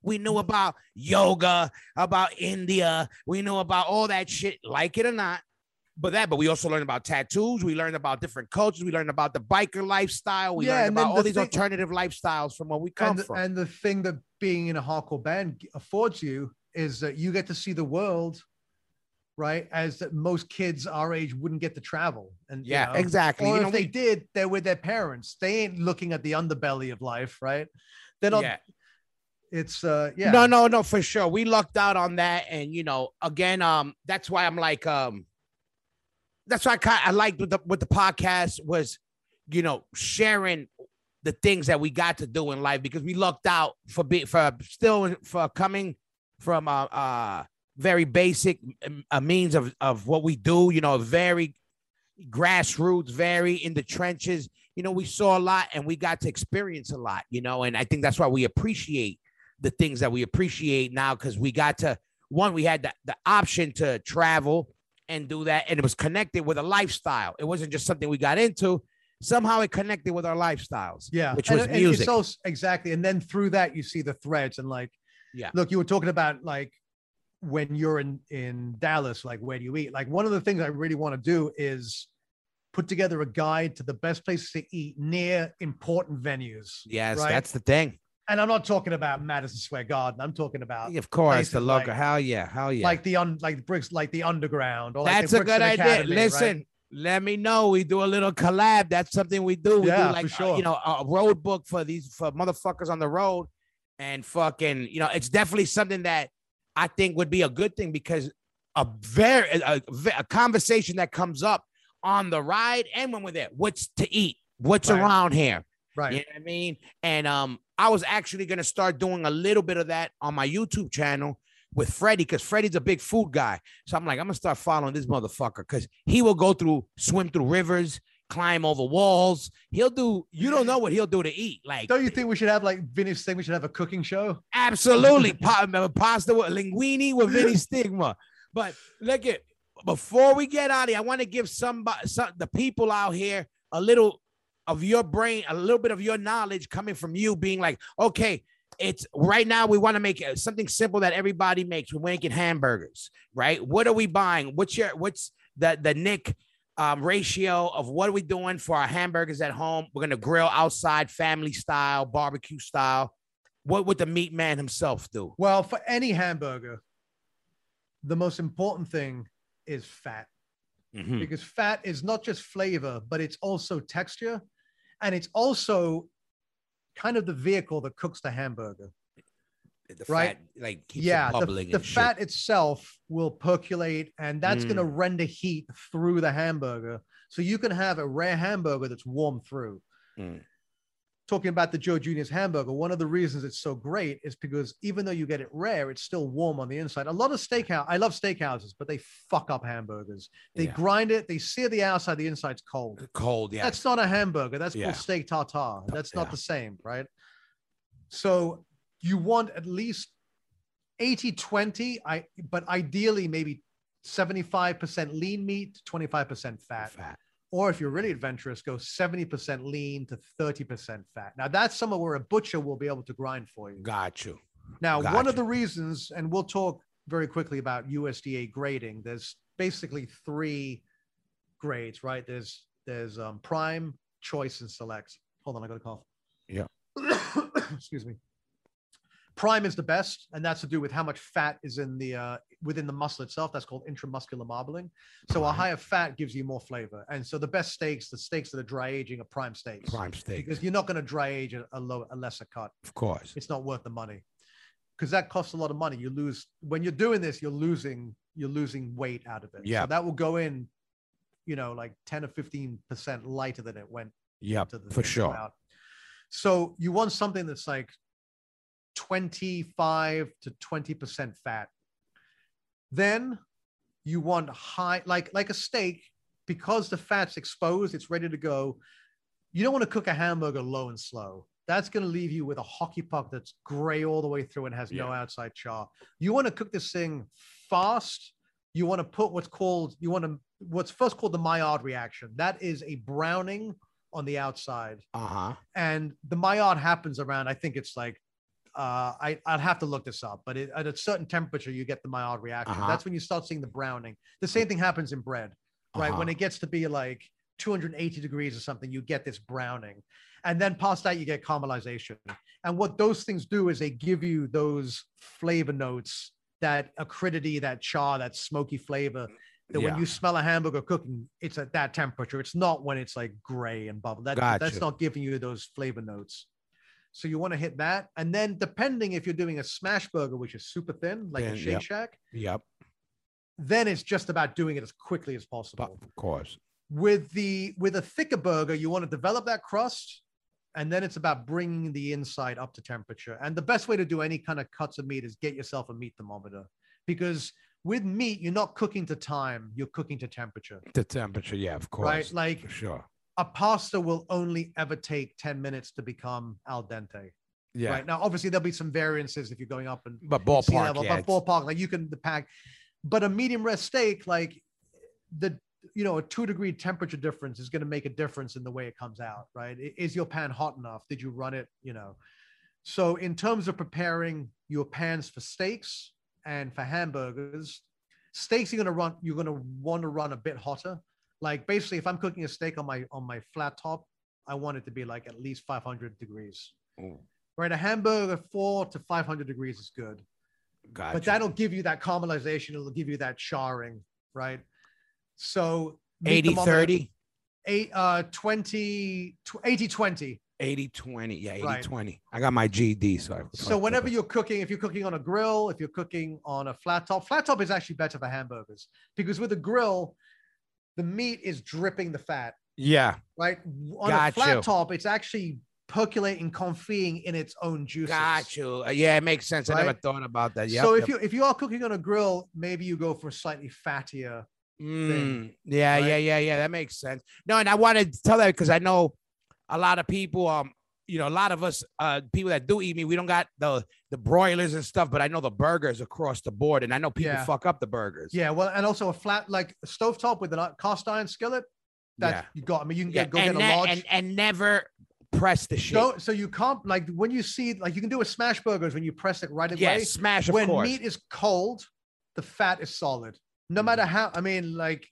We knew about yoga, about India. We knew about all that shit, like it or not but that, but we also learned about tattoos. We learned about different cultures. We learned about the biker lifestyle. We Yeah, learned about all the these thing- alternative lifestyles from where we come and, the- from. and the thing that being in a hardcore band affords you is that you get to see the world, right? As that most kids our age wouldn't get to travel. And you yeah, know, exactly. Or You if know, they we- did, they're with their parents. They ain't looking at the underbelly of life, right? They're not. yeah. It's uh, yeah. No, no, no, for sure. We lucked out on that, and you know, again, um, that's why I'm like, um, that's why I kind I liked with the with the podcast was, you know, sharing the things that we got to do in life because we lucked out for being for still for coming from a, uh very basic a means of of what we do. You know, very grassroots, very in the trenches. You know, we saw a lot and we got to experience a lot. You know, and I think that's why we appreciate the things that we appreciate now because we got to one we had the, the option to travel and do that and it was connected with a lifestyle. It wasn't just something we got into. Somehow it connected with our lifestyles yeah. which and, was and music. it's also exactly. And then through that you see the threads and like Yeah. look you were talking about like when you're in in dallas like where do you eat? Like one of the things i really want to do is put together a guide to the best places to eat near important venues yes right? that's the thing and i'm not talking about madison square garden. I'm talking about of course the local like- hell yeah hell yeah. like the un like the bricks like the underground or like that's a good idea. Academy, right? listen let me know. We do a little collab. That's something we do. We Yeah, do like for uh, sure. you know a road book for these for motherfuckers on the road. And fucking you know it's definitely something that i think would be a good thing because a very a, a conversation that comes up on the ride and when we're there what's to eat what's Right. around here right. you know what I mean? And um, I was actually gonna start doing a little bit of that on my YouTube channel with Freddie, because Freddie's a big food guy. So I'm like, I'm gonna start following this motherfucker because he will go through, swim through rivers, climb over walls. He'll do, you don't know what he'll do to eat. Like don't you think we should have like Vinnie we should have a cooking show Absolutely. Pa- pasta with linguine with Vinnie Stigma. But look at before we get out of here, I want to give somebody some the people out here a little of your brain, a little bit of your knowledge coming from you being like, okay, it's right now we want to make something simple that everybody makes. We're making hamburgers, right? What are we buying? What's your what's the the Nick um, ratio of what are we doing for our hamburgers at home? We're gonna grill outside, family style, barbecue style. What would the meat man himself do? Well, for any hamburger, the most important thing is fat Mhm. because fat is not just flavor, but it's also texture. And it's also kind of the vehicle that cooks the hamburger. The right? fat, like keeps yeah, the, bubbling. the fat itself will percolate and that's going to Mm. render heat through the hamburger. So you can have a rare hamburger that's warm through. Mm. Talking about the Joe Junior's hamburger, one of the reasons it's so great is because even though you get it rare, it's still warm on the inside. A lot of steakhouse, I love steakhouses, but they fuck up hamburgers. They Yeah. grind it, they sear the outside, the inside's cold. Uh, cold, yeah. That's not a hamburger. That's Yeah. called steak tartare. That's not Yeah. the same, right? So you want at least 80 20, I but ideally maybe 75% lean meat, 25% fat. fat. Or if you're really adventurous, go 70% lean to 30% fat. Now that's somewhere where a butcher will be able to grind for you. Got you. Now, one Gotcha. of the reasons, and we'll talk very quickly about USDA grading. There's basically three grades, right? There's there's um, prime, choice, and select. Hold on, I got a cough. Yeah. Excuse me. Prime is the best, and that's to do with how much fat is in the uh, within the muscle itself. That's called intramuscular marbling. So a higher fat gives you more flavor, and so the best steaks, the steaks that are dry aging, are prime steaks. Prime steaks, Because you're not going to dry age a, a low, a lesser cut Of course. it's not worth the money because that costs a lot of money. You lose when you're doing this, you're losing you're losing weight out of it. Yeah. so that will go in, you know, like ten or fifteen percent lighter than it went the for sure. out. So you want something that's like twenty five to twenty percent fat. Then you want high, like like a steak, because the fat's exposed, it's ready to go. You don't want to cook a hamburger low and slow. That's going to leave you with a hockey puck that's gray all the way through and has no outside char. You want to cook this thing fast. You want to put what's called you want to what's first called the Maillard reaction. That is a browning on the outside, Uh huh. and the Maillard happens around. I think it's like uh, I I'd have to look this up, but it, at a certain temperature you get the Maillard reaction. Uh-huh. That's when you start seeing the browning. The same thing happens in bread right? When Uh-huh. it gets to be like 280 degrees or something, you get this browning. And then past that, you get caramelization. And what those things do is they give you those flavor notes, that acridity, that char, that smoky flavor. That Yeah. when you smell a hamburger cooking, it's at that temperature. It's not when it's like gray and bubble. That, Gotcha. That's not giving you those flavor notes. So you want to hit that. And then depending if you're doing a smash burger, which is super thin, like a Shake yep. Shack, Yep. then it's just about doing it as quickly as But possible of course. with the with a thicker burger you want to develop that crust and then it's about bringing the inside up to temperature and the best way to do any kind of cuts of meat is get yourself a meat thermometer because with meat you're not cooking to time you're cooking to temperature The temperature, yeah, of course. right like sure. A pasta will only ever take 10 minutes to become al dente Yeah. right now obviously there'll be some variances if you're going up and But sea ballpark, level, yeah. but ballpark, like you can the pack. But a medium rare steak, like the you know a two degree temperature difference is going to make a difference in the way it comes out, right? Is your pan hot enough? Did you run it? You know. So in terms of preparing your pans for steaks and for hamburgers, steaks you're going to run. You're going to want to run a bit hotter. Like basically, if I'm cooking a steak on my on my flat top, I want it to be like at least 500 degrees. Ooh, Right, a hamburger four to 500 degrees is good Gotcha. but that'll give you that caramelization it'll give you that charring right so meat 80 30, eight uh 20 80 20 80 20. Yeah, 80 Right. 20. I got my GD. So, I so whenever you're cooking if you're cooking on a grill if you're cooking on a flat top flat top is actually better for hamburgers because with a grill the meat is dripping the fat Yeah. right on a flat you. top it's actually percolating confying in its own juices Got you. Uh, Yeah, it makes sense. I never thought about that. Yeah. so if yep. you if you are cooking on a grill maybe you go for slightly fattier Mm, yeah, yeah, right? yeah, yeah. That makes sense. No, and I wanted to tell that because I know a lot of people, um, you know, a lot of us, uh, people that do eat meat, we don't got the the broilers and stuff, but I know the burgers across the board, and I know people Yeah. fuck up the burgers. Yeah, well, and also a flat like a stovetop with a cast iron skillet. That Yeah. you got. I mean, you can yeah, get go and, get a large. and and never press the shit. Don't, so you can't like when you see like you can do a smash burgers when you press it right away. yeah, smash of when course. meat is cold, the fat is solid. No Mhm. matter how. I mean, like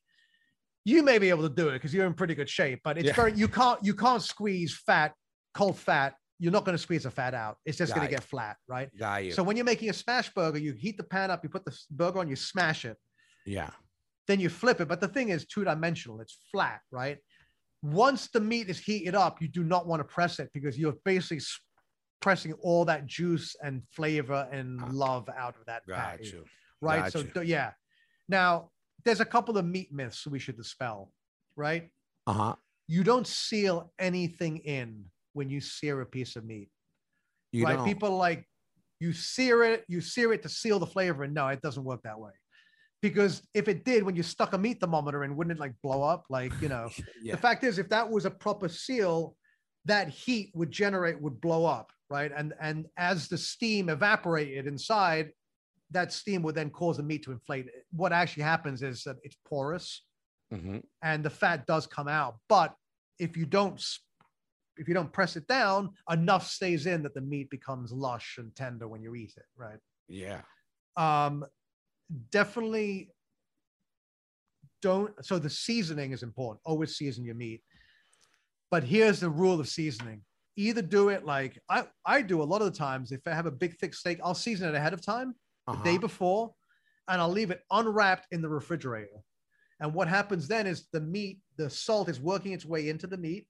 you may be able to do it because you're in pretty good shape, but it's Yeah. very you can't you can't squeeze fat, cold fat. You're not going to squeeze the fat out. It's just going to get flat, right? Got you. So when you're making a smash burger, you heat the pan up, you put the burger on, you smash it. yeah, then you flip it. But the thing is two dimensional, it's flat, right? Once the meat is heated up, you do not want to press it because you're basically pressing all that juice and flavor and Ah. love out of that got patty, you. right? So Gotcha. th- yeah. Now there's a couple of meat myths we should dispel, right? Uh huh. You don't seal anything in when you sear a piece of meat, You right? don't. People like you sear it, you sear it to seal the flavor, and no, it doesn't work that way. Because if it did, when you stuck a meat thermometer in, wouldn't it like blow up? Like you know, yeah. the fact is, if that was a proper seal, that heat would generate would blow up, right? And and as the steam evaporated inside, that steam would then cause the meat to inflate. What actually happens is that it's porous Mhm. and the fat does come out. But if you don't if you don't press it down, enough stays in that the meat becomes lush and tender when you eat it, right? Yeah. um definitely don't so the seasoning is important always season your meat but here's the rule of seasoning either do it like i i do a lot of the times if i have a big thick steak i'll season it ahead of time the day Uh-huh. before and i'll leave it unwrapped in the refrigerator and what happens then is the meat the salt is working its way into the meat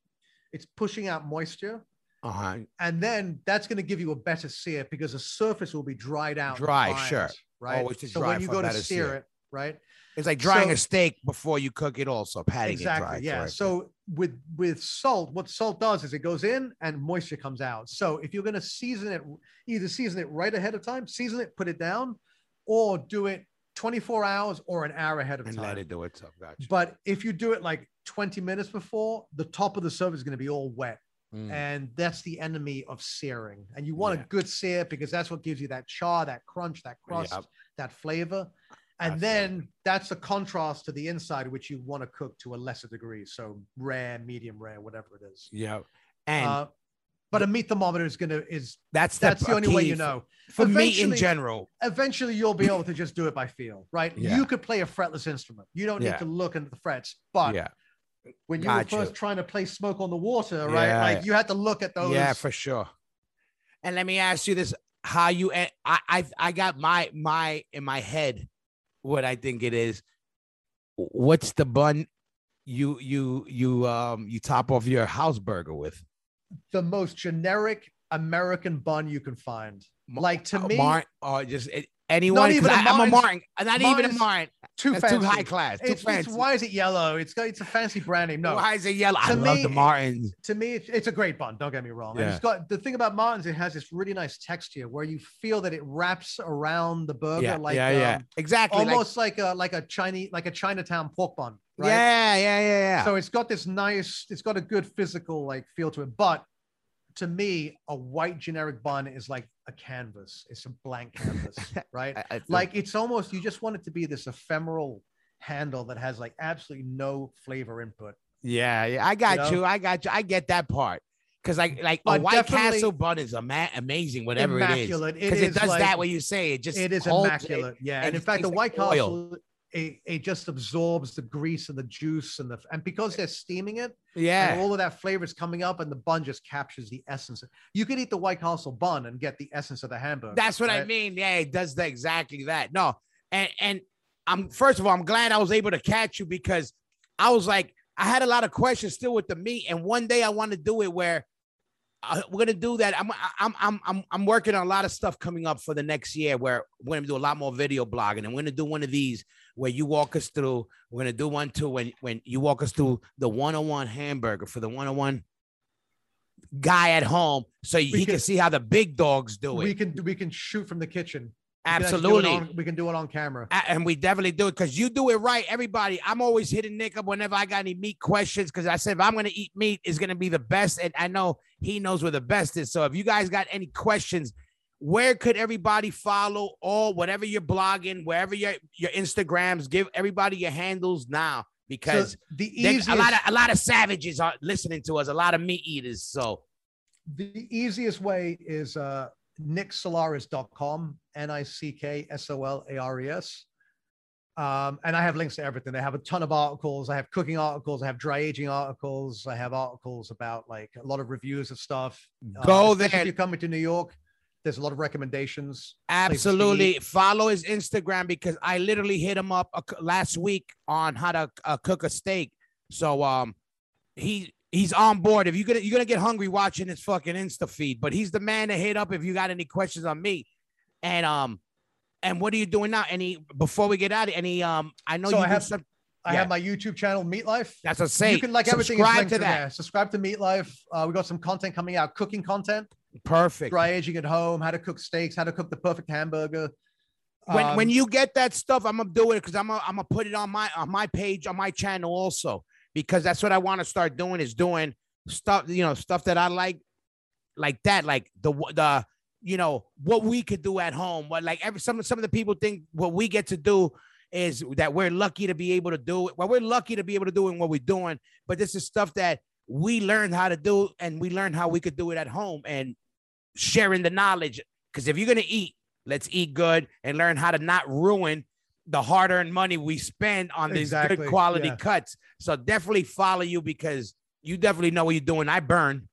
it's pushing out moisture Uh-huh. and then that's going to give you a better sear because the surface will be dried out. Dry, sure. Right. Always to so dry when you go to sear sear. it, right? It's like drying So- a steak before you cook it. Also, patting exactly. it dry. yeah. correct. So with with salt, what salt does is it goes in and moisture comes out. So if you're going to season it, either season it right ahead of time, season it, put it down, or do it 24 hours or an hour ahead of and time. let it do it. So gotcha. But if you do it like 20 minutes before, the top of the surface is going to be all wet. Mm. and that's the enemy of searing. And you want Yeah. a good sear because that's what gives you that char, that crunch, that crust, Yep. that flavor. And then that's the contrast to the inside, which you want to cook to a lesser degree. So rare, medium rare, whatever it is. Yeah. And Uh, but a meat thermometer is gonna is that's that's the only way you know. For, meat in general. Eventually, you'll be able to just do it by feel, right? Yeah. You could play a fretless instrument. You don't need to look into the frets. But yeah. When you Gotcha. were first trying to play smoke on the water, right? Yeah. Like you had to look at those. Yeah, for sure. And let me ask you this: How you? I I I got my my in my head what I think it is. What's the bun you you you um you top off your house burger with? the most generic American bun you can find. Like to uh, me, or just a- anyone? 'Cause even a I, am a Martin. Not even a Martin. too That's fancy. too high class. Too It's, it's- fancy. why is it yellow? It's got it's a fancy brand name. No, Why is it yellow? I To love me, the Martins. to me, it's, it's a great bun. Don't get me wrong. And it's got the thing about Martin's. It has this really nice texture where you feel that it wraps around the burger, Yeah, like yeah, yeah. um, Exactly. like- almost like a like a Chinese like a Chinatown pork bun. Right? Yeah, yeah, yeah, yeah. So it's got this nice. It's got a good physical like feel to it, but. To me, a white generic bun is like a canvas. It's a blank canvas, right? I- I like it's almost you just want it to be this ephemeral handle that has like absolutely no flavor input. Yeah, yeah, I got You you. I got you. I get that part. Cause like like a White Castle bun is ama- amazing, whatever immaculate. it is. Because it, is does like- that when you say it. Just it is immaculate. Yeah, and and in fact, the White like oil. It, it just absorbs the grease and the juice and the and because they're steaming it, and Yeah, all of that flavor is coming up, and the bun just captures the essence. You could eat the White Castle bun and get the essence of the hamburger. that's what I mean. Yeah, it does the, exactly that. No, and and I'm first of all, I'm glad I was able to catch you because I was like, I had a lot of questions still with the meat, and one day I want to do it where. Uh, we're gonna do that. I'm, I'm I'm I'm I'm working on a lot of stuff coming up for the next year where we're gonna do a lot more video blogging, and we're gonna do one of these where you walk us through. We're gonna do one too when when you walk us through the one-on-one hamburger for the one-on-one guy at home, so he can can- see how the big dogs do We it. can we can shoot from the kitchen. We can actually do it Absolutely. on- we can do it on camera. And we definitely do it because you do it right. Everybody, I'm always hitting Nick up whenever I got any meat questions because I said if I'm gonna eat meat, it's gonna be the best, and I know he knows where the best is. So if you guys got any questions, where could everybody follow or whatever you're blogging, wherever your your Instagrams, give everybody your handles now because So the easiest, a lot of a lot of savages are listening to us, a lot of meat eaters. So the easiest way is uh nicksolares.com n-i-c-k-s-o-l-a-r-e-s um, and i have links to everything. I have a ton of articles. I have cooking articles. I have dry aging articles. I have articles about like a lot of reviews of stuff. Uh, go especially there. if you're coming to new york there's a lot of recommendations. Absolutely. Follow his Instagram because I literally hit him up last week on how to uh, cook a steak. So um, he he's on board. If you're gonna you're gonna get hungry watching his fucking Insta feed, but he's the man to hit up if you got any questions on me. And um, and what are you doing now? Any before we get out? Any um, I know So you I have- some. I Yeah. have my YouTube channel, Meat Life. That's a say. you can like everything Subscribe to that. there. Subscribe to Meat Life. Uh, we got some content coming out, cooking content, Perfect. dry aging at home, how to cook steaks, how to cook the perfect hamburger. When when Um, you get that stuff, I'm gonna do it because I'm gonna, I'm gonna put it on my on my page on my channel also because that's what I want to start doing is doing stuff you know stuff that I like like that like the the you know what we could do at home. What like every some some of the people think what we get to do is that we're lucky to be able to do it well we're lucky to be able to do it in what we're doing but this is stuff that we learned how to do and we learned how we could do it at home and sharing the knowledge. Because if you're gonna eat let's eat good and learn how to not ruin the hard-earned money we spend on these Exactly, good quality yeah. cuts so definitely follow you because you definitely know what you're doing i burn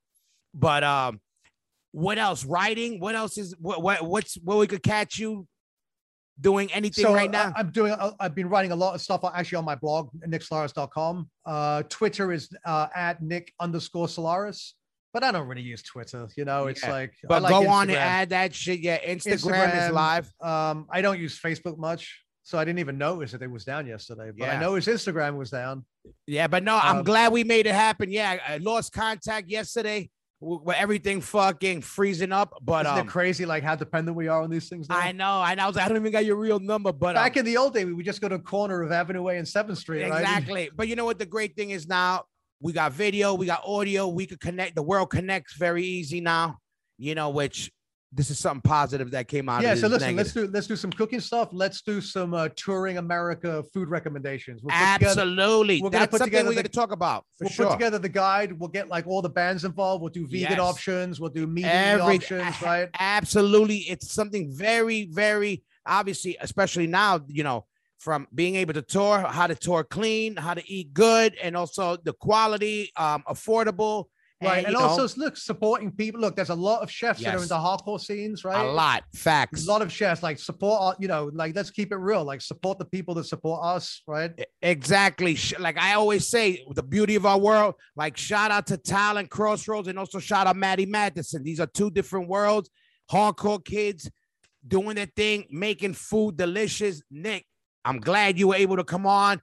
but um what else writing what else is what, what what's what we could catch you doing anything so right uh, now I'm doing. uh, I've been writing a lot of stuff actually on my blog, nicksolares.com. Uh, Twitter is uh, at nick underscore solares, but I don't really use Twitter. You know, it's Yeah, like. I but like go on and add that shit yeah instagram, is live Um, I don't use Facebook much, so I didn't even notice that it was down yesterday. But Yeah. I know his Instagram was down. Yeah, but no, I'm Um, glad we made it happen. Yeah, I lost contact yesterday with everything fucking freezing up. But Isn't um, it crazy like how dependent we are on these things? Now? I know, I know. I was like, I don't even got your real number, but um, Back in the old day, we would just go to the corner of Avenue A and Seventh Street, right? exactly. But you know what? The great thing is now we got video, we got audio, we could connect. The world connects very easy now. You know, which this is something positive that came out. Yeah. So listen, let's do let's do some cooking stuff. Let's do some uh, touring America food recommendations. We'll put together- Absolutely, we're gonna that's put something together we're going to talk about for we'll sure. put together the guide. We'll get like all the bands involved. We'll do vegan Yes. options. We'll do meat options, right? Absolutely. It's something very, very obviously, especially now, you know, from being able to tour, how to tour clean, how to eat good, and also the quality, um, affordable. Right. And know, also look, supporting people. Look, there's a lot of chefs that are in the hardcore scenes, right? a lot. Facts. A lot of chefs like support, uh, you know, like let's keep it real, like support the people that support us, right? Exactly. Like I always say, the beauty of our world, like shout out to Talent Crossroads and also shout out Matty Matheson. These are two different worlds. Hardcore kids doing their thing, making food delicious. Nick, I'm glad you were able to come on.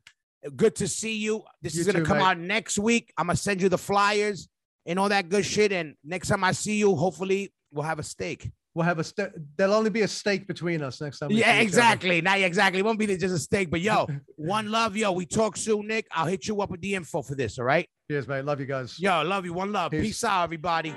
Good to see you. This You is gonna come mate. out next week. I'm gonna send you the flyers and all that good shit. And next time I see you, hopefully we'll have a steak. We'll have a st- there'll only be a steak between us next time. Yeah, exactly. Not exactly. It won't be just a steak, but yo, one love, yo. We talk soon, Nick. I'll hit you up with the info for this. All right. Cheers, mate. Love you guys. Yo, love you. One love. Peace. Peace out, everybody.